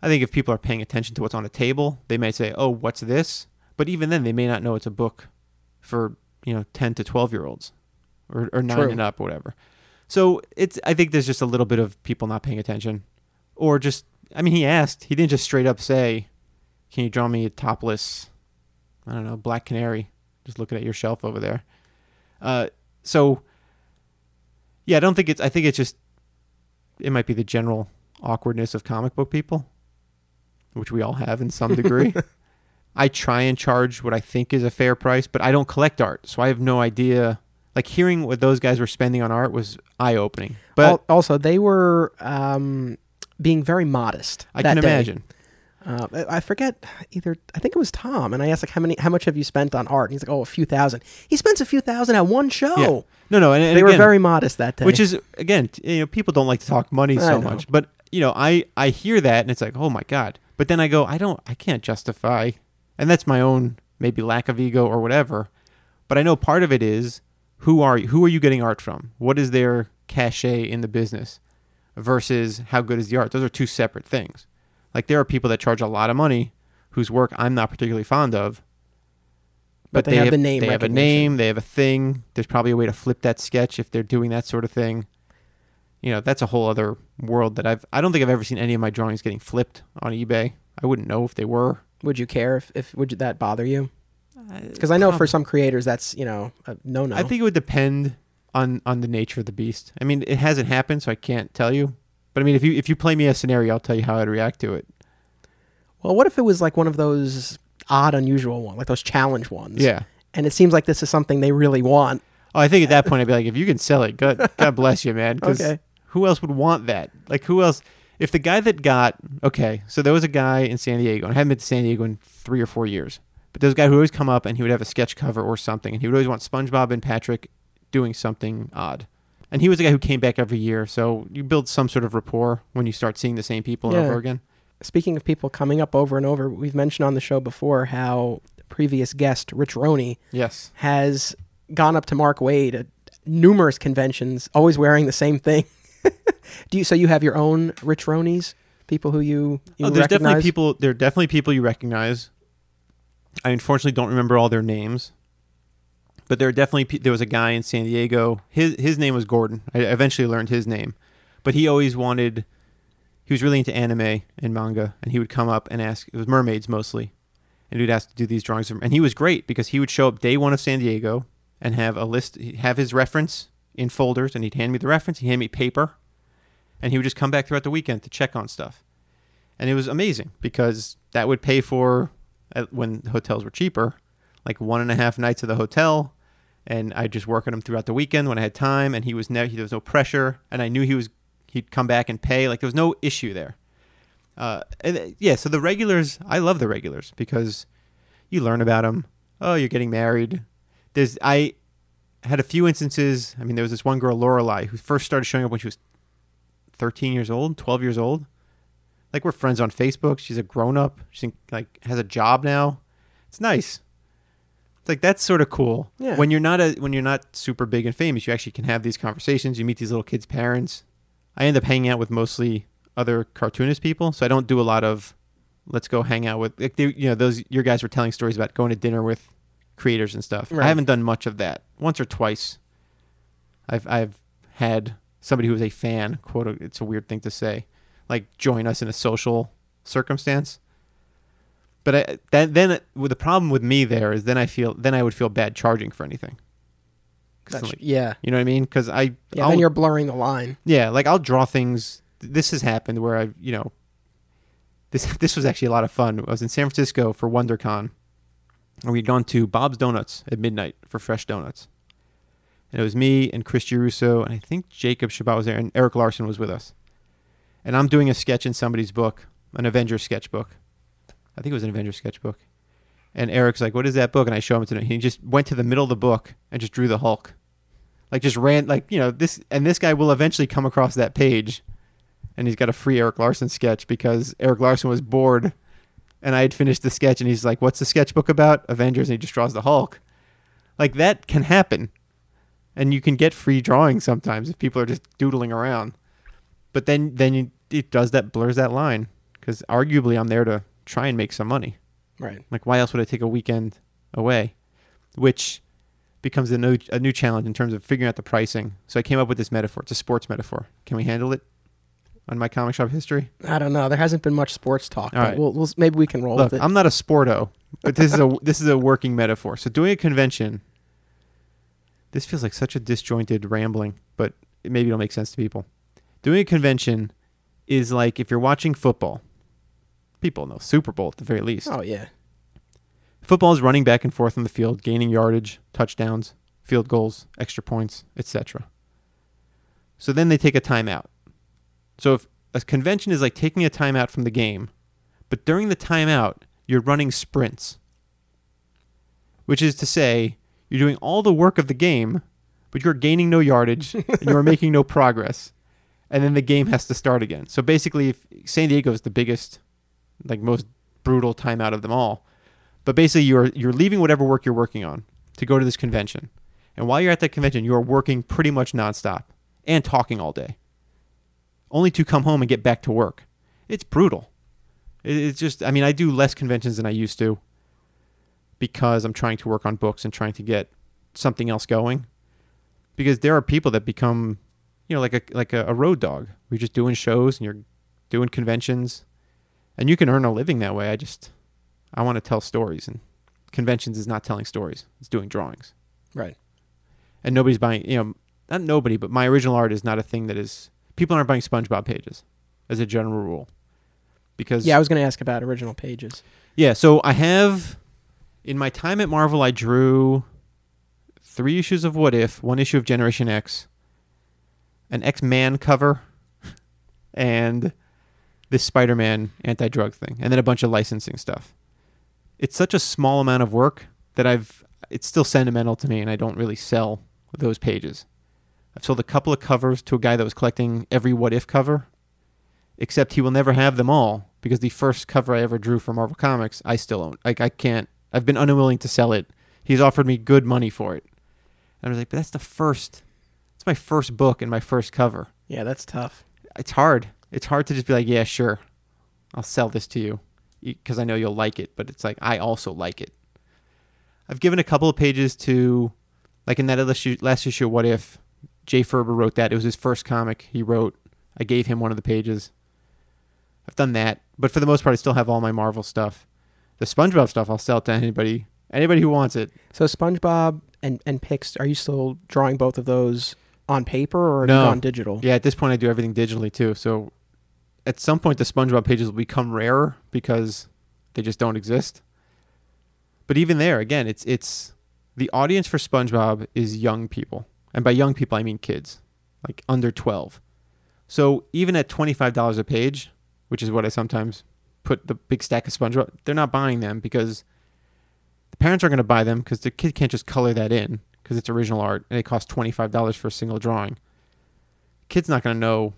Speaker 5: I think if people are paying attention to what's on a table, they may say, "Oh, what's this?" But even then, they may not know it's a book for you know ten to twelve year olds, or or nine
Speaker 1: True.
Speaker 5: and up, or whatever. So it's I think there's just a little bit of people not paying attention, or just I mean he asked, he didn't just straight up say, "Can you draw me a topless, I don't know, black canary?" Just looking at your shelf over there. Uh, so yeah, I don't think it's. I think it's just it might be the general awkwardness of comic book people, which we all have in some degree. I try and charge what I think is a fair price, but I don't collect art, so I have no idea. Like hearing what those guys were spending on art was eye opening. But
Speaker 1: Al- also, they were um, being very modest.
Speaker 5: I can
Speaker 1: day.
Speaker 5: imagine.
Speaker 1: Uh, I forget either. I think it was Tom, and I asked like, "How many? How much have you spent on art?" And he's like, "Oh, a few thousand. He spends a few thousand at one show.
Speaker 5: Yeah. No, no, and, and
Speaker 1: They were very modest that day.
Speaker 5: which is again, you know, people don't like to talk money so much, but you know, I I hear that and it's like, oh my god. But then I go, I don't, I can't justify, and that's my own maybe lack of ego or whatever. But I know part of it is who are you, who are you getting art from? What is their cachet in the business versus how good is the art? Those are two separate things. Like there are people that charge a lot of money whose work I'm not particularly fond of.
Speaker 1: But they have the name
Speaker 5: They have a name. They have a thing. There's probably a way to flip that sketch if they're doing that sort of thing. You know, that's a whole other world that I've. I don't think I've ever seen any of my drawings getting flipped on eBay. I wouldn't know if they were.
Speaker 1: would you care if, if would that bother you? Uh, because I know for some creators that's you know no no.
Speaker 5: I think it would depend on on the nature of the beast. I mean, it hasn't happened, so I can't tell you. But I mean, if you if you play me a scenario, I'll tell you how I'd react to it.
Speaker 1: Well, what if it was like one of those odd, unusual ones, like those challenge ones?
Speaker 5: Yeah.
Speaker 1: And it seems like this is something they really want.
Speaker 5: Oh, I think at that point I'd be like, if you can sell it, God, God bless you, man. 'cause
Speaker 1: Okay.
Speaker 5: Who else would want that? Like, who else? If the guy that got okay, so there was a guy in San Diego, and I haven't been to San Diego in three or four years, but there was a guy who would always come up and he would have a sketch cover or something, and he would always want SpongeBob and Patrick doing something odd. And he was a guy who came back every year, so you build some sort of rapport when you start seeing the same people
Speaker 1: Yeah.
Speaker 5: over again.
Speaker 1: Speaking of people coming up over and over, we've mentioned on the show before how previous guest Rich Roney
Speaker 5: Yes.
Speaker 1: has gone up to Mark Waid at numerous conventions, always wearing the same thing. Do you? So you have your own Rich Ronies, people who you you
Speaker 5: oh, there's
Speaker 1: recognize?
Speaker 5: definitely people. There are definitely people you recognize. I unfortunately don't remember all their names, but there are definitely there was a guy in San Diego. His his name was Gordon. I eventually learned his name, but he always wanted. He was really into anime and manga, and he would come up and ask. It was mermaids mostly, and he'd ask to do these drawings. And he was great because he would show up day one of San Diego and have a list, have his reference in folders, and he'd hand me the reference. He'd hand me paper, and he would just come back throughout the weekend to check on stuff and it was amazing because that would pay for when hotels were cheaper, like one and a half nights of the hotel, and I just work on him throughout the weekend when I had time, and he was never there was no pressure, and I knew he was he'd come back and pay, like there was no issue there. Uh, and, uh, yeah, so the regulars, I love the regulars because you learn about them. Oh, you're getting married. There's I had a few instances. I mean, there was this one girl, Lorelai, who first started showing up when she was 13 years old, 12 years old like we're friends on Facebook. She's a grown up. She like has a job now. It's nice. Like that's sort of cool.
Speaker 1: Yeah.
Speaker 5: When you're not a when you're not super big and famous, you actually can have these conversations. You meet these little kids' parents. I end up hanging out with mostly other cartoonist people, so I don't do a lot of let's go hang out with like they, you know those your guys were telling stories about going to dinner with creators and stuff.
Speaker 1: Right.
Speaker 5: I haven't done much of that. Once or twice, I've I've had somebody who is a fan quote. It's a weird thing to say, like join us in a social circumstance. But I, that, then with the problem with me there is then I feel then I would feel bad charging for anything. Like-
Speaker 1: yeah.
Speaker 5: you know what I mean? Because I
Speaker 1: Yeah,
Speaker 5: I'll-
Speaker 1: then you're blurring the line.
Speaker 5: yeah, like I'll draw things. This has happened where I, you know, this this was actually a lot of fun. I was in San Francisco for WonderCon, and we'd gone to Bob's Donuts at midnight for fresh donuts. And it was me and Chris Giarrusso, and I think Jacob Chabot was there, and Erik Larsen was with us. And I'm doing a sketch in somebody's book, an Avengers sketchbook. I think it was an Avengers sketchbook. And Eric's like, "What is that book?" And I show him to him. He just went to the middle of the book and just drew the Hulk like just ran like you know this and this guy will eventually come across that page and he's got a free erik larsen sketch because erik larsen was bored and i had finished the sketch and he's like what's the sketchbook about avengers and he just draws the hulk like that can happen and you can get free drawings sometimes if people are just doodling around but then then you, it does that blurs that line because arguably i'm there to try and make some money
Speaker 1: Right.
Speaker 5: like, why else would I take a weekend away? Which becomes a new, a new challenge in terms of figuring out the pricing. So I came up with this metaphor. It's a sports metaphor. Can we handle it on my comic shop history?
Speaker 1: I don't know. There hasn't been much sports talk,
Speaker 5: All
Speaker 1: but
Speaker 5: right.
Speaker 1: we'll, we'll maybe we can roll
Speaker 5: Look,
Speaker 1: with it.
Speaker 5: I'm not a sporto, but this is a this is a working metaphor. So doing a convention, this feels like such a disjointed rambling, but it, maybe it'll make sense to people. Doing a convention is like if you're watching football. People know Super Bowl at the very least.
Speaker 1: oh yeah.
Speaker 5: Football is running back and forth on the field, gaining yardage, touchdowns, field goals, extra points, etc. So then they take a timeout. So if a convention is like taking a timeout from the game, but during the timeout, you're running sprints. Which is to say, you're doing all the work of the game, but you're gaining no yardage and you're making no progress. And then the game has to start again. So basically, if San Diego is the biggest, like most brutal time out of them all. But basically, you're you're leaving whatever work you're working on to go to this convention, and while you're at that convention, you are working pretty much nonstop and talking all day, only to come home and get back to work. It's brutal. It's just, I mean, I do less conventions than I used to because I'm trying to work on books and trying to get something else going. Because there are people that become, you know, like a like a, a road dog. You're just doing shows and you're doing conventions, and you can earn a living that way. I just I want to tell stories, and conventions is not telling stories; it's doing drawings.
Speaker 1: Right.
Speaker 5: And nobody's buying, you know, not nobody, but my original art is not a thing that is. People aren't buying SpongeBob pages, as a general rule, because
Speaker 1: Yeah, I was going to ask about original pages.
Speaker 5: yeah. So I have, in my time at Marvel, I drew three issues of What If, one issue of Generation X, an X Man cover, and this Spider Man anti drug thing, and then a bunch of licensing stuff. It's such a small amount of work that I've. It's still sentimental to me, and I don't really sell those pages. I've sold a couple of covers to a guy that was collecting every What If cover, except he will never have them all because the first cover I ever drew for Marvel Comics, I still own. Like I can't. I've been unwilling to sell it. He's offered me good money for it, and I was like, but that's the first. It's my first book and my first cover.
Speaker 1: Yeah, that's tough.
Speaker 5: It's hard. It's hard to just be like, yeah, sure, I'll sell this to you because I know you'll like it. But it's like I also like it. I've given a couple of pages to, like in that issue, last issue, What If? Jay Faerber wrote that. It was his first comic he wrote. I gave him one of the pages. I've done that, but for the most part, I still have all my Marvel stuff. The SpongeBob stuff, I'll sell to anybody, anybody who wants it.
Speaker 1: So SpongeBob and and Pix, are you still drawing both of those on paper or
Speaker 5: No.
Speaker 1: gone digital?
Speaker 5: Yeah, at this point, I do everything digitally too. So at some point, the SpongeBob pages will become rarer because they just don't exist. But even there, again, it's it's the audience for SpongeBob is young people, and by young people, I mean kids, like under twelve. So even at twenty five dollars a page, which is what I sometimes put the big stack of SpongeBob, they're not buying them because the parents aren't going to buy them because the kid can't just color that in because it's original art and it costs twenty five dollars for a single drawing kid's not going to know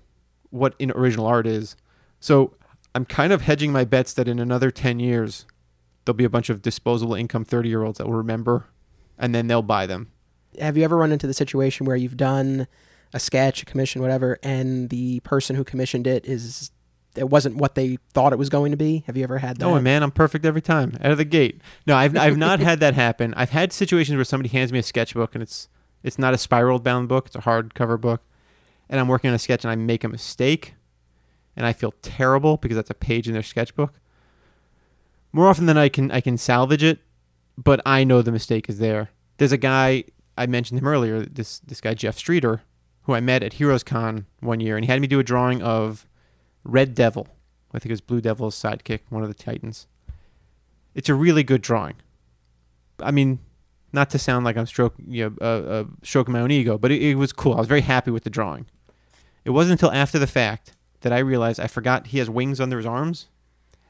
Speaker 5: what in original art is. So I'm kind of hedging my bets that in another 10 years, there'll be a bunch of disposable income 30 year olds that will remember and then they'll buy them.
Speaker 1: Have you ever run into the situation where you've done a sketch, a commission, whatever, and the person who commissioned it is it wasn't what they thought it was going to be? Have you ever had that?
Speaker 5: Oh man, I'm perfect every time out of the gate. No, I've I've not had that happen. I've had situations where somebody hands me a sketchbook and it's it's not a spiral bound book; it's a hardcover book, and I'm working on a sketch and I make a mistake, and I feel terrible because that's a page in their sketchbook. More often than I can I can salvage it, but I know the mistake is there. There's a guy I mentioned him earlier. This this guy Jeff Streeter, who I met at Heroes Con one year, and he had me do a drawing of Red Devil. I think it was Blue Devil's sidekick, one of the Titans. It's a really good drawing. I mean, not to sound like I'm stroking, you know, uh, uh, stroking my own ego, but it, it was cool. I was very happy with the drawing. It wasn't until after the fact that I realized I forgot he has wings under his arms,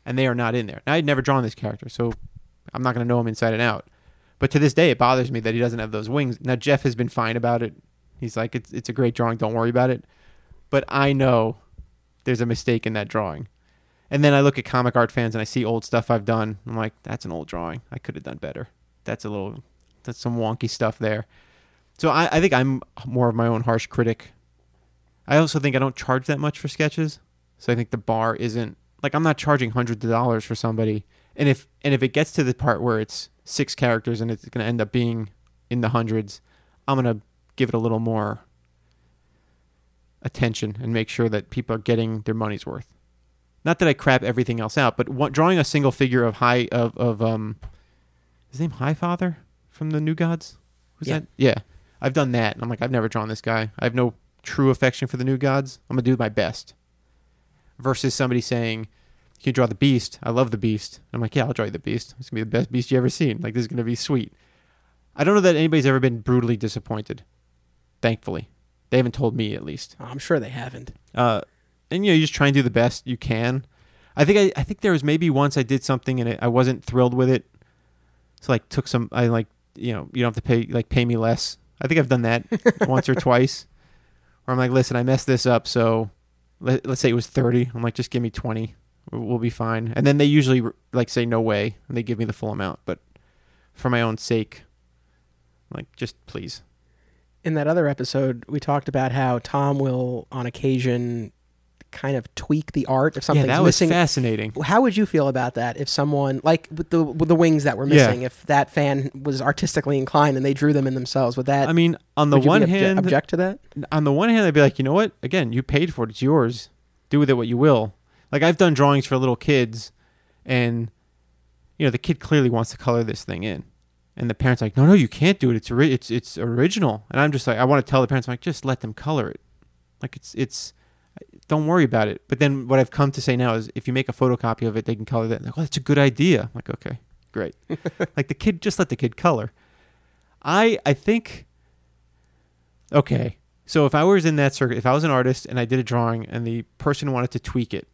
Speaker 5: and they are not in there. Now, I'd never drawn this character, so I'm not going to know him inside and out. But to this day, it bothers me that he doesn't have those wings. Now, Jeff has been fine about it. He's like, it's, it's a great drawing. Don't worry about it. But I know there's a mistake in that drawing. And then I look at comic art fans and I see old stuff I've done. I'm like, that's an old drawing. I could have done better. That's a little, that's some wonky stuff there. So I, I think I'm more of my own harsh critic. I also think I don't charge that much for sketches. So I think the bar isn't like I'm not charging hundreds of dollars for somebody. And if and if it gets to the part where it's six characters and it's going to end up being in the hundreds, I'm going to give it a little more attention and make sure that people are getting their money's worth. Not that I crap everything else out, but what, drawing a single figure of high of of um, his name Highfather from the New Gods. Who's
Speaker 1: Yeah.
Speaker 5: that? Yeah, I've done that, and I'm like, I've never drawn this guy. I have no true affection for the New Gods. I'm gonna do my best. Versus somebody saying, "Can you draw the Beast? I love the Beast." I'm like, "Yeah, I'll draw you the Beast. It's gonna be the best Beast you ever seen. Like this is gonna be sweet." I don't know that anybody's ever been brutally disappointed. Thankfully, they haven't told me at least.
Speaker 1: I'm sure they haven't.
Speaker 5: Uh, and you know, you just try and do the best you can. I think I, I think there was maybe once I did something and it, I wasn't thrilled with it. So like took some I like you know you don't have to pay like pay me less. I think I've done that once or twice. I'm like, listen, I messed this up, so let, let's say it was thirty. I'm like, just give me twenty, we'll, we'll be fine. And then they usually like say no way, and they give me the full amount. But for my own sake, like just please.
Speaker 1: In that other episode, we talked about how Tom will, on occasion, kind of tweak the art if something's
Speaker 5: yeah, that was
Speaker 1: missing.
Speaker 5: fascinating.
Speaker 1: How would you feel about that if someone like with the with the wings that were
Speaker 5: Yeah.
Speaker 1: missing, if that fan was artistically inclined and they drew them in themselves, would that
Speaker 5: I mean, on the one
Speaker 1: obje-
Speaker 5: hand,
Speaker 1: object to that?
Speaker 5: on the one hand, I'd be like, you know what? Again, you paid for it. It's yours. Do with it what you will. Like I've done drawings for little kids, and you know the kid clearly wants to color this thing in, and the parents like, no, no, you can't do it. It's ori- it's it's original. And I'm just like, I want to tell the parents, I'm like, just let them color it. Like it's it's. Don't worry about it. But then what I've come to say now is, if you make a photocopy of it, they can color that. Like, oh, that's a good idea. I'm like, okay, great. like the kid, just let the kid color. I I think. Okay, so if I was in that circuit, if I was an artist and I did a drawing and the person wanted to tweak it,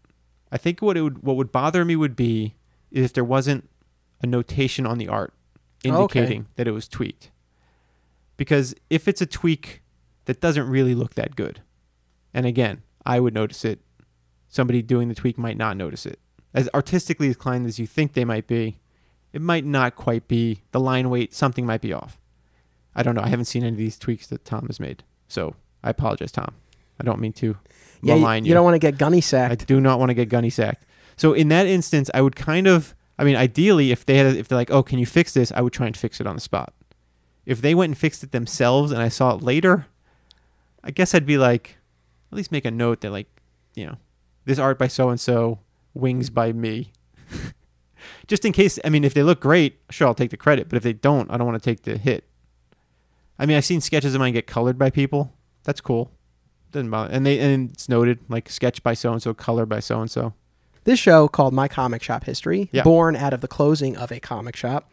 Speaker 5: I think what it would what would bother me would be if there wasn't a notation on the art
Speaker 1: Okay.
Speaker 5: indicating that it was tweaked. Because if it's a tweak that doesn't really look that good, and again, I would notice it. Somebody doing the tweak might not notice it. As artistically inclined as you think they might be, it might not quite be the line weight. Something might be off. I don't know. I haven't seen any of these tweaks that Tom has made, so I apologize, Tom. I don't mean to
Speaker 1: Yeah, you,
Speaker 5: malign
Speaker 1: you don't want to get gunny sacked.
Speaker 5: I do not want to get gunny sacked. So in that instance, I would kind of, I mean, ideally, if they had, if they're like, oh, can you fix this? I would try and fix it on the spot. If they went and fixed it themselves and I saw it later, I guess I'd be like, at least make a note that like, you know, this art by so and so, wings by me. Just in case, I mean, if they look great, sure, I'll take the credit. But if they don't, I don't want to take the hit. I mean, I've seen sketches of mine get colored by people. That's cool. Doesn't bother. And they and it's noted like sketch by so and so, color by so and so.
Speaker 1: This show, called My Comic Shop History,
Speaker 5: Yeah.
Speaker 1: born out of the closing of a comic shop.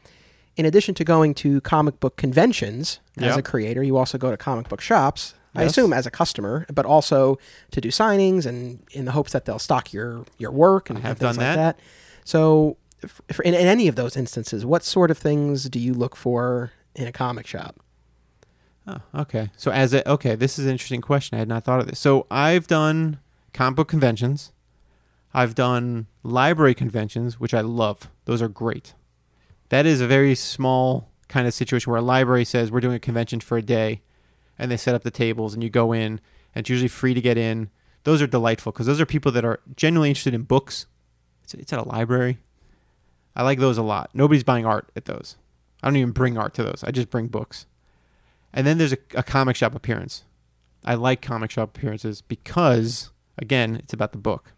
Speaker 1: In addition to going to comic book conventions as
Speaker 5: Yeah.
Speaker 1: a creator, you also go to comic book shops. I assume as a customer, but also to do signings and in the hopes that they'll stock your your work and,
Speaker 5: I have
Speaker 1: things
Speaker 5: done
Speaker 1: like
Speaker 5: that.
Speaker 1: that. So, if, if in, in any of those instances, what sort of things do you look for in a comic shop?
Speaker 5: Oh, okay. So as a okay, this is an interesting question. I had not thought of this. So I've done comic book conventions. I've done library conventions, which I love. Those are great. That is a very small kind of situation where a library says we're doing a convention for a day, and they set up the tables, and you go in, and it's usually free to get in. those are delightful because those are people that are genuinely interested in books. It's, it's at a library. I like those a lot. Nobody's buying art at those. I don't even bring art to those. I just bring books. And then there's a, a comic shop appearance. I like comic shop appearances because, again, it's about the book.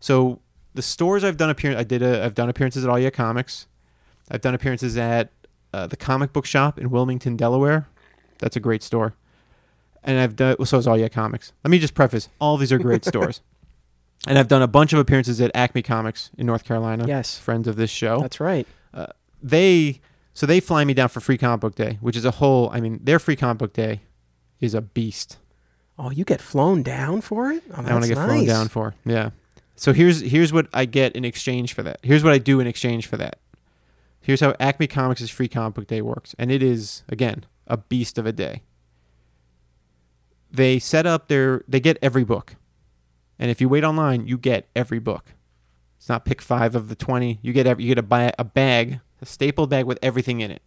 Speaker 5: So the stores I've done appearance, I did a, I've done appearances at All Yeah Comics. I've done appearances at uh, the comic book shop in Wilmington, Delaware. That's a great store. And I've done well, so is All Yeah Comics. Let me just preface: all these are great stores. And I've done a bunch of appearances at Acme Comics in North Carolina.
Speaker 1: Yes.
Speaker 5: friends of this show
Speaker 1: That's right.
Speaker 5: Uh, they so they fly me down for free comic book day, which is a whole. I mean, their free comic book day is a beast.
Speaker 1: Oh, you get flown down for it? Oh,
Speaker 5: I want to get
Speaker 1: nice.
Speaker 5: flown down for. Yeah. So here's here's what I get in exchange for that. Here's what I do in exchange for that. Here's how Acme Comics' free comic book day works, and it is again a beast of a day. They set up their they get every book, and if you wait online, you get every book. It's not pick five of the twenty. You get every, you get a, ba- a bag, a staple bag with everything in it.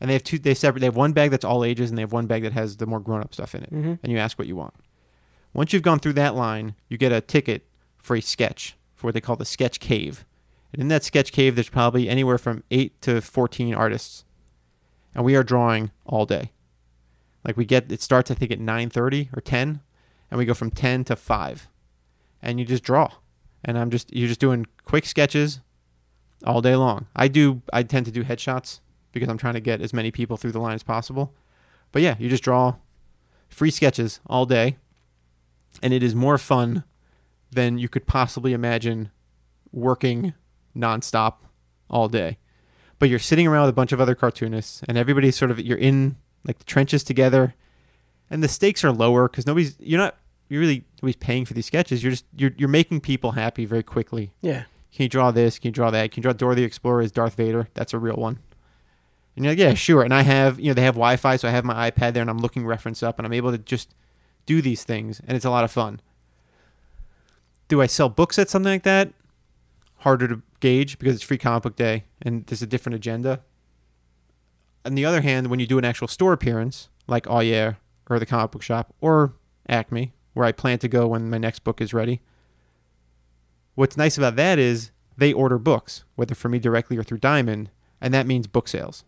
Speaker 5: And they have two. They separate. They have one bag that's all ages, and they have one bag that has the more grown up stuff in it.
Speaker 1: Mhm.
Speaker 5: And you ask what you want. Once you've gone through that line, you get a ticket for a sketch for what they call the sketch cave. And in that sketch cave, there's probably anywhere from eight to fourteen artists, and we are drawing all day. Like we get it starts I think at nine thirty or ten, and we go from ten to five, and you just draw, and I'm just you're just doing quick sketches all day long. I do I tend to do headshots because I'm trying to get as many people through the line as possible. But yeah, you just draw free sketches all day, and it is more fun than you could possibly imagine working nonstop all day. But you're sitting around with a bunch of other cartoonists, and everybody's sort of you're in like the trenches together, and the stakes are lower because nobody's you're not you're really nobody's paying for these sketches. You're just you're you're making people happy very quickly.
Speaker 1: Yeah.
Speaker 5: Can you draw this? Can you draw that? Can you draw Dora the Explorer as Darth Vader? That's a real one. And you're like, yeah, sure. And I have, you know, they have Wi-Fi, so I have my iPad there, and I'm looking reference up, and I'm able to just do these things, and it's a lot of fun. Do I sell books at something like that? Harder to gauge because it's free comic book day, and there's a different agenda. On the other hand, when you do an actual store appearance, like Oh or the comic book shop, or Acme, where I plan to go when my next book is ready, what's nice about that is they order books, whether for me directly or through Diamond, and that means book sales.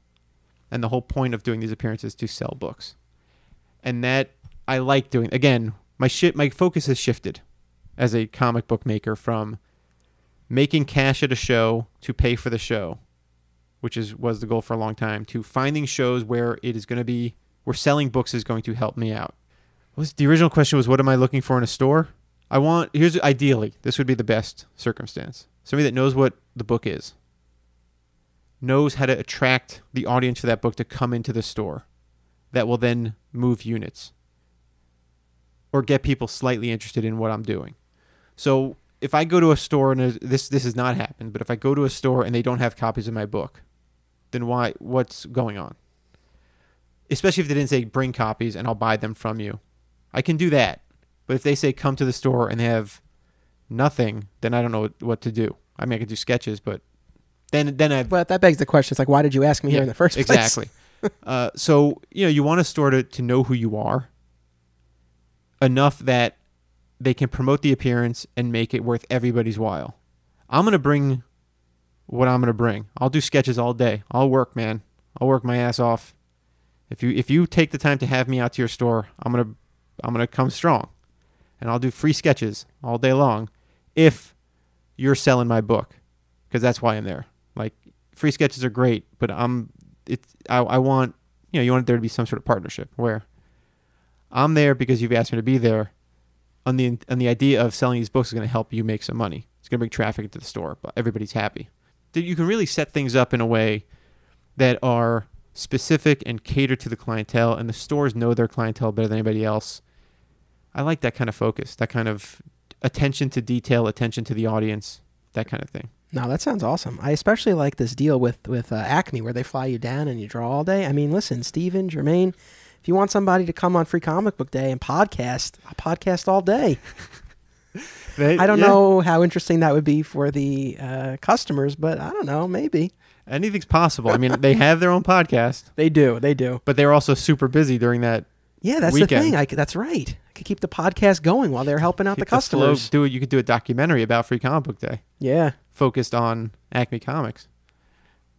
Speaker 5: And the whole point of doing these appearances is to sell books. And that I like doing. Again, my shit my focus has shifted as a comic book maker from making cash at a show to pay for the show, which is was the goal for a long time, to finding shows where it is going to be where selling books is going to help me out. Was the original question was what am I looking for in a store? I want here's ideally this would be the best circumstance. Somebody that knows what the book is. Knows how to attract the audience for that book to come into the store. That will then move units. Or get people slightly interested in what I'm doing. So if I go to a store and this this has not happened, but if I go to a store and they don't have copies of my book, then why what's going on? Especially if they didn't say bring copies and I'll buy them from you. I can do that. But if they say come to the store and they have nothing, then I don't know what, to do. I mean, I could do sketches, but then then I
Speaker 1: But that begs the question: It's like, why did you ask me here in the first place?
Speaker 5: exactly. uh, so you know, you want a store to, to know who you are enough that they can promote the appearance and make it worth everybody's while. I'm gonna bring what I'm gonna bring. I'll do sketches all day. I'll work, man. I'll work my ass off. If you if you take the time to have me out to your store, I'm gonna I'm gonna come strong, and I'll do free sketches all day long. If you're selling my book, because that's why I'm there. Like free sketches are great, but I'm it's I, I want you know you want there to be some sort of partnership where I'm there because you've asked me to be there. On the on the idea of selling these books is going to help you make some money. It's going to bring traffic into the store, but everybody's happy. You can really set things up in a way that are specific and cater to the clientele, and the stores know their clientele better than anybody else. I like that kind of focus, that kind of attention to detail, attention to the audience, that kind of thing.
Speaker 1: No, that sounds awesome. I especially like this deal with with uh, Acme where they fly you down and you draw all day. I mean, listen, Steven, Jermaine, if you want somebody to come on Free Comic Book Day and podcast, I'll podcast all day. I don't
Speaker 5: Yeah.
Speaker 1: know how interesting that would be for the uh, customers, but I don't know. Maybe
Speaker 5: Anything's possible. I mean, they have their own podcast,
Speaker 1: they do. They do.
Speaker 5: but they're also super busy during that
Speaker 1: Yeah, that's
Speaker 5: weekend.
Speaker 1: the thing. I that's right. I could keep the podcast going while they're helping out the
Speaker 5: Keep flow-
Speaker 1: customers.
Speaker 5: do it. You could do a documentary about Free Comic Book Day
Speaker 1: yeah.
Speaker 5: focused on Acme Comics.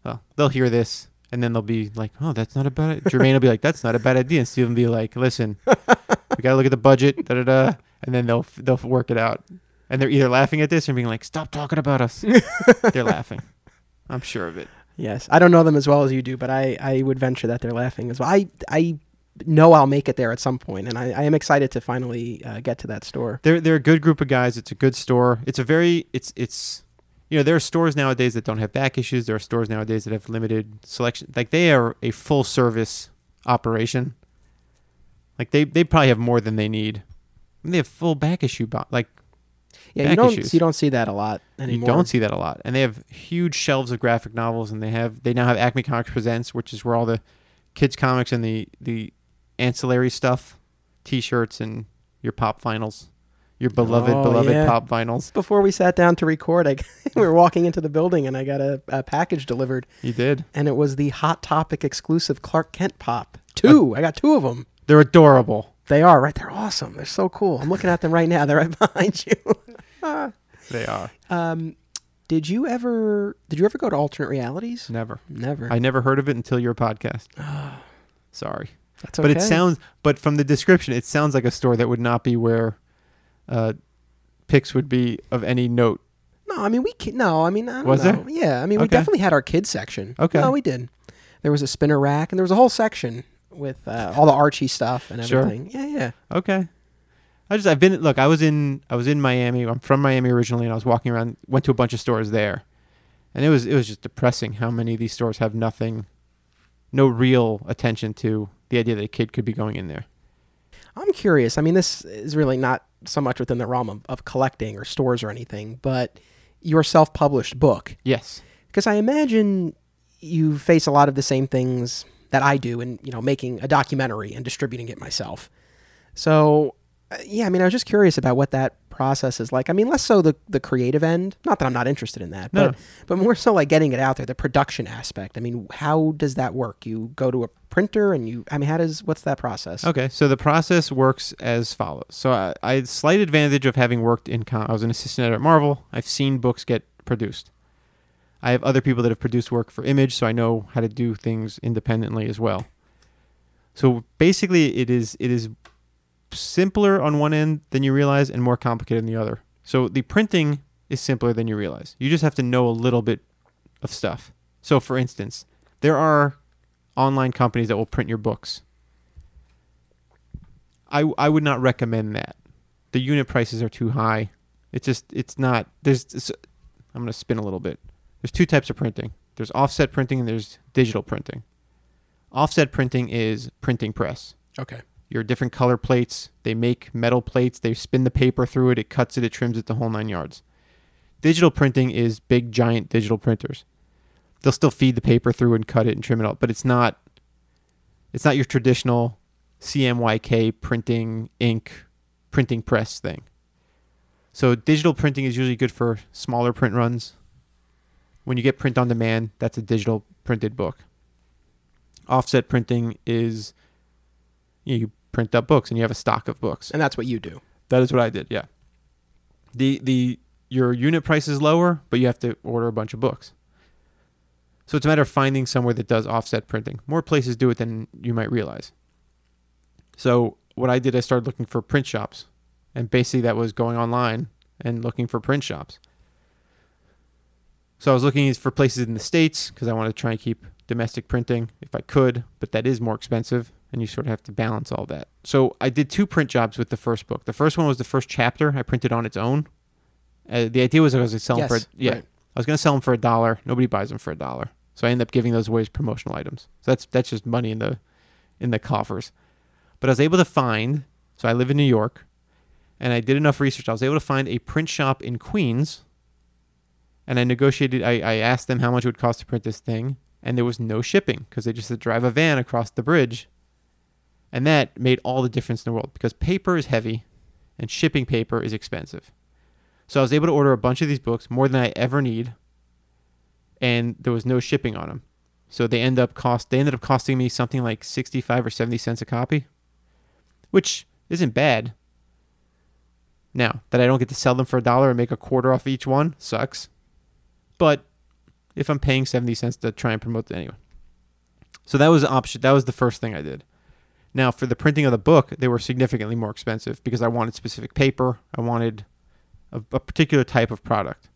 Speaker 5: Well, they'll hear this and then they'll be like, "Oh, that's not a bad." Jermaine will be like, "That's not a bad idea," and Steven will be like, "Listen, we gotta look at the budget." Da da da. And then they'll they'll work it out. And they're either laughing at this or being like, "Stop talking about us." they're laughing. I'm sure of it.
Speaker 1: Yes. I don't know them as well as you do, but I, I would venture that they're laughing as well. I I know I'll make it there at some point, and I, I am excited to finally uh, get to that store.
Speaker 5: They're they're a good group of guys. It's a good store. It's a very it's it's you know there are stores nowadays that don't have back issues. There are stores nowadays that have limited selection. Like they are a full service operation. Like they they probably have more than they need. I mean, they have full back issue bo- like
Speaker 1: Yeah, you don't
Speaker 5: issues.
Speaker 1: you don't see that a lot anymore.
Speaker 5: you don't see that a lot. And they have huge shelves of graphic novels and they have they now have Acme Comics Presents, which is where all the kids comics and the the ancillary stuff, t-shirts and your pop vinyls. Your beloved
Speaker 1: Oh,
Speaker 5: beloved
Speaker 1: yeah.
Speaker 5: pop vinyls.
Speaker 1: Before we sat down to record, I we were walking into the building and I got a, a package delivered,
Speaker 5: You did.
Speaker 1: and it was the Hot Topic exclusive Clark Kent pop. Two. I got two of them.
Speaker 5: They're adorable.
Speaker 1: They are right. They're awesome. They're so cool. I'm looking at them right now. They're right behind you.
Speaker 5: They are.
Speaker 1: Um, did you ever? Did you ever go to alternate realities?
Speaker 5: Never.
Speaker 1: Never.
Speaker 5: I never heard of it until your podcast. Sorry.
Speaker 1: That's okay.
Speaker 5: But it sounds but from the description it sounds like a store that would not be where uh picks would be of any note.
Speaker 1: No, I mean we. ki- No, I mean I don't
Speaker 5: Was
Speaker 1: know.
Speaker 5: there?
Speaker 1: Yeah, I mean we
Speaker 5: Okay.
Speaker 1: definitely had our kids section.
Speaker 5: Okay.
Speaker 1: No, we did. There was a spinner rack and there was a whole section with uh, all the Archie stuff and
Speaker 5: Sure.
Speaker 1: everything. Yeah, yeah.
Speaker 5: Okay. I just I've been look, I was in I was in Miami. I'm from Miami originally and I was walking around went to a bunch of stores there. And it was it was just depressing how many of these stores have nothing no real attention to the idea that a kid could be going in there.
Speaker 1: I'm curious. I mean, this is really not so much within the realm of, of collecting or stores or anything, but your self-published book,
Speaker 5: Yes.
Speaker 1: because I imagine you face a lot of the same things that I do in you know making a documentary and distributing it myself. So uh, yeah, I mean, I was just curious about what that process is like. I mean, less so the the creative end. Not that I'm not interested in that,
Speaker 5: No.
Speaker 1: but but more so like getting it out there, the production aspect. I mean, how does that work? You go to a printer and you. I mean, how does what's that process?
Speaker 5: Okay, so the process works as follows. So I, I had slight advantage of having worked in. Com- I was an assistant editor at Marvel. I've seen books get produced. I have other people that have produced work for Image, so I know how to do things independently as well. So basically, it is it is simpler on one end than you realize, and more complicated on the other. So the printing is simpler than you realize. You just have to know a little bit of stuff. So, for instance, there are online companies that will print your books. I I would not recommend that. The unit prices are too high. It's just it's not. There's. It's, I'm gonna spin a little bit. There's two types of printing. There's offset printing and there's digital printing. Offset printing is printing press.
Speaker 1: Okay.
Speaker 5: Your different color plates. They make metal plates. They spin the paper through it. It cuts it. It trims it the whole nine yards. Digital printing is big giant digital printers. They'll still feed the paper through and cut it and trim it up, but it's not. It's not your traditional CMYK printing ink printing press thing. So digital printing is usually good for smaller print runs. When you get print on demand, that's a digital printed book. Offset printing is you, know, you print up books and you have a stock of books.
Speaker 1: And that's what you do.
Speaker 5: That is what I did. Yeah. The the your unit price is lower, but you have to order a bunch of books. So it's a matter of finding somewhere that does offset printing. More places do it than you might realize. So what I did, I started looking for print shops, and basically that was going online and looking for print shops. So I was looking for places in the states because I wanted to try and keep domestic printing if I could, but that is more expensive, and you sort of have to balance all that. So I did two print jobs with the first book. The first one was the first chapter I printed on its own. Uh, the idea was I was going to sell them
Speaker 1: Yes,
Speaker 5: for yeah,
Speaker 1: right.
Speaker 5: I was going to sell them for a dollar. Nobody buys them for a dollar, so I end up giving those away as promotional items. So that's that's just money in the in the coffers. But I was able to find. So I live in New York, and I did enough research. I was able to find a print shop in Queens, and I negotiated. I, I asked them how much it would cost to print this thing, and there was no shipping because they just had to drive a van across the bridge, and that made all the difference in the world because paper is heavy, and shipping paper is expensive. So I was able to order a bunch of these books, more than I ever need, and there was no shipping on them. So they end up cost they ended up costing me something like 65 or 70 cents a copy. which isn't bad. Now, that I don't get to sell them for a dollar and make a quarter off each one sucks. But if I'm paying 70 cents to try and promote it anyway. So that was option. That was the first thing I did. Now, for the printing of the book, they were significantly more expensive because I wanted specific paper. I wanted a, a particular type of product.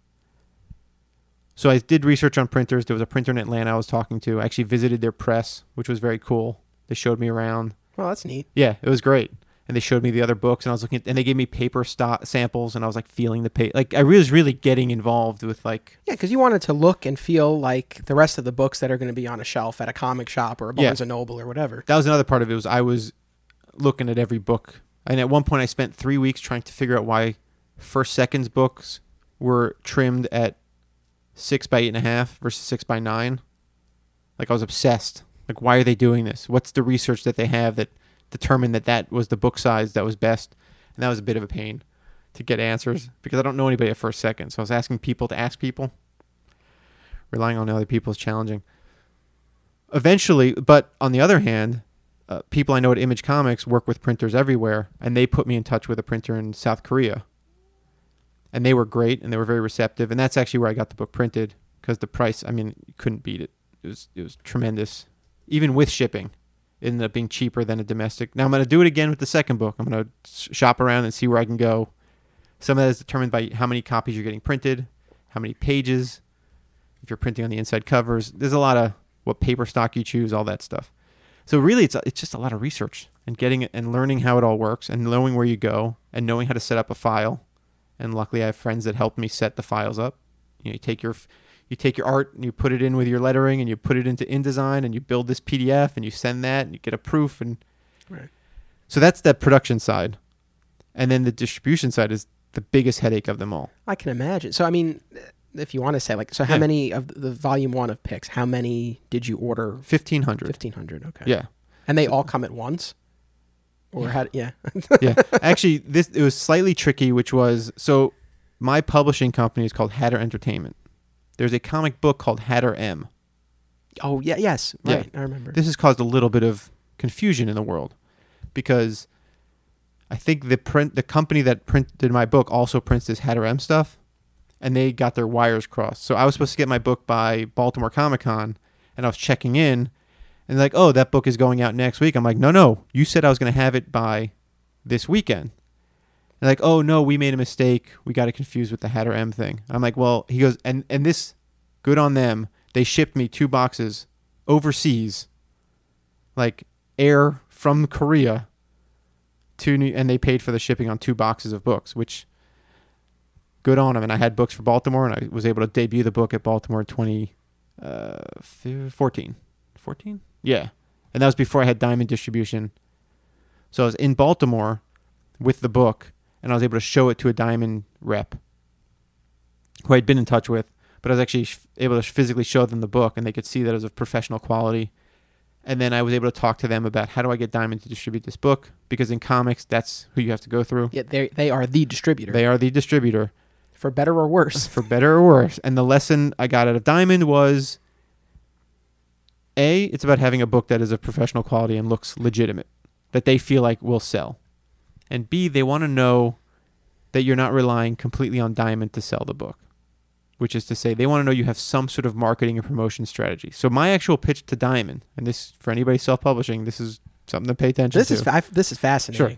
Speaker 5: So I did research on printers. There was a printer in Atlanta I was talking to. I actually visited their press, which was very cool. They showed me around.
Speaker 1: Well, that's neat.
Speaker 5: Yeah, it was great. And they showed me the other books, and I was looking at, and they gave me paper sto- samples, and I was like feeling the paper. Like I was really getting involved with like
Speaker 1: Yeah, because you wanted to look and feel like the rest of the books that are going to be on a shelf at a comic shop or a
Speaker 5: Yeah.
Speaker 1: Barnes and Noble or whatever.
Speaker 5: that was another part of it was I was looking at every book. And at one point I spent three weeks trying to figure out why First Second's books were trimmed at six by eight and a half versus six by nine. Like I was obsessed. Like why are they doing this? What's the research that they have that determined that that was the book size that was best? And that was a bit of a pain to get answers because I don't know anybody at First Second. So I was asking people to ask people. Relying on other people is challenging. Eventually, but on the other hand, uh, people I know at Image Comics work with printers everywhere, and they put me in touch with a printer in South Korea. And they were great, and they were very receptive, and that's actually where I got the book printed because the price, I mean, you couldn't beat it. It was it was tremendous, even with shipping. Ended up being cheaper than a domestic. Now I'm going to do it again with the second book. I'm going to shop around and see where I can go. Some of that is determined by how many copies you're getting printed, how many pages, if you're printing on the inside covers. There's a lot of what paper stock you choose, all that stuff. So really, it's it's just a lot of research and getting it and learning how it all works and knowing where you go and knowing how to set up a file. And luckily, I have friends that helped me set the files up. You know, you take your you take your art and you put it in with your lettering and you put it into InDesign and you build this PDF and you send that and you get a proof and
Speaker 1: Right.
Speaker 5: so that's the production side, and then the distribution side is the biggest headache of them all.
Speaker 1: I can imagine. So, I mean, if you want to say, like, so how
Speaker 5: Yeah.
Speaker 1: many of the volume one of Pix, how many did you order?
Speaker 5: Fifteen hundred.
Speaker 1: 1,500. Okay.
Speaker 5: Yeah.
Speaker 1: And they all come at once? Or had, yeah.
Speaker 5: yeah. Actually, this it was slightly tricky, which was so my publishing company is called Hatter Entertainment. There's a comic book called Hatter M.
Speaker 1: oh, yeah, yes.
Speaker 5: Yeah.
Speaker 1: Right. I remember.
Speaker 5: This has caused a little bit of confusion in the world because I think the print the company that printed my book also prints this Hatter M stuff, and they got their wires crossed. So I was supposed to get my book by Baltimore Comic Con, and I was checking in, and like, "Oh, that book is going out next week." I'm like, "No, no, you said I was going to have it by this weekend." They're like, "Oh no, we made a mistake. We got it confused with the Hatter M thing." I'm like, "Well," he goes, "And and this, good on them. They shipped me two boxes overseas, like air from Korea to New, and they paid for the shipping on two boxes of books, which good on them. And I had books for Baltimore, and I was able to debut the book at Baltimore in 2014. Uh, 14? Yeah. And that was before I had Diamond Distribution. So I was in Baltimore with the book, and I was able to show it to a Diamond rep who I'd been in touch with, but I was actually able to physically show them the book, and they could see that it was of professional quality. And then I was able to talk to them about how do I get Diamond to distribute this book because in comics that's who you have to go through.
Speaker 1: yeah, they they are the distributor.
Speaker 5: They are the distributor
Speaker 1: for better or worse.
Speaker 5: for better or worse. And the lesson I got out of Diamond was A, it's about having a book that is of professional quality and looks legitimate, that they feel like will sell. And B, they want to know that you're not relying completely on Diamond to sell the book, which is to say, they want to know you have some sort of marketing and promotion strategy. So, my actual pitch to Diamond, and this for anybody self publishing, this is something to pay attention
Speaker 1: This
Speaker 5: to
Speaker 1: is fa- this is fascinating.
Speaker 5: Sure.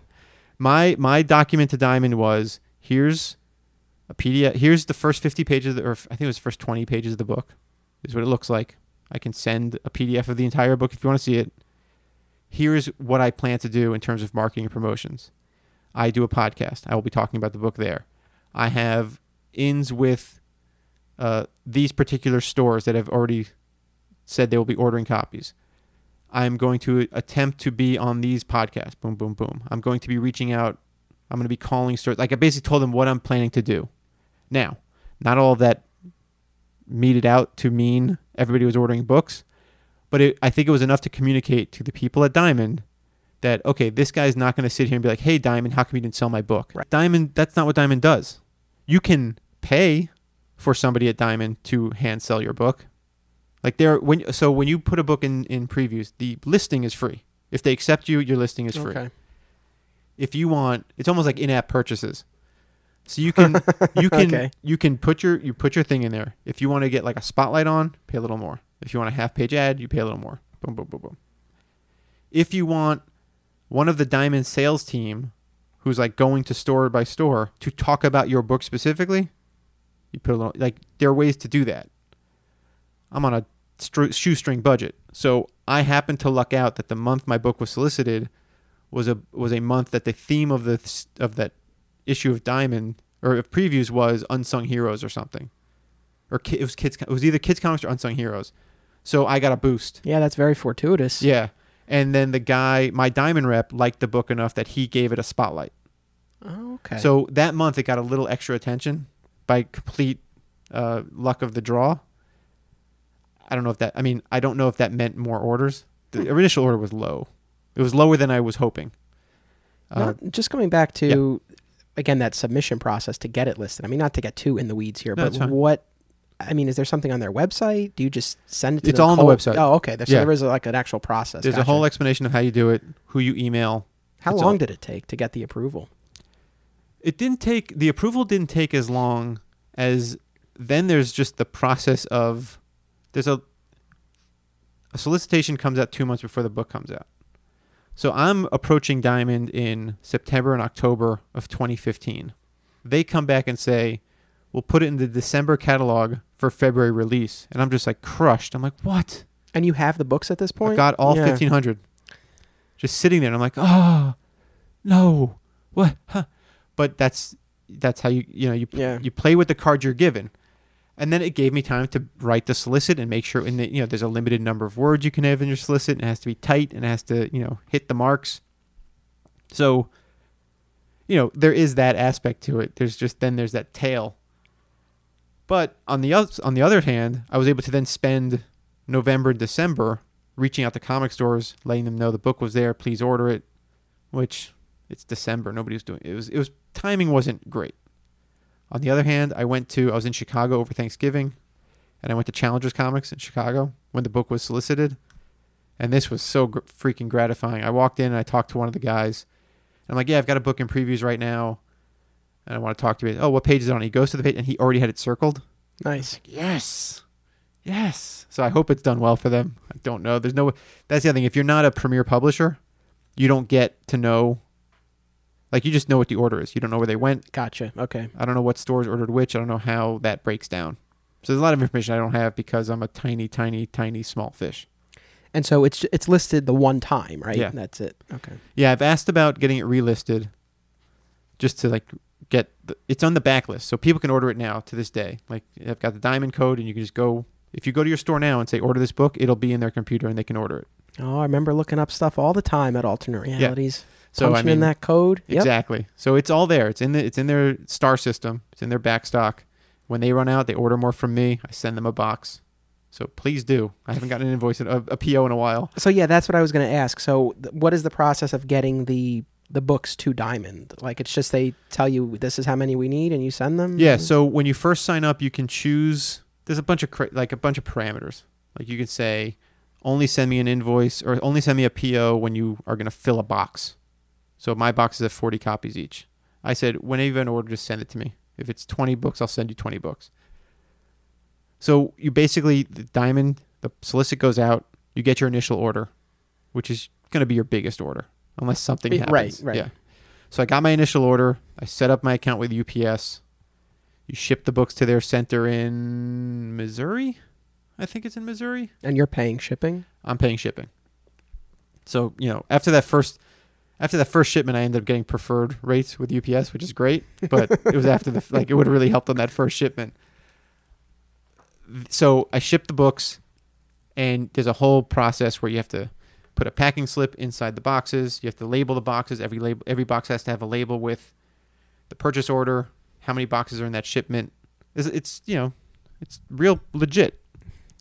Speaker 5: my my document to Diamond was here's a PDF. Here's the first 50 pages, or I think it was the first 20 pages of the book. Is what it looks like. I can send a PDF of the entire book if you want to see it. Here's what I plan to do in terms of marketing and promotions. I do a podcast. I will be talking about the book there. I have ins with uh, these particular stores that have already said they will be ordering copies. I'm going to attempt to be on these podcasts. Boom, boom, boom. I'm going to be reaching out. I'm going to be calling stores. Like I basically told them what I'm planning to do. Now, not all that meted out to mean everybody was ordering books, but it, I think it was enough to communicate to the people at Diamond that okay, this guy's not going to sit here and be like, "Hey, Diamond, how come you didn't sell my book?"
Speaker 1: Right.
Speaker 5: Diamond, that's not what Diamond does. You can pay for somebody at Diamond to hand sell your book. Like there, when so when you put a book in in previews, the listing is free. If they accept you, your listing is free.
Speaker 1: Okay.
Speaker 5: if you want, it's almost like in-app purchases. So you can you can
Speaker 1: Okay.
Speaker 5: you can put your you put your thing in there. If you want to get like a spotlight on, pay a little more. If you want a half page ad, you pay a little more. Boom boom boom boom. If you want one of the Diamond sales team who's like going to store by store to talk about your book specifically, you put a little like there are ways to do that. I'm on a stru- shoestring budget, so I happened to luck out that the month my book was solicited was a was a month that the theme of the of that issue of Diamond or of previews was unsung heroes or something, or ki- it was kids. It was either kids comics or unsung heroes. So I got a boost.
Speaker 1: Yeah, that's very fortuitous.
Speaker 5: Yeah, and then the guy, my Diamond rep, liked the book enough that he gave it a spotlight.
Speaker 1: Okay.
Speaker 5: So that month it got a little extra attention by complete uh, luck of the draw. I don't know if that. I mean, I don't know if that meant more orders. The initial order was low. It was lower than I was hoping. Uh,
Speaker 1: Not- just coming back to again that submission process to get it listed. I mean, not to get too in the weeds here,
Speaker 5: No,
Speaker 1: but what? I mean, is there something on their website? Do you just send it to them?
Speaker 5: It's all on the
Speaker 1: cold?
Speaker 5: website.
Speaker 1: Oh, okay. There, so
Speaker 5: Yeah.
Speaker 1: there is like an actual process.
Speaker 5: there's a
Speaker 1: Gotcha.
Speaker 5: whole explanation of how you do it, who you email.
Speaker 1: How
Speaker 5: it's
Speaker 1: long
Speaker 5: all-
Speaker 1: did it take to get the approval?
Speaker 5: It didn't take the approval didn't take as long as then there's just the process of there's a a solicitation comes out 2 months before the book comes out. So I'm approaching Diamond in September and October of 2015. They come back and say, "We'll put it in the December catalog for February release." And I'm just like crushed. I'm like, "What?"
Speaker 1: And you have the books at this point.
Speaker 5: I got all
Speaker 1: Yeah.
Speaker 5: 1500 just sitting there and I'm like, "Oh, no. What?" Huh. But that's that's how you you know, you
Speaker 1: Yeah.
Speaker 5: you play with the cards you're given. And then it gave me time to write the solicit and make sure in the you know there's a limited number of words you can have in your solicit and it has to be tight and it has to, you know, hit the marks. So you know, there is that aspect to it. There's just then there's that tail. But on the oth- on the other hand, I was able to then spend November, and December reaching out to comic stores, letting them know the book was there, please order it, which it's December, nobody was doing it. was it was timing wasn't great. On the other hand, I went to I was in Chicago over Thanksgiving and I went to Challengers Comics in Chicago when the book was solicited. And this was so gr- freaking gratifying. I walked in and I talked to one of the guys. I'm like, "Yeah, I've got a book in previews right now." And I want to talk to you. Oh, what page is it on? He goes to the page and he already had it circled.
Speaker 1: Nice.
Speaker 5: Yes. Yes. So I hope it's done well for them. I don't know. There's no that's the other thing. If you're not a premier publisher, you don't get to know like you just know what the order is. You don't know where they went.
Speaker 1: Gotcha. Okay.
Speaker 5: I don't know what stores ordered which. I don't know how that breaks down. So there's a lot of information I don't have because I'm a tiny, tiny, tiny small fish.
Speaker 1: And so it's it's listed the one time, right?
Speaker 5: Yeah.
Speaker 1: That's it. Okay.
Speaker 5: Yeah, I've asked about getting it relisted just to like get the, it's on the backlist so people can order it now to this day. Like I've got the diamond code and you can just go if you go to your store now and say order this book, it'll be in their computer and they can order it.
Speaker 1: Oh, I remember looking up stuff all the time at alternate realities.
Speaker 5: So
Speaker 1: Punching
Speaker 5: I mean
Speaker 1: in that code. Yep.
Speaker 5: Exactly. So it's all there. It's in the it's in their star system. It's in their back stock. When they run out, they order more from me. I send them a box. So please do. I haven't gotten an invoice, a, a PO in a while.
Speaker 1: So yeah, that's what I was going to ask. So th- what is the process of getting the the books to Diamond? Like it's just they tell you this is how many we need and you send them?
Speaker 5: Yeah. So when you first sign up, you can choose. There's a bunch of like a bunch of parameters. Like you can say, only send me an invoice or only send me a PO when you are going to fill a box. So my box is have 40 copies each. I said, whenever you have an order, just send it to me. If it's 20 books, I'll send you 20 books. So you basically the diamond, the solicit goes out. You get your initial order, which is going to be your biggest order, unless something happens.
Speaker 1: right, right.
Speaker 5: Yeah. So I got my initial order. I set up my account with UPS. You ship the books to their center in Missouri. I think it's in Missouri.
Speaker 1: And you're paying shipping?
Speaker 5: I'm paying shipping. So you know, after that first, after that first shipment, I ended up getting preferred rates with UPS, which is great. But it was after the like it would have really helped on that first shipment. So I shipped the books, and there's a whole process where you have to put a packing slip inside the boxes. You have to label the boxes. Every label, every box has to have a label with the purchase order, how many boxes are in that shipment. It's, it's you know, it's real legit.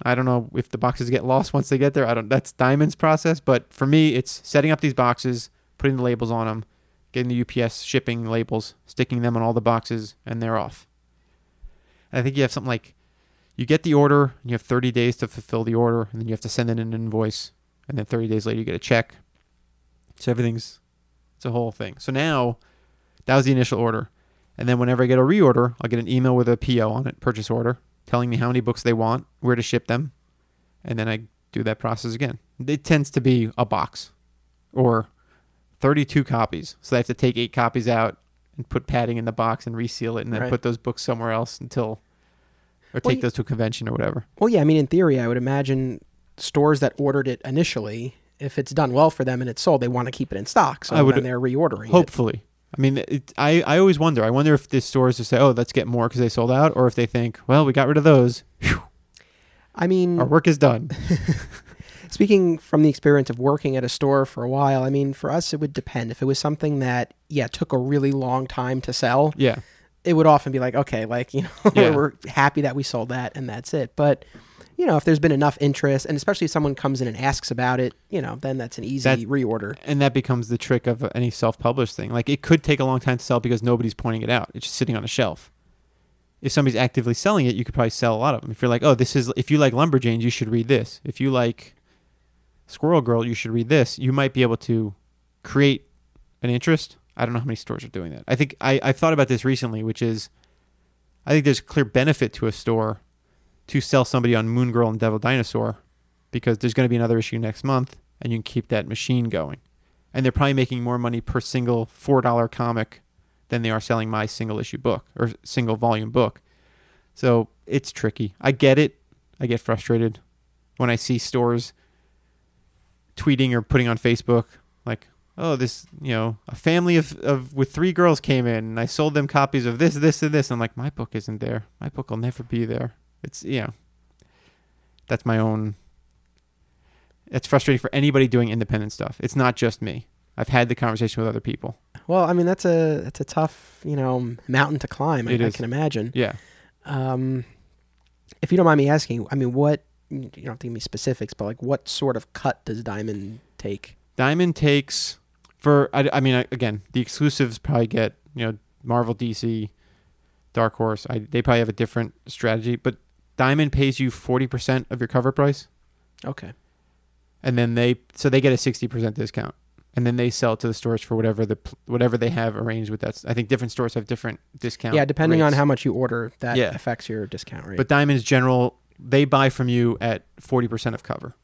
Speaker 5: I don't know if the boxes get lost once they get there. I don't. That's Diamond's process, but for me, it's setting up these boxes, putting the labels on them, getting the UPS shipping labels, sticking them on all the boxes, and they're off. And I think you have something like you get the order, and you have 30 days to fulfill the order, and then you have to send in an invoice, and then 30 days later you get a check. So everything's It's a whole thing. So now that was the initial order. And then whenever I get a reorder, I'll get an email with a PO on it, purchase order, telling me how many books they want, where to ship them, and then I do that process again. It tends to be a box or 32 copies. So I have to take eight copies out and put padding in the box and reseal it and then
Speaker 1: Right.
Speaker 5: put those books somewhere else until or
Speaker 1: Well,
Speaker 5: take
Speaker 1: you-
Speaker 5: those to a convention or whatever.
Speaker 1: Well, yeah, I mean, in theory, I would imagine stores that ordered it initially, if it's done well for them and it's sold, they want to keep it in stock. So
Speaker 5: I would-
Speaker 1: then they're reordering it.
Speaker 5: Hopefully. I mean, it, I, I always wonder. I wonder if the stores just say, oh, let's get more because they sold out, or if they think, well, we got rid of those. Phew,
Speaker 1: I mean,
Speaker 5: our work is done.
Speaker 1: speaking from the experience of working at a store for a while, I mean, for us, it would depend. If it was something that, yeah, took a really long time to sell,
Speaker 5: yeah.
Speaker 1: it would often be like, okay, like, you know,
Speaker 5: Yeah.
Speaker 1: we're happy that we sold that and that's it. But, you know, if there's been enough interest, and especially if someone comes in and asks about it, you know, then that's an easy
Speaker 5: That-
Speaker 1: reorder.
Speaker 5: And that becomes the trick of any self published thing. Like, it could take a long time to sell because nobody's pointing it out, it's just sitting on a shelf. If somebody's actively selling it, you could probably sell a lot of them. If you're like, oh, this is, if you like Lumberjanes, you should read this. If you like Squirrel Girl, you should read this. You might be able to create an interest. I don't know how many stores are doing that. I think I, I've thought about this recently, which is I think there's clear benefit to a store to sell somebody on Moon Girl and Devil Dinosaur because there's going to be another issue next month and you can keep that machine going. And they're probably making more money per single $4 comic than they are selling my single issue book or single volume book. So it's tricky. I get it. I get frustrated when I see stores tweeting or putting on Facebook like, "Oh, this, you know, a family of, of with three girls came in and I sold them copies of this, this, and this." I'm like, "My book isn't there. My book will never be there." It's you know, that's my own. It's frustrating for anybody doing independent stuff. It's not just me. I've had the conversation with other people.
Speaker 1: Well, I mean, that's a that's a tough, you know, mountain to climb. I,
Speaker 5: It
Speaker 1: I
Speaker 5: is.
Speaker 1: can imagine.
Speaker 5: Yeah.
Speaker 1: Um, if you don't mind me asking, I mean, what you don't have to give me specifics, but like, what sort of cut does Diamond take?
Speaker 5: Diamond takes for I, I mean I- again the exclusives probably get you know Marvel DC Dark Horse I, they probably have a different strategy but Diamond pays you 40% of your cover price
Speaker 1: Okay.
Speaker 5: and then they so they get a 60% discount and then they sell it to the stores for whatever the whatever they have arranged with that I think different stores have different discount
Speaker 1: yeah, depending on how much you order, that
Speaker 5: Yeah.
Speaker 1: affects your discount rate.
Speaker 5: But Diamond's general, they buy from you at 40% of cover.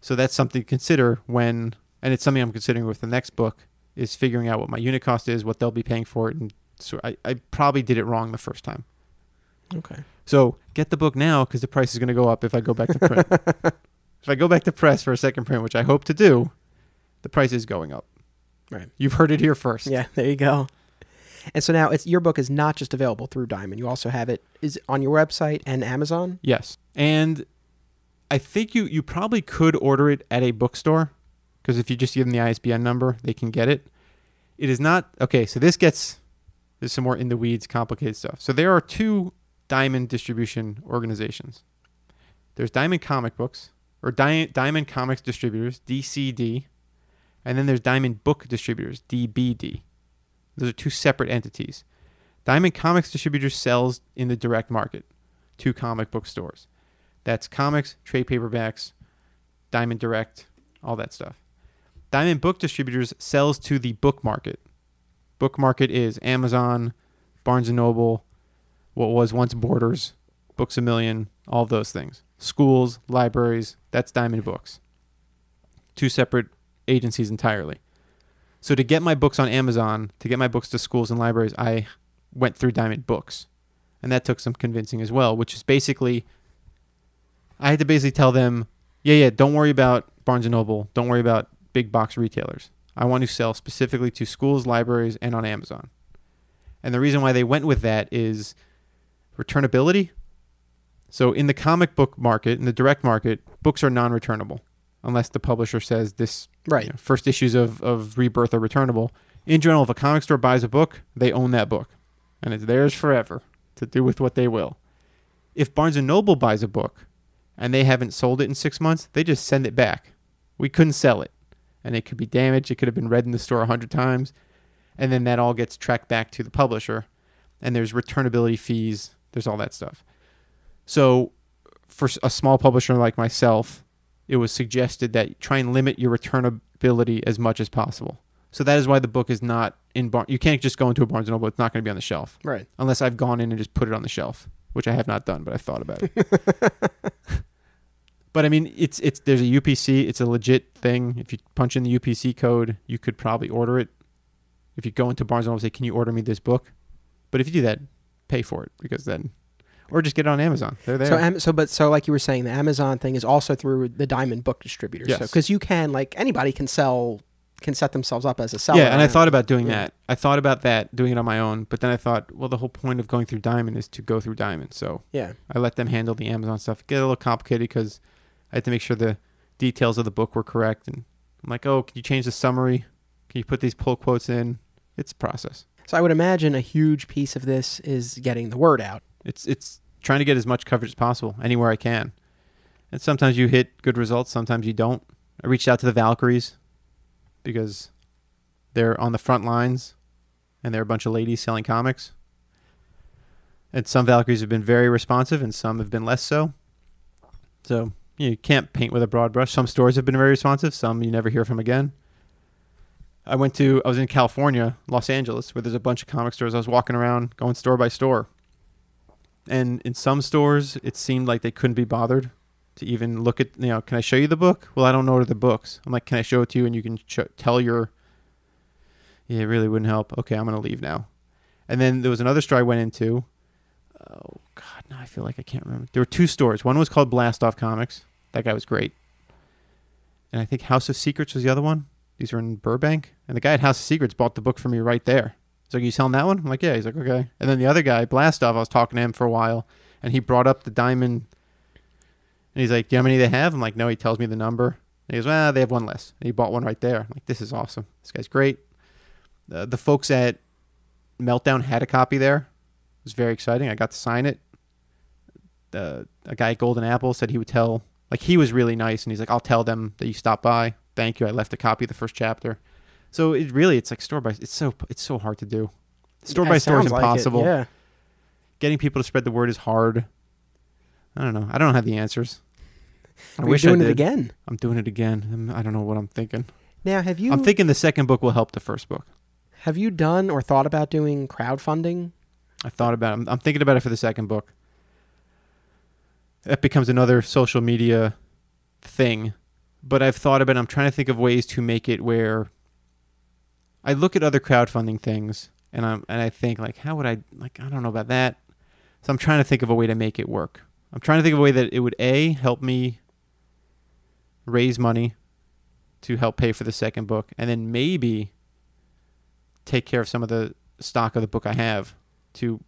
Speaker 5: So that's something to consider when, and it's something I'm considering with the next book, is figuring out what my unit cost is, what they'll be paying for it. And so I, I probably did it wrong the first time.
Speaker 1: Okay.
Speaker 5: So get the book now because the price is going to go up if I go back to print. if I go back to press for a second print, which I hope to do, the price is going up.
Speaker 1: Right.
Speaker 5: You've heard it here first.
Speaker 1: Yeah, there you go. And so now it's your book is not just available through Diamond. You also have it is on your website and Amazon.
Speaker 5: Yes. And I think you, you probably could order it at a bookstore because if you just give them the ISBN number, they can get it. It is not okay. So this gets there's some more in the weeds, complicated stuff. So there are two Diamond distribution organizations. There's Diamond Comic Books or Di- Diamond Comics Distributors (DCD), and then there's Diamond Book Distributors (DBD). Those are two separate entities. Diamond Comics Distributors sells in the direct market to comic book stores. That's comics, trade paperbacks, Diamond Direct, all that stuff. Diamond Book Distributors sells to the book market. Book market is Amazon, Barnes and Noble, what was once Borders, Books a Million, all those things. Schools, libraries, that's Diamond Books. Two separate agencies entirely. So to get my books on Amazon, to get my books to schools and libraries, I went through Diamond Books. And that took some convincing as well, which is basically I had to basically tell them, yeah, yeah, don't worry about Barnes and Noble, don't worry about big box retailers. I want to sell specifically to schools, libraries, and on Amazon. And the reason why they went with that is returnability. So in the comic book market, in the direct market, books are non-returnable unless the publisher says this
Speaker 1: Right.
Speaker 5: you know, first issues of, of Rebirth are returnable. In general, if a comic store buys a book, they own that book, and it's theirs forever to do with what they will. If Barnes and Noble buys a book, and they haven't sold it in six months, they just send it back. We couldn't sell it, and it could be damaged. It could have been read in the store a hundred times, and then that all gets tracked back to the publisher, and there's returnability fees. There's all that stuff. So, for a small publisher like myself, it was suggested that try and limit your returnability as much as possible. So that is why the book is not in Bar. You can't just go into a Barnes and Noble. It's not going to be on the shelf
Speaker 1: Right.
Speaker 5: unless I've gone in and just put it on the shelf, which I have not done, but I've thought about it. but I mean, it's it's there's a UPC. It's a legit thing. If you punch in the UPC code, you could probably order it. If you go into Barnes and Noble and say, "Can you order me this book?" But if you do that, pay for it because then, or just get it on Amazon. They're there.
Speaker 1: So, Am- so, but so, like you were saying, the Amazon thing is also through the Diamond Book Distributor. So,
Speaker 5: Yes.
Speaker 1: because you can, like anybody can sell, can set themselves up as a seller.
Speaker 5: yeah, and I thought about doing
Speaker 1: Yeah.
Speaker 5: that. I thought about that, doing it on my own. But then I thought, well, the whole point of going through Diamond is to go through Diamond. So
Speaker 1: Yeah.
Speaker 5: I let them handle the Amazon stuff. Get a little complicated because I had to make sure the details of the book were correct. And I'm like, oh, can you change the summary? Can you put these pull quotes in? It's a process.
Speaker 1: So, I would imagine a huge piece of this is getting the word out.
Speaker 5: It's it's trying to get as much coverage as possible anywhere I can. And sometimes you hit good results, sometimes you don't. I reached out to the Valkyries because they're on the front lines and they're a bunch of ladies selling comics. And some Valkyries have been very responsive and some have been less so. So you can't paint with a broad brush. Some stores have been very responsive, some you never hear from again. I went to I was in California, Los Angeles, where there's a bunch of comic stores. I was walking around, going store by store. And in some stores, it seemed like they couldn't be bothered to even look at, you know, can I show you the book? Well, I don't order the books. I'm like, can I show it to you and you can sh- tell your, yeah, it really wouldn't help. Okay, I'm going to leave now. And then there was another store I went into. Oh, God, now I feel like I can't remember. There were two stores. One was called Blast Off Comics. That guy was great. And I think House of Secrets was the other one. These are in Burbank. And the guy at House of Secrets bought the book for me right there. He's like, you selling that one? I'm like, yeah. He's like, okay. And then the other guy, Blastoff, I was talking to him for a while, and he brought up the diamond. And he's like, do you know how many they have? I'm like, no. He tells me the number. And he goes, well, they have one less. And he bought one right there. I'm like, this is awesome. This guy's great. Uh, the folks at Meltdown had a copy there. It was very exciting. I got to sign it. The a guy at Golden Apple said he would tell, like he was really nice, and he's like, I'll tell them that you stopped by. Thank you. I left a copy of the first chapter. So it really, it's like store by. It's so it's so hard to do. Store
Speaker 1: Yeah,
Speaker 5: by store is
Speaker 1: sounds like it,
Speaker 5: impossible.
Speaker 1: yeah.
Speaker 5: Getting people to spread the word is hard. I don't know. I don't have the answers. I
Speaker 1: Are
Speaker 5: wish
Speaker 1: doing
Speaker 5: I
Speaker 1: it
Speaker 5: did.
Speaker 1: again?
Speaker 5: I'm doing it again. I'm- I don't know what I'm thinking.
Speaker 1: Now, have you
Speaker 5: I'm thinking the second book will help the first book.
Speaker 1: have you done or thought about doing crowdfunding?
Speaker 5: I thought about it. I'm, I'm thinking about it for the second book. That becomes another social media thing. But I've thought about it. I'm trying to think of ways to make it where I look at other crowdfunding things and I'm and I think like how would I like I don't know about that. So I'm trying to think of a way to make it work. I'm trying to think of a way that it would a help me raise money to help pay for the second book and then maybe take care of some of the stock of the book I have to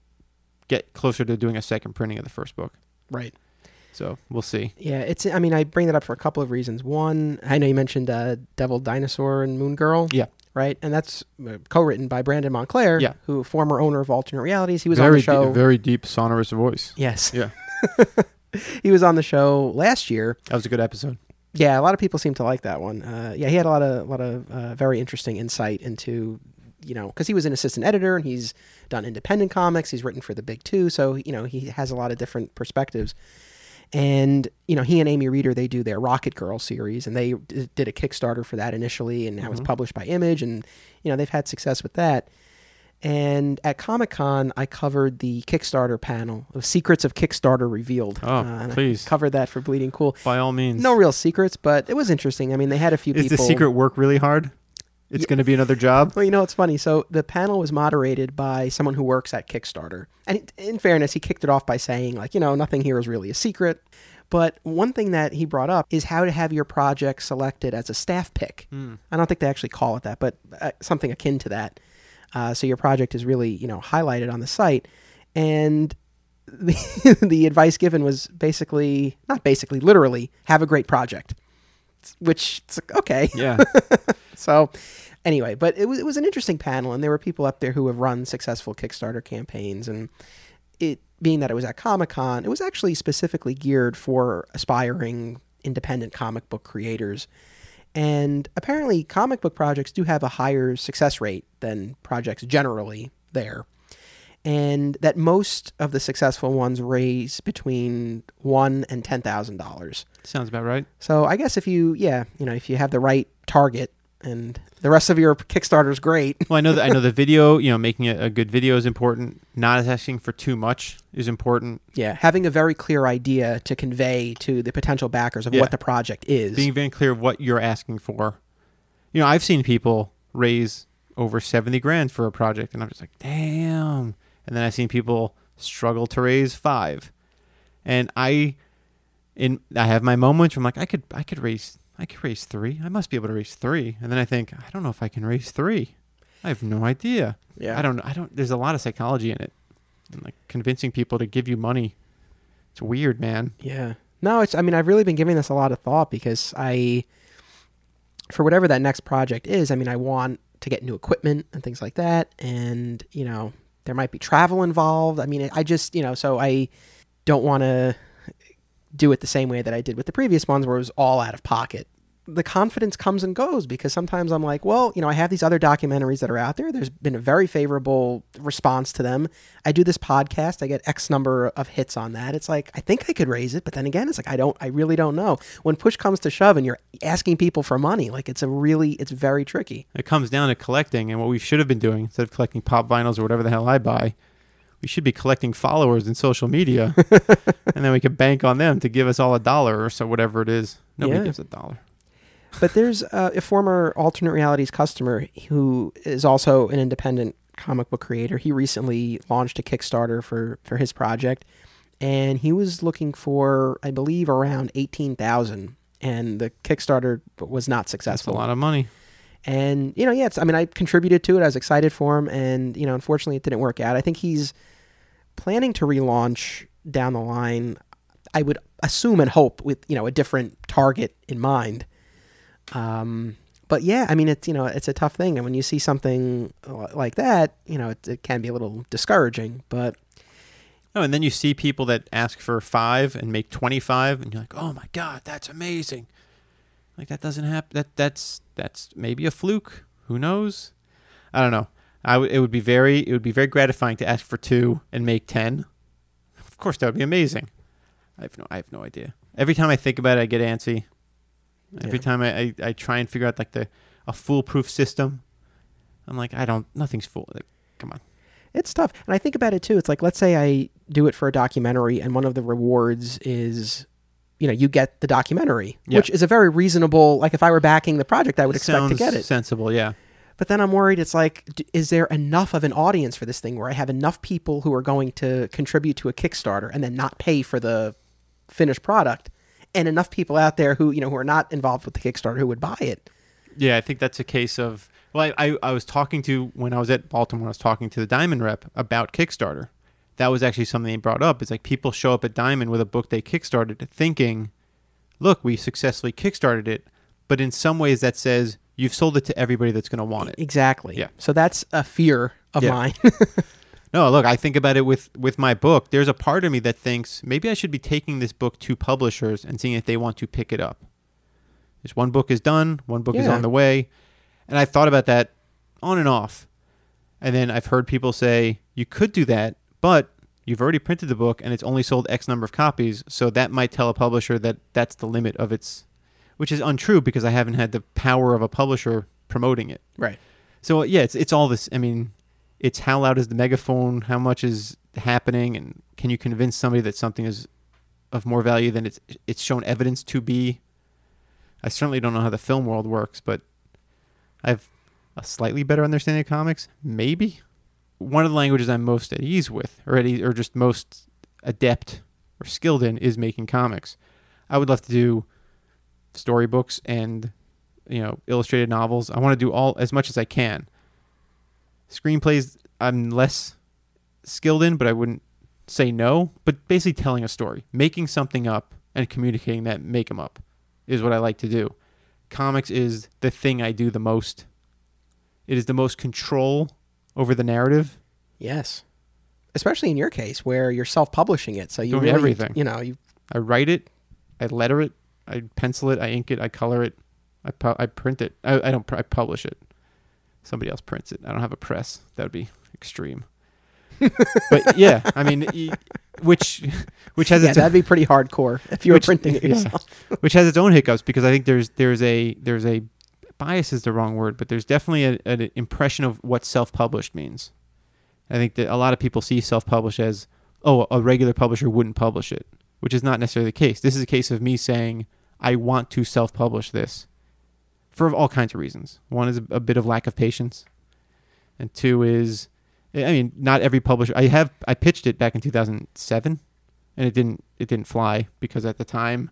Speaker 5: get closer to doing a second printing of the first book.
Speaker 1: Right.
Speaker 5: So we'll see.
Speaker 1: Yeah, it's. I mean, I bring that up for a couple of reasons. One, I know you mentioned uh, Devil Dinosaur and Moon Girl.
Speaker 5: Yeah.
Speaker 1: Right, and that's uh, co-written by Brandon Montclare.
Speaker 5: Yeah.
Speaker 1: Who, former owner of Alternate Realities, he was
Speaker 5: very
Speaker 1: on the show.
Speaker 5: deep, very deep sonorous voice.
Speaker 1: yes.
Speaker 5: Yeah.
Speaker 1: he was on the show last year.
Speaker 5: That was a good episode.
Speaker 1: Yeah, a lot of people seem to like that one. Uh, yeah, he had a lot of, lot of uh, very interesting insight into, you know, because he was an assistant editor and he's done independent comics. He's written for the big two, so you know he has a lot of different perspectives. And you know, he and Amy Reeder they do their Rocket Girl series, and they d- did a Kickstarter for that initially, and now it's
Speaker 5: Mhm.
Speaker 1: published by Image, and you know they've had success with that. And at Comic Con, I covered the Kickstarter panel of Secrets of Kickstarter Revealed.
Speaker 5: Oh,
Speaker 1: I
Speaker 5: please.
Speaker 1: covered that for Bleeding Cool.
Speaker 5: By all means.
Speaker 1: No real secrets, but it was interesting. I mean, they had a few
Speaker 5: Is
Speaker 1: people.
Speaker 5: the secret work really hard? It's
Speaker 1: Yeah.
Speaker 5: going to be another job.
Speaker 1: Well, you know, it's funny. So the panel was moderated by someone who works at Kickstarter. And in fairness, he kicked it off by saying, like, you know, nothing here is really a secret. But one thing that he brought up is how to have your project selected as a staff pick.
Speaker 5: Hmm.
Speaker 1: I don't think they actually call it that, but uh, something akin to that. Uh, so your project is really, you know, highlighted on the site. And the, the advice given was basically, not basically, literally, have a great project. Which, it's like, okay.
Speaker 5: Yeah.
Speaker 1: So, anyway, but it was it was an interesting panel, and there were people up there who have run successful Kickstarter campaigns, and it being that it was at Comic Con, it was actually specifically geared for aspiring independent comic book creators. And apparently, comic book projects do have a higher success rate than projects generally there. And that most of the successful ones raise between one and ten thousand dollars.
Speaker 5: Sounds about right.
Speaker 1: So I guess if you, yeah, you know, if you have the right target, and the rest of your Kickstarter is great.
Speaker 5: Well, I know that I know the video. You know, making a, a good video is important. Not asking for too much is important.
Speaker 1: Yeah, having a very clear idea to convey to the potential backers of
Speaker 5: Yeah.
Speaker 1: what the project is.
Speaker 5: Being very clear of what you're asking for. You know, I've seen people raise over seventy grand for a project, and I'm just like, damn. And then I've seen people struggle to raise five, and I, in I have my moments where I'm like, I could I could raise I could raise three. I must be able to raise three. And then I think, I don't know if I can raise three. I have no idea.
Speaker 1: yeah,
Speaker 5: I don't know. I don't. There's a lot of psychology in it, and like convincing people to give you money. It's weird, man.
Speaker 1: Yeah. No, it's. I mean, I've really been giving this a lot of thought because I, for whatever that next project is, I mean, I want to get new equipment and things like that, and you know, there might be travel involved. I mean, I just, you know, so I don't want to do it the same way that I did with the previous ones, where it was all out of pocket. The confidence comes and goes because sometimes I'm like, well, you know, I have these other documentaries that are out there. There's been a very favorable response to them. I do this podcast, I get X number of hits on that. It's like, I think I could raise it, but then again, it's like, I don't, I really don't know. When push comes to shove and you're asking people for money, like it's a really, it's very tricky.
Speaker 5: It comes down to collecting, and what we should have been doing instead of collecting pop vinyls or whatever the hell I buy, we should be collecting followers in social media, and then we could bank on them to give us all a dollar or so, whatever it is. Nobody
Speaker 1: Yeah.
Speaker 5: gives a dollar.
Speaker 1: But there's uh, a former alternate realities customer who is also an independent comic book creator. He recently launched a Kickstarter for for his project, and he was looking for, I believe, around eighteen thousand, and the Kickstarter was not
Speaker 5: That's a lot of money.
Speaker 1: And you know, yeah, it's, I mean, I contributed to it. I was excited for him, and you know, unfortunately, it didn't work out. I think he's planning to relaunch down the line. I would assume and hope with you know a different target in mind. Um, but yeah, I mean, it's you know, it's a tough thing, and when you see something like that, you know, it, it can be a little discouraging. But
Speaker 5: Oh, and then you see people that ask for five and make twenty-five, and you're like, "Oh my god, that's amazing!" Like that doesn't happen. That that's that's maybe a fluke. Who knows? I don't know. I w- it would be very it would be very gratifying to ask for two and make ten. Of course, that would be amazing. I have no I have no idea. Every time I think about it, I get antsy. Every
Speaker 1: Yeah.
Speaker 5: time I, I, I try and figure out like the a foolproof system, I'm like, I don't. Nothing's fool. Like, come on.
Speaker 1: it's tough. And I think about it too. It's like, let's say I do it for a documentary, and one of the rewards is, you know, you get the documentary,
Speaker 5: Yeah.
Speaker 1: which is a very reasonable. Like, if I were backing the project, I would expect to get it.
Speaker 5: Sensible, yeah.
Speaker 1: But then I'm worried. It's like, is there enough of an audience for this thing where I have enough people who are going to contribute to a Kickstarter and then not pay for the finished product, and enough people out there who you know who are not involved with the Kickstarter who would buy it?
Speaker 5: Yeah, I think that's a case of. Well, I, I, I was talking to when I was at Baltimore. I was talking to the Diamond rep about Kickstarter. That was actually something they brought up. It's like people show up at Diamond with a book they kickstarted, thinking, "Look, we successfully kickstarted it," but in some ways that says you've sold it to everybody that's going to want it.
Speaker 1: Exactly.
Speaker 5: Yeah.
Speaker 1: So that's a fear of
Speaker 5: Yeah.
Speaker 1: mine.
Speaker 5: No, look, I think about it with with my book. There's a part of me that thinks maybe I should be taking this book to publishers and seeing if they want to pick it up. This one book is done, one book is on the way, and I've thought about that on and off. And then I've heard people say you could do that, but you've already printed the book and it's only sold X number of copies, so that might tell a publisher that that's the limit of its which is untrue because I haven't had the power of a publisher promoting it.
Speaker 1: right.
Speaker 5: So uh, yeah, it's it's all this. I mean, it's how loud is the megaphone? How much is happening? And can you convince somebody that something is of more value than it's it's shown evidence to be? I certainly don't know how the film world works, but I have a slightly better understanding of comics. Maybe one of the languages I'm most at ease with, or at ease, or just most adept or skilled in, is making comics. I would love to do storybooks and you know illustrated novels. I want to do all as much as I can. Screenplays I'm less skilled in, but I wouldn't say no. But basically, telling a story, making something up, and communicating that make them up is what I like to do. Comics is the thing I do the most. It is the most control over the narrative.
Speaker 1: Yes. Especially in your case where you're self-publishing it, so you
Speaker 5: Doing
Speaker 1: really,
Speaker 5: everything.
Speaker 1: You know, you
Speaker 5: I write it, I letter it, I pencil it, I ink it, I color it, I pu- I print it. I, I don't. pr- I publish it. Somebody else prints it. I don't have a press. That would be extreme. but yeah, I mean, which which has
Speaker 1: yeah,
Speaker 5: its
Speaker 1: that'd be pretty hardcore if you were
Speaker 5: Which-
Speaker 1: printing it
Speaker 5: yeah.
Speaker 1: yourself.
Speaker 5: which has its own hiccups because I think there's there's a there's a bias is the wrong word, but there's definitely an impression of what self-published means. I think that a lot of people see self-published as, oh, a regular publisher wouldn't publish it, which is not necessarily the case. This is a case of me saying I want to self-publish this for all kinds of reasons. One is a, a bit of lack of patience, and two is, I mean, not every publisher. I have I pitched it back in 2007, and it didn't it didn't fly because at the time,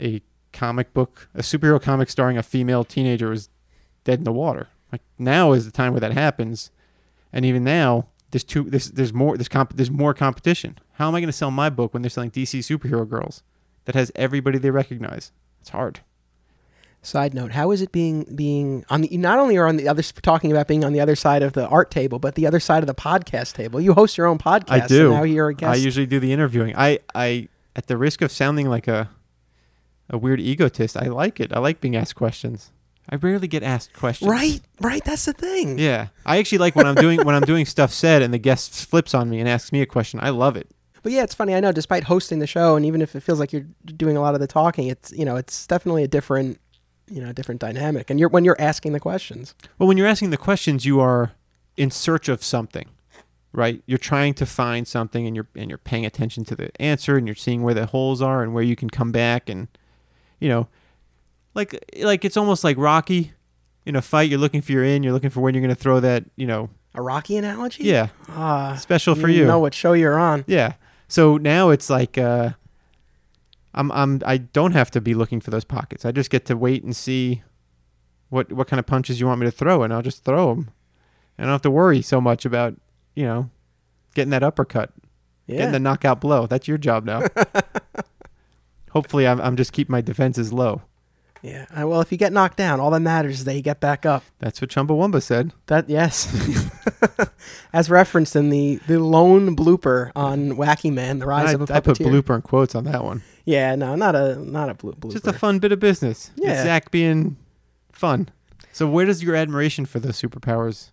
Speaker 5: a comic book, a superhero comic starring a female teenager was dead in the water. Like now is the time where that happens, and even now there's two there's there's more there's comp there's more competition. How am I going to sell my book when they're selling DC superhero girls that has everybody they recognize? It's hard.
Speaker 1: Side note: How is it being being on the not only are on the other talking about being on the other side of the art table, but the other side of the podcast table? You host your own podcast.
Speaker 5: I do.
Speaker 1: And now you're a guest.
Speaker 5: I usually do the interviewing. I, I, at the risk of sounding like a, a weird egotist, I like it. I like being asked questions. I rarely get asked questions.
Speaker 1: right, right. That's the thing.
Speaker 5: Yeah, I actually like when I'm doing when I'm doing stuff said and the guest flips on me and asks me a question. I love it.
Speaker 1: But yeah, it's funny. I know, despite hosting the show, and even if it feels like you're doing a lot of the talking, it's you know, it's definitely a different, you know, different dynamic. And you're when you're asking the questions.
Speaker 5: Well, when you're asking the questions, you are in search of something, right? You're trying to find something, and you're and you're paying attention to the answer, and you're seeing where the holes are and where you can come back, and you know, like like it's almost like Rocky. In a fight, you're looking for your in. You're looking for when you're going to throw that. You know,
Speaker 1: A Rocky analogy?
Speaker 5: yeah,
Speaker 1: Ah,
Speaker 5: special for you.
Speaker 1: know what show you're on.
Speaker 5: Yeah. So now it's like uh, I'm I'm I don't have to be looking for those pockets. I just get to wait and see what what kind of punches you want me to throw, and I'll just throw them. I don't have to worry so much about you know getting that uppercut,
Speaker 1: Yeah.
Speaker 5: getting the knockout blow. That's your job now. Hopefully, I'm I'm just keeping my defenses low.
Speaker 1: yeah. Uh, well, if you get knocked down, all that matters is that you get back up.
Speaker 5: That's what Chumbawamba said.
Speaker 1: That yes, as referenced in the the lone blooper on Wacky Man: The Rise
Speaker 5: I,
Speaker 1: of a Puppeteer.
Speaker 5: I put blooper in quotes on that one.
Speaker 1: Yeah, no, not a not a blo- blooper.
Speaker 5: Just a fun bit of business. It's
Speaker 1: Yeah.
Speaker 5: Zach being fun. So where does your admiration for those superpowers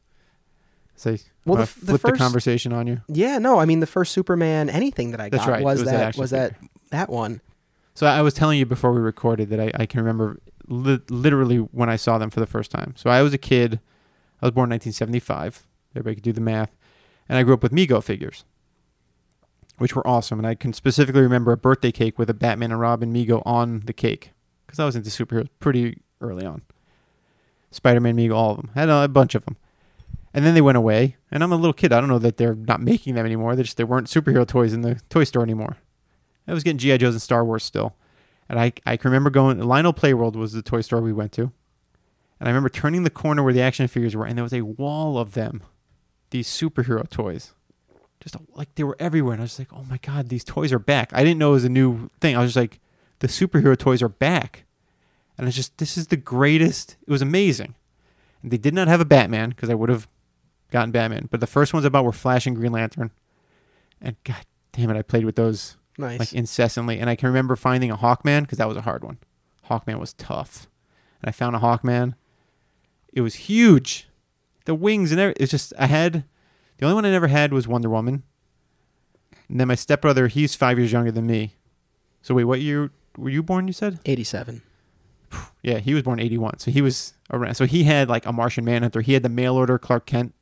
Speaker 5: say?
Speaker 1: Well, the f- the
Speaker 5: flip the,
Speaker 1: first-
Speaker 5: conversation on you.
Speaker 1: yeah, no, I mean the first Superman anything that I
Speaker 5: That's
Speaker 1: got
Speaker 5: right,
Speaker 1: was,
Speaker 5: it was that
Speaker 1: that
Speaker 5: action
Speaker 1: was that that one.
Speaker 5: So I was telling you before we recorded that I, I can remember li- literally when I saw them for the first time. So I was a kid. I was born in 1975. Everybody could do the math. And I grew up with Mego figures, which were awesome. And I can specifically remember a birthday cake with a Batman and Robin Mego on the cake because I was into superheroes pretty early on. Spider-Man Mego, all of them. I had a, bunch of them. And then they went away. And I'm a little kid. I don't know that they're not making them anymore. They just they weren't superhero toys in the toy store anymore. I was getting GI Joes and Star Wars still, and I I can remember going. Lionel Playworld was the toy store we went to, and I remember turning the corner where the action figures were, and there was a wall of them, these superhero toys, just like they were everywhere. And I was like, oh my god, these toys are back. I didn't know it was a new thing. I was just like, the superhero toys are back, and it's just this is the greatest. It was amazing. And they did not have a Batman because I would have gotten Batman, but the first ones about were Flash and Green Lantern, and god damn it, I played with those
Speaker 1: Nice.
Speaker 5: like incessantly. And I can remember finding a Hawkman because that was a hard one. Hawkman was tough, and I found a Hawkman. It was huge, the wings and everything. It's just I had the only one I never had was Wonder Woman. And then my stepbrother, he's five years younger than me. So wait, what year were you born? You said
Speaker 1: Eighty-seven.
Speaker 5: yeah, he was born eighty one. So he was around. So he had like a Martian Manhunter. He had the mail order Clark Kent.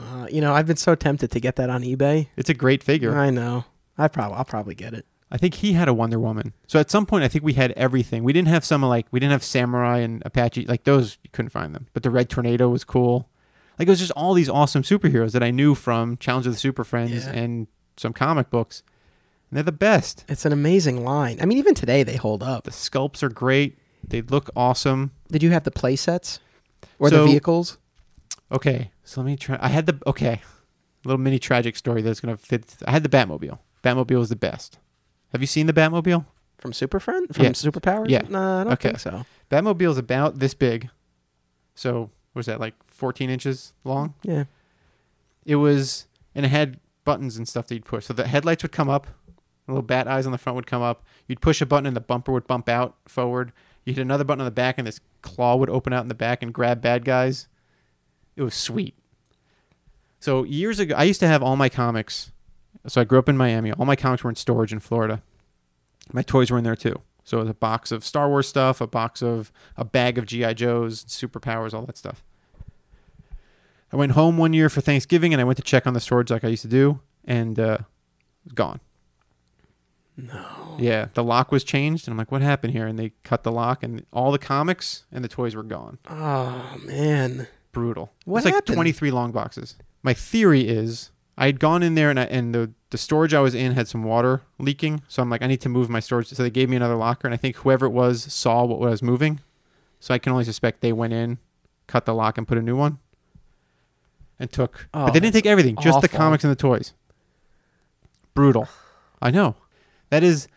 Speaker 1: Uh, you know, I've been so tempted to get that on eBay.
Speaker 5: It's a great figure.
Speaker 1: I know. I probably I'll probably get it.
Speaker 5: I think he had a Wonder Woman. So at some point, I think we had everything. We didn't have some like we didn't have Samurai and Apache like those. You couldn't find them. But the Red Tornado was cool. Like it was just all these awesome superheroes that I knew from Challenge of the Super Friends
Speaker 1: Yeah.
Speaker 5: and some comic books. And they're the best.
Speaker 1: It's an amazing line. I mean, even today they hold up.
Speaker 5: The sculpts are great. They look awesome.
Speaker 1: Did you have the play sets or the vehicles?
Speaker 5: Okay, so let me try. I had the okay, little mini tragic story that's gonna fit. I had the Batmobile. Batmobile is the best. Have you seen the Batmobile?
Speaker 1: From Super Friend? From
Speaker 5: Yeah.
Speaker 1: Superpowers?
Speaker 5: Yeah.
Speaker 1: No, I don't
Speaker 5: Okay.
Speaker 1: think so.
Speaker 5: Batmobile is about this big. So was that like 14 inches long?
Speaker 1: Yeah.
Speaker 5: It was, and it had buttons and stuff that you'd push. So the headlights would come up, little bat eyes on the front would come up. You'd push a button and the bumper would bump out forward. You hit another button on the back and this claw would open out in the back and grab bad guys. It was sweet. So years ago, I used to have all my comics. So I grew up in Miami. All my comics were in storage in Florida. My toys were in there too. So it was a box of Star Wars stuff, a box of a bag of GI Joes, superpowers, all that stuff. I went home one year for Thanksgiving and I went to check on the storage like I used to do, and uh, it was gone. No. Yeah, the lock was changed, and I'm like, "What happened here?" And they cut the lock, and all the comics and the toys were gone.
Speaker 1: Oh man.
Speaker 5: Brutal.
Speaker 1: What
Speaker 5: it's like 23 long boxes. My theory is I had gone in there and I, and the the storage I was in had some water leaking, so I'm like, I need to move my storage. So they gave me another locker, and I think whoever it was saw what I was moving, so I can only suspect they went in, cut the lock, and put a new one, and took.
Speaker 1: Oh,
Speaker 5: but they didn't take everything, just the comics and the toys. Brutal. I know. That is.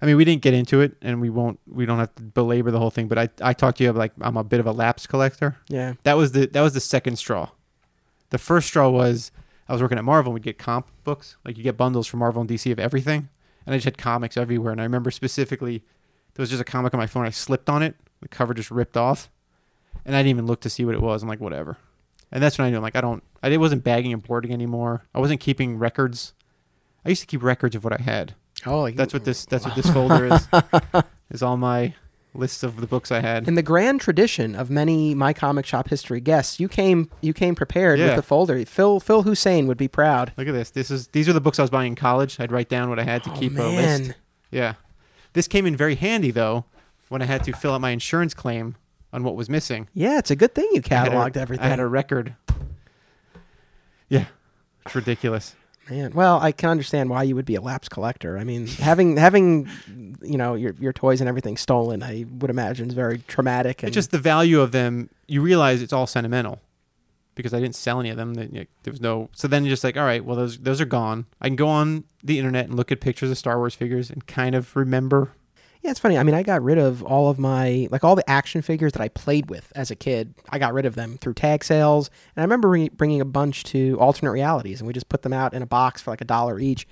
Speaker 5: I mean, we didn't get into it, and we won't. We don't have to belabor the whole thing. But I, I talked to you about like I'm a bit of a lapse collector.
Speaker 1: Yeah.
Speaker 5: That was the that was the second straw. The first straw was I was working at Marvel. and We'd get comp books, like you get bundles from Marvel and DC of everything, and I just had comics everywhere. And I remember specifically there was just a comic on my phone. I slipped on it, the cover just ripped off, and I didn't even look to see what it was. I'm like, whatever. And that's when I knew, I'm like, I don't. I wasn't bagging and boarding anymore. I wasn't keeping records. I used to keep records of what I had.
Speaker 1: Oh, like
Speaker 5: That's what this. That's what this folder is. Is all my lists of the books I had.
Speaker 1: in the grand tradition of many my comic shop history guests, you came you came prepared
Speaker 5: Yeah.
Speaker 1: with the folder. Phil Phil Hussein would be proud.
Speaker 5: Look at this. This is these are the books I was buying in college. I'd write down what I had to
Speaker 1: Oh,
Speaker 5: keep a list. Yeah. This came in very handy though when I had to fill out my insurance claim on what was missing.
Speaker 1: Yeah, it's a good thing you
Speaker 5: I had a-
Speaker 1: cataloged everything.
Speaker 5: I had a record. Yeah. It's ridiculous.
Speaker 1: Man, well, I can understand why you would be a lapse collector. I mean, having having you know your your toys and everything stolen, I would imagine is very traumatic. And
Speaker 5: It's just the value of them. You realize it's all sentimental because I didn't sell any of them. There was no. So then you're just like, all right, well those those are gone. I can go on the internet and look at pictures of Star Wars figures and kind of remember.
Speaker 1: Yeah, it's funny. I mean, I got rid of all of my like all the action figures that I played with as a kid. I got rid of them through tag sales, and I remember bring- bringing a bunch to alternate realities, and we just put them out in a box for like a dollar each.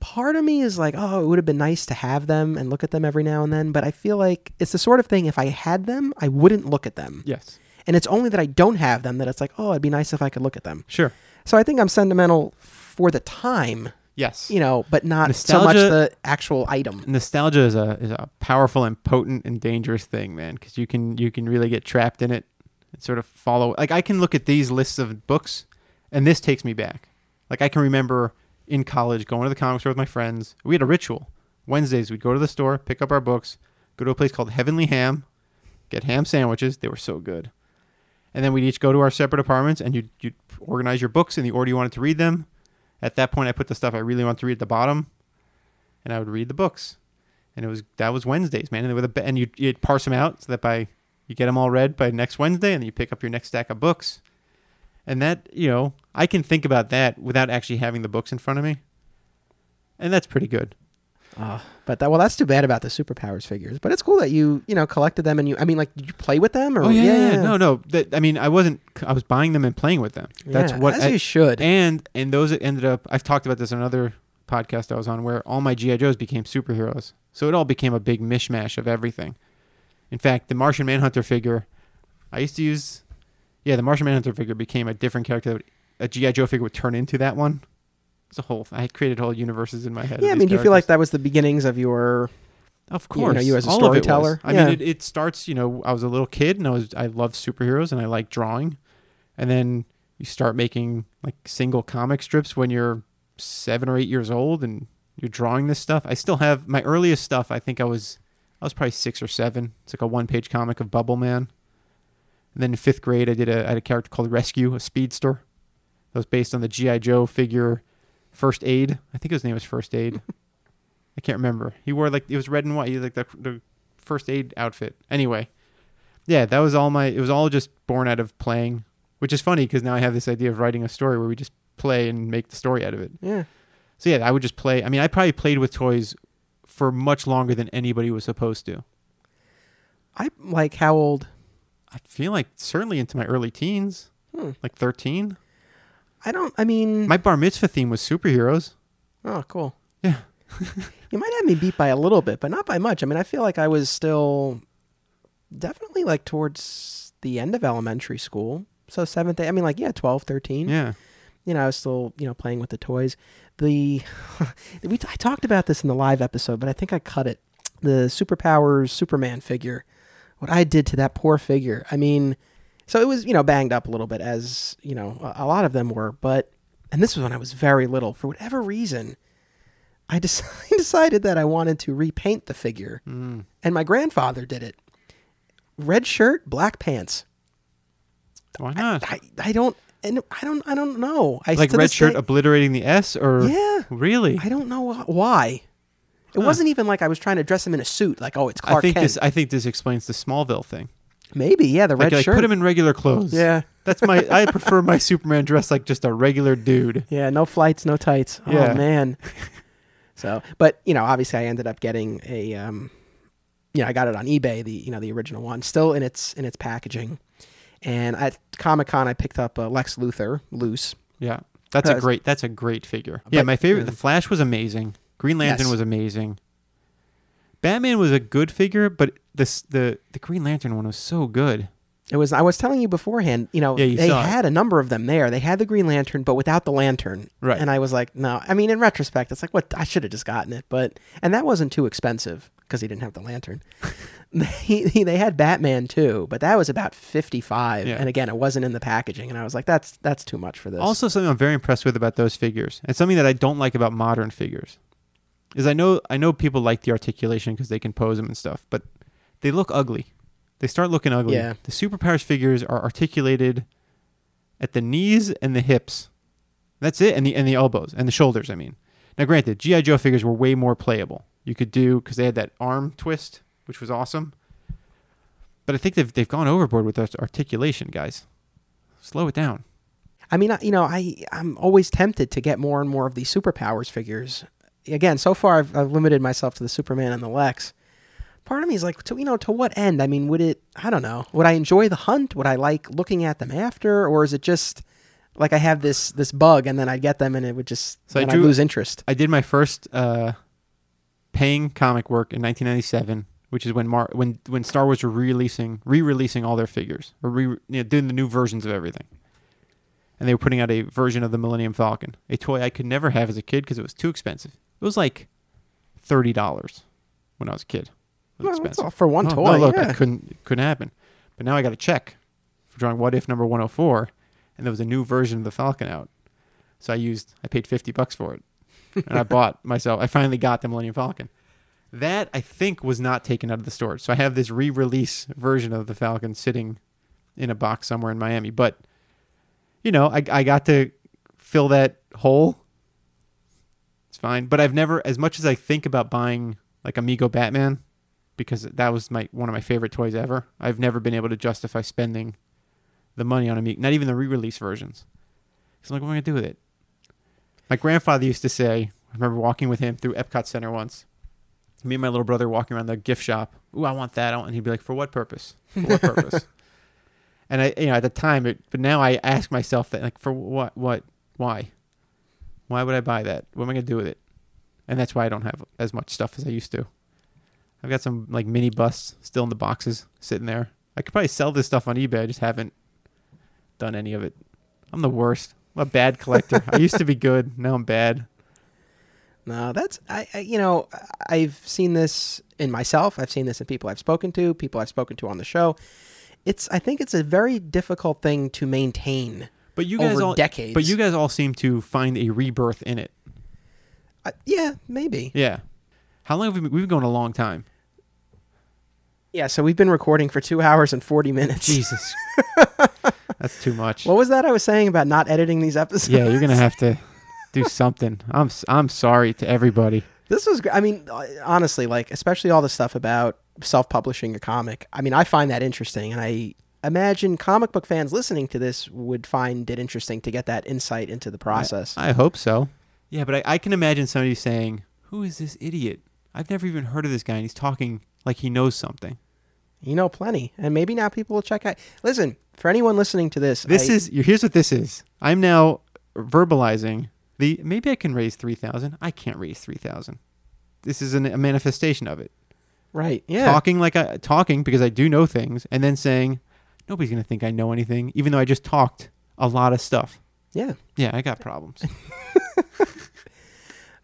Speaker 1: Part of me is like, oh, it would have been nice to have them and look at them every now and then, but I feel like it's the sort of thing. If I had them, I wouldn't look at them,
Speaker 5: Yes.
Speaker 1: and it's only that I don't have them that it's like, oh, it'd be nice if I could look at them.
Speaker 5: Sure.
Speaker 1: So I think I'm sentimental for the time,
Speaker 5: Yes.
Speaker 1: you know, but not so much the actual item.
Speaker 5: nostalgia is a is a powerful and potent and dangerous thing, man. Because you can you can really get trapped in it and sort of follow. Like I can look at these lists of books, and this takes me back. Like I can remember in college going to the comic store with my friends. We had a ritual. Wednesdays we'd go to the store, pick up our books, go to a place called Heavenly Ham, get ham sandwiches. They were so good. And then we'd each go to our separate apartments, and you'd, you'd organize your books in the order you wanted to read them. At that point, I put the stuff I really want to read at the bottom, and I would read the books. And it was that was Wednesdays, man. And, with a, and you you'd parse them out so that by you get them all read by next Wednesday, and then you pick up your next stack of books. And that you know, I can think about that without actually having the books in front of me, and that's pretty good.
Speaker 1: Uh, but that, well, that's too bad about the superpowers figures. But it's cool that you you know collected them and you. I mean, like, did you play with them or?
Speaker 5: Oh yeah, yeah, yeah. no, no. That, I mean, I wasn't. I was buying them and playing with them. That's
Speaker 1: Yeah,
Speaker 5: what.
Speaker 1: as
Speaker 5: I-
Speaker 1: you should.
Speaker 5: And and those ended up. I've talked about this on another podcast I was on, where all my GI Joes became superheroes. So it all became a big mishmash of everything. In fact, the Martian Manhunter figure, I used to use. Yeah, the Martian Manhunter figure became a different character. That would, a GI Joe figure would turn into that one. It's a whole. I created whole universes in my head.
Speaker 1: yeah, I mean, do you feel like that was the beginnings of your?
Speaker 5: Of
Speaker 1: you know,
Speaker 5: course,
Speaker 1: you as a
Speaker 5: all of it was.
Speaker 1: storyteller?
Speaker 5: I
Speaker 1: Yeah.
Speaker 5: mean, it, it starts. You know, I was a little kid and I was I loved superheroes and I liked drawing, and then you start making like single comic strips when you're seven or eight years old and you're drawing this stuff. I still have my earliest stuff. I think I was I was probably six or seven. It's like a one page comic of Bubble Man. And then in fifth grade, I did a I had a character called Rescue, a speedster. That was based on the GI Joe figure, First Aid. I think his name was First Aid. I can't remember. He wore like it was red and white. He had like the the first aid outfit. Anyway, yeah, that was all my. It was all just born out of playing, which is funny because now I have this idea of writing a story where we just play and make the story out of it.
Speaker 1: Yeah.
Speaker 5: So yeah, I would just play. I mean, I probably played with toys for much longer than anybody was supposed to.
Speaker 1: I like how old?
Speaker 5: I feel like certainly into my early teens,
Speaker 1: Hmm.
Speaker 5: like thirteen.
Speaker 1: I don't. I mean,
Speaker 5: My bar mitzvah theme was superheroes.
Speaker 1: oh, cool.
Speaker 5: Yeah.
Speaker 1: You might have me beat by a little bit, but not by much. I mean, I feel like I was still definitely like towards the end of elementary school. So seventh, I mean, like yeah, 12, 13.
Speaker 5: Yeah.
Speaker 1: you know, I was still, you know, playing with the toys. The we I talked about this in the live episode, but I think I cut it. the superpowers Superman figure. What I did to that poor figure. I mean, so it was you know banged up a little bit as you know a, a lot of them were, but and this was when I was very little. For whatever reason, I dec- decided that I wanted to repaint the figure,
Speaker 5: Mm.
Speaker 1: and my grandfather did it. Red shirt, black pants.
Speaker 5: Why not?
Speaker 1: I, I don't and I don't I don't know. I
Speaker 5: like red shirt
Speaker 1: day-
Speaker 5: obliterating the S, or
Speaker 1: Yeah.
Speaker 5: really?
Speaker 1: I don't know why. It
Speaker 5: Huh.
Speaker 1: wasn't even like I was trying to dress him in a suit. Like, oh, it's
Speaker 5: I
Speaker 1: Clark
Speaker 5: think
Speaker 1: Kent.
Speaker 5: this. I think this explains the Smallville thing.
Speaker 1: Maybe, yeah, the red
Speaker 5: like
Speaker 1: shirt.
Speaker 5: put him in regular clothes.
Speaker 1: Yeah,
Speaker 5: That's my. I prefer my Superman dressed like just a regular dude.
Speaker 1: yeah, no flights, no tights.
Speaker 5: Yeah.
Speaker 1: Oh man. so, but you know, obviously, I ended up getting a. Um, you know, I got it on eBay. The you know the original one, still in its in its packaging. And at Comic Con, I picked up a Lex Luthor loose.
Speaker 5: Yeah, that's a great. That's a great figure. Yeah, my favorite.
Speaker 1: yeah.
Speaker 5: The Flash was amazing. Green Lantern
Speaker 1: Yes.
Speaker 5: was amazing. Batman was a good figure, but this the the Green Lantern one was so good.
Speaker 1: It was I was telling you beforehand, you know,
Speaker 5: Yeah, you
Speaker 1: they
Speaker 5: saw it.
Speaker 1: had a number of them there. They had the Green Lantern, but without the lantern.
Speaker 5: Right.
Speaker 1: And I was like, no. I mean, in retrospect, it's like, what? I should have just gotten it. But and that wasn't too expensive because he didn't have the lantern. they they had Batman too, but that was about fifty five.
Speaker 5: Yeah.
Speaker 1: And again, it wasn't in the packaging, and I was like, that's that's too much for this.
Speaker 5: Also, something I'm very impressed with about those figures, and something that I don't like about modern figures, is I know I know people like the articulation because they can pose them and stuff, but they look ugly. They start looking ugly.
Speaker 1: Yeah.
Speaker 5: The superpowers figures are articulated at the knees and the hips. That's it, and the and the elbows and the shoulders. I mean, now granted, GI Joe figures were way more playable. You could do because they had that arm twist, which was awesome. But I think they've they've gone overboard with articulation, guys. Slow it down.
Speaker 1: I mean, I- you know, I I'm always tempted to get more and more of these superpowers figures. Again, so far I've, I've limited myself to the Superman and the Lex. Part of me is like, to you know, to what end? I mean, would it? I don't know. Would I enjoy the hunt? Would I like looking at them after, or is it just like I have this this bug and then I'd get them and it would just
Speaker 5: So I drew-
Speaker 1: lose interest?
Speaker 5: I did my first uh, paying comic work in 1997, which is when Mar- when when Star Wars were re-releasing re-releasing all their figures or re- you know, doing the new versions of everything. And they were putting out a version of the Millennium Falcon, a toy I could never have as a kid because it was too expensive. It was like thirty dollars when I was a kid. It
Speaker 1: Well,
Speaker 5: expensive.
Speaker 1: for one
Speaker 5: Oh,
Speaker 1: toy.
Speaker 5: No, look,
Speaker 1: yeah.
Speaker 5: I couldn't it couldn't happen. But now I got a check for drawing What If number 104, and there was a new version of the Falcon out. So I used I paid 50 bucks for it. and I bought myself I finally got the Millennium Falcon. That I think was not taken out of the storage. So I have this re-release version of the Falcon sitting in a box somewhere in Miami, but you know, I I got to fill that hole. It's fine, but I've never as much as I think about buying like a Mego Batman because that was my one of my favorite toys ever. I've never been able to justify spending the money on a Mego, not even the re-release versions. Because I'm like, what am I gonna do with it? My grandfather used to say, I remember walking with him through Epcot Center once. Me and my little brother walking around the gift shop. Ooh, I want that. I want, and he'd be like, for what purpose? For what purpose? and I, you know, at the time, it, but now I ask myself that, like, for what, what, why? Why would I buy that? What am I gonna do with it? And that's why I don't have as much stuff as I used to. I've got some like mini busts still in the boxes sitting there. I could probably sell this stuff on eBay. I just haven't done any of it. I'm the worst. I'm a bad collector. I used to be good. Now I'm bad.
Speaker 1: No, that's I, I. You know, I've seen this in myself. I've seen this in people I've spoken to, people I've spoken to on the show. It's. I think it's a very difficult thing to maintain.
Speaker 5: But you guys
Speaker 1: Over
Speaker 5: all
Speaker 1: decades.
Speaker 5: But you guys all seem to find a rebirth in it.
Speaker 1: Uh, yeah, maybe.
Speaker 5: Yeah. How long have we been? We've been going a long time.
Speaker 1: Yeah. So we've been recording for two hours and forty minutes.
Speaker 5: Jesus. That's too much.
Speaker 1: What was that I was saying about not editing these episodes?
Speaker 5: yeah, you're gonna have to do something. I'm I'm sorry to everybody.
Speaker 1: This was. I mean, uh, honestly, like especially all the stuff about self-publishing a comic. I mean, I find that interesting, and I imagine comic book fans listening to this would find it interesting to get that insight into the process.
Speaker 5: I hope so. Yeah, but I, I can imagine somebody saying, "Who is this idiot? I've never even heard of this guy, and he's talking like he knows something."
Speaker 1: You know, plenty, and maybe now people will check out. Listen, for anyone listening to this,
Speaker 5: This
Speaker 1: I-
Speaker 5: is here's what this is. I'm now verbalizing the maybe I can raise three thousand. I can't raise three thousand. This is an, a manifestation of it.
Speaker 1: right. Yeah,
Speaker 5: Talking like I talking because I do know things, and then saying nobody's gonna think I know anything, even though I just talked a lot of stuff.
Speaker 1: yeah.
Speaker 5: Yeah, I got problems.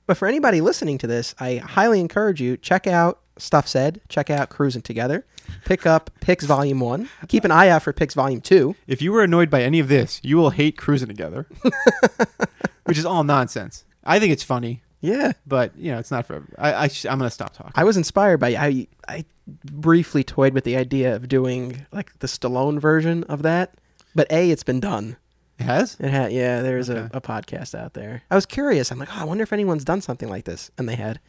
Speaker 1: But for anybody listening to this, I highly encourage you check out Stuff said, check out Cruising Together. Pick up Pix Volume 1. Keep an eye out for Pix Volume 2.
Speaker 5: If you were annoyed by any of this, you will hate cruising together, which is all nonsense. I think it's funny,
Speaker 1: Yeah.
Speaker 5: but you know, it's not for. I, I sh- I'm gonna stop talking.
Speaker 1: I was inspired by I I briefly toyed with the idea of doing like the Stallone version of that. But A, it's been done.
Speaker 5: It has.
Speaker 1: It had yeah, there's
Speaker 5: Okay.
Speaker 1: a, a podcast out there. I was curious. I'm like, oh, I wonder if anyone's done something like this. And they had.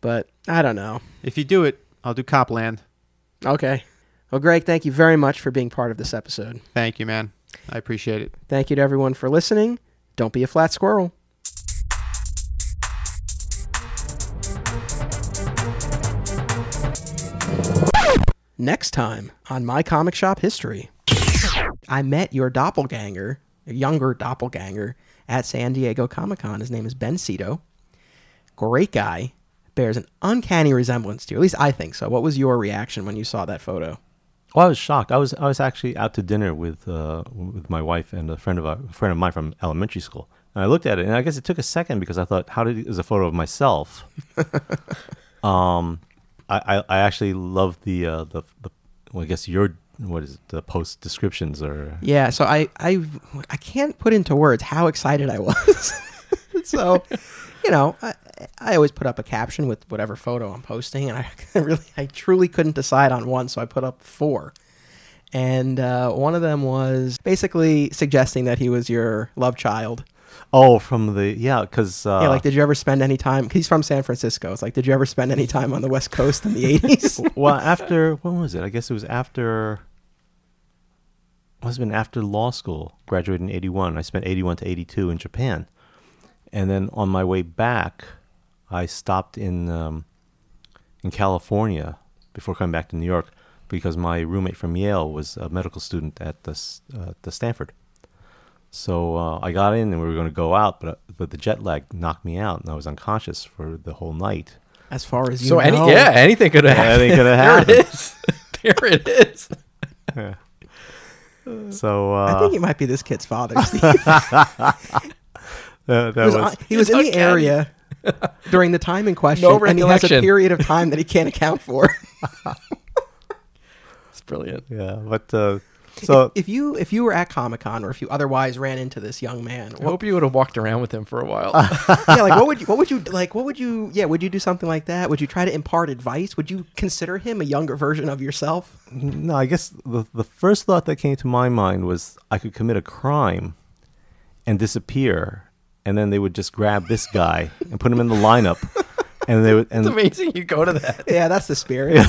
Speaker 1: But I don't know.
Speaker 5: If you do it, I'll do Copland.
Speaker 1: Okay. Well, Greg, thank you very much for being part of this episode.
Speaker 5: Thank you, man. I appreciate it.
Speaker 1: Thank you to everyone for listening. Don't be a flat squirrel. Next time on My Comic Shop History, I met your doppelganger, a younger doppelganger, at San Diego Comic Con. His name is Ben Cito. Great guy. Bears an uncanny resemblance to you. At least I think so. What was your reaction when you saw that photo?
Speaker 6: Well, I was shocked. I was I was actually out to dinner with uh, with my wife and a friend of a friend of mine from elementary school. And I looked at it, and I guess it took a second because I thought, "How did is a photo of myself?" um, I, I I actually love the uh, the the well, I guess your what is it, the post descriptions or
Speaker 1: Yeah, so I I I can't put into words how excited I was. so, you know, I, I always put up a caption with whatever photo I'm posting, and I really I truly couldn't decide on one, so I put up four. And uh, one of them was basically suggesting that he was your love child.
Speaker 6: oh from the yeah because uh,
Speaker 1: yeah, like did you ever spend any time? 'cause he's from San Francisco. It's like, did you ever spend any time on the West Coast in the '80s?
Speaker 6: well after when was it? I guess it was after. Must have been after law school. Graduated in '81. I spent '81 to '82 in Japan, and then on my way back, I stopped in um, in California before coming back to New York because my roommate from Yale was a medical student at the uh, the Stanford. So uh, I got in and we were going to go out, but but the jet lag knocked me out, and I was unconscious for the whole night.
Speaker 1: as far as you
Speaker 3: So
Speaker 1: know.
Speaker 3: any yeah, anything could have happened.
Speaker 6: Anything could have happened.
Speaker 3: there it is. there it is.
Speaker 6: So uh,
Speaker 1: I think he might be this kid's father. Steve.
Speaker 6: uh, that
Speaker 1: he was,
Speaker 6: was
Speaker 1: on- he was in the
Speaker 3: uncanny.
Speaker 1: area during the time in question,
Speaker 3: No
Speaker 1: and he has a period of time that he can't account for.
Speaker 3: It's brilliant.
Speaker 6: yeah, but uh, so
Speaker 1: if, if you if you were at Comic Con or if you otherwise ran into this young man,
Speaker 3: I
Speaker 1: what,
Speaker 3: hope you would have walked around with him for a while.
Speaker 1: yeah, like what would you what would you like? What would you yeah? Would you do something like that? Would you try to impart advice? Would you consider him a younger version of yourself?
Speaker 6: no, I guess the the first thought that came to my mind was I could commit a crime and disappear, and then they would just grab this guy and put him in the lineup, and they would and
Speaker 3: it's amazing you go to that.
Speaker 1: Yeah, that's the spirit.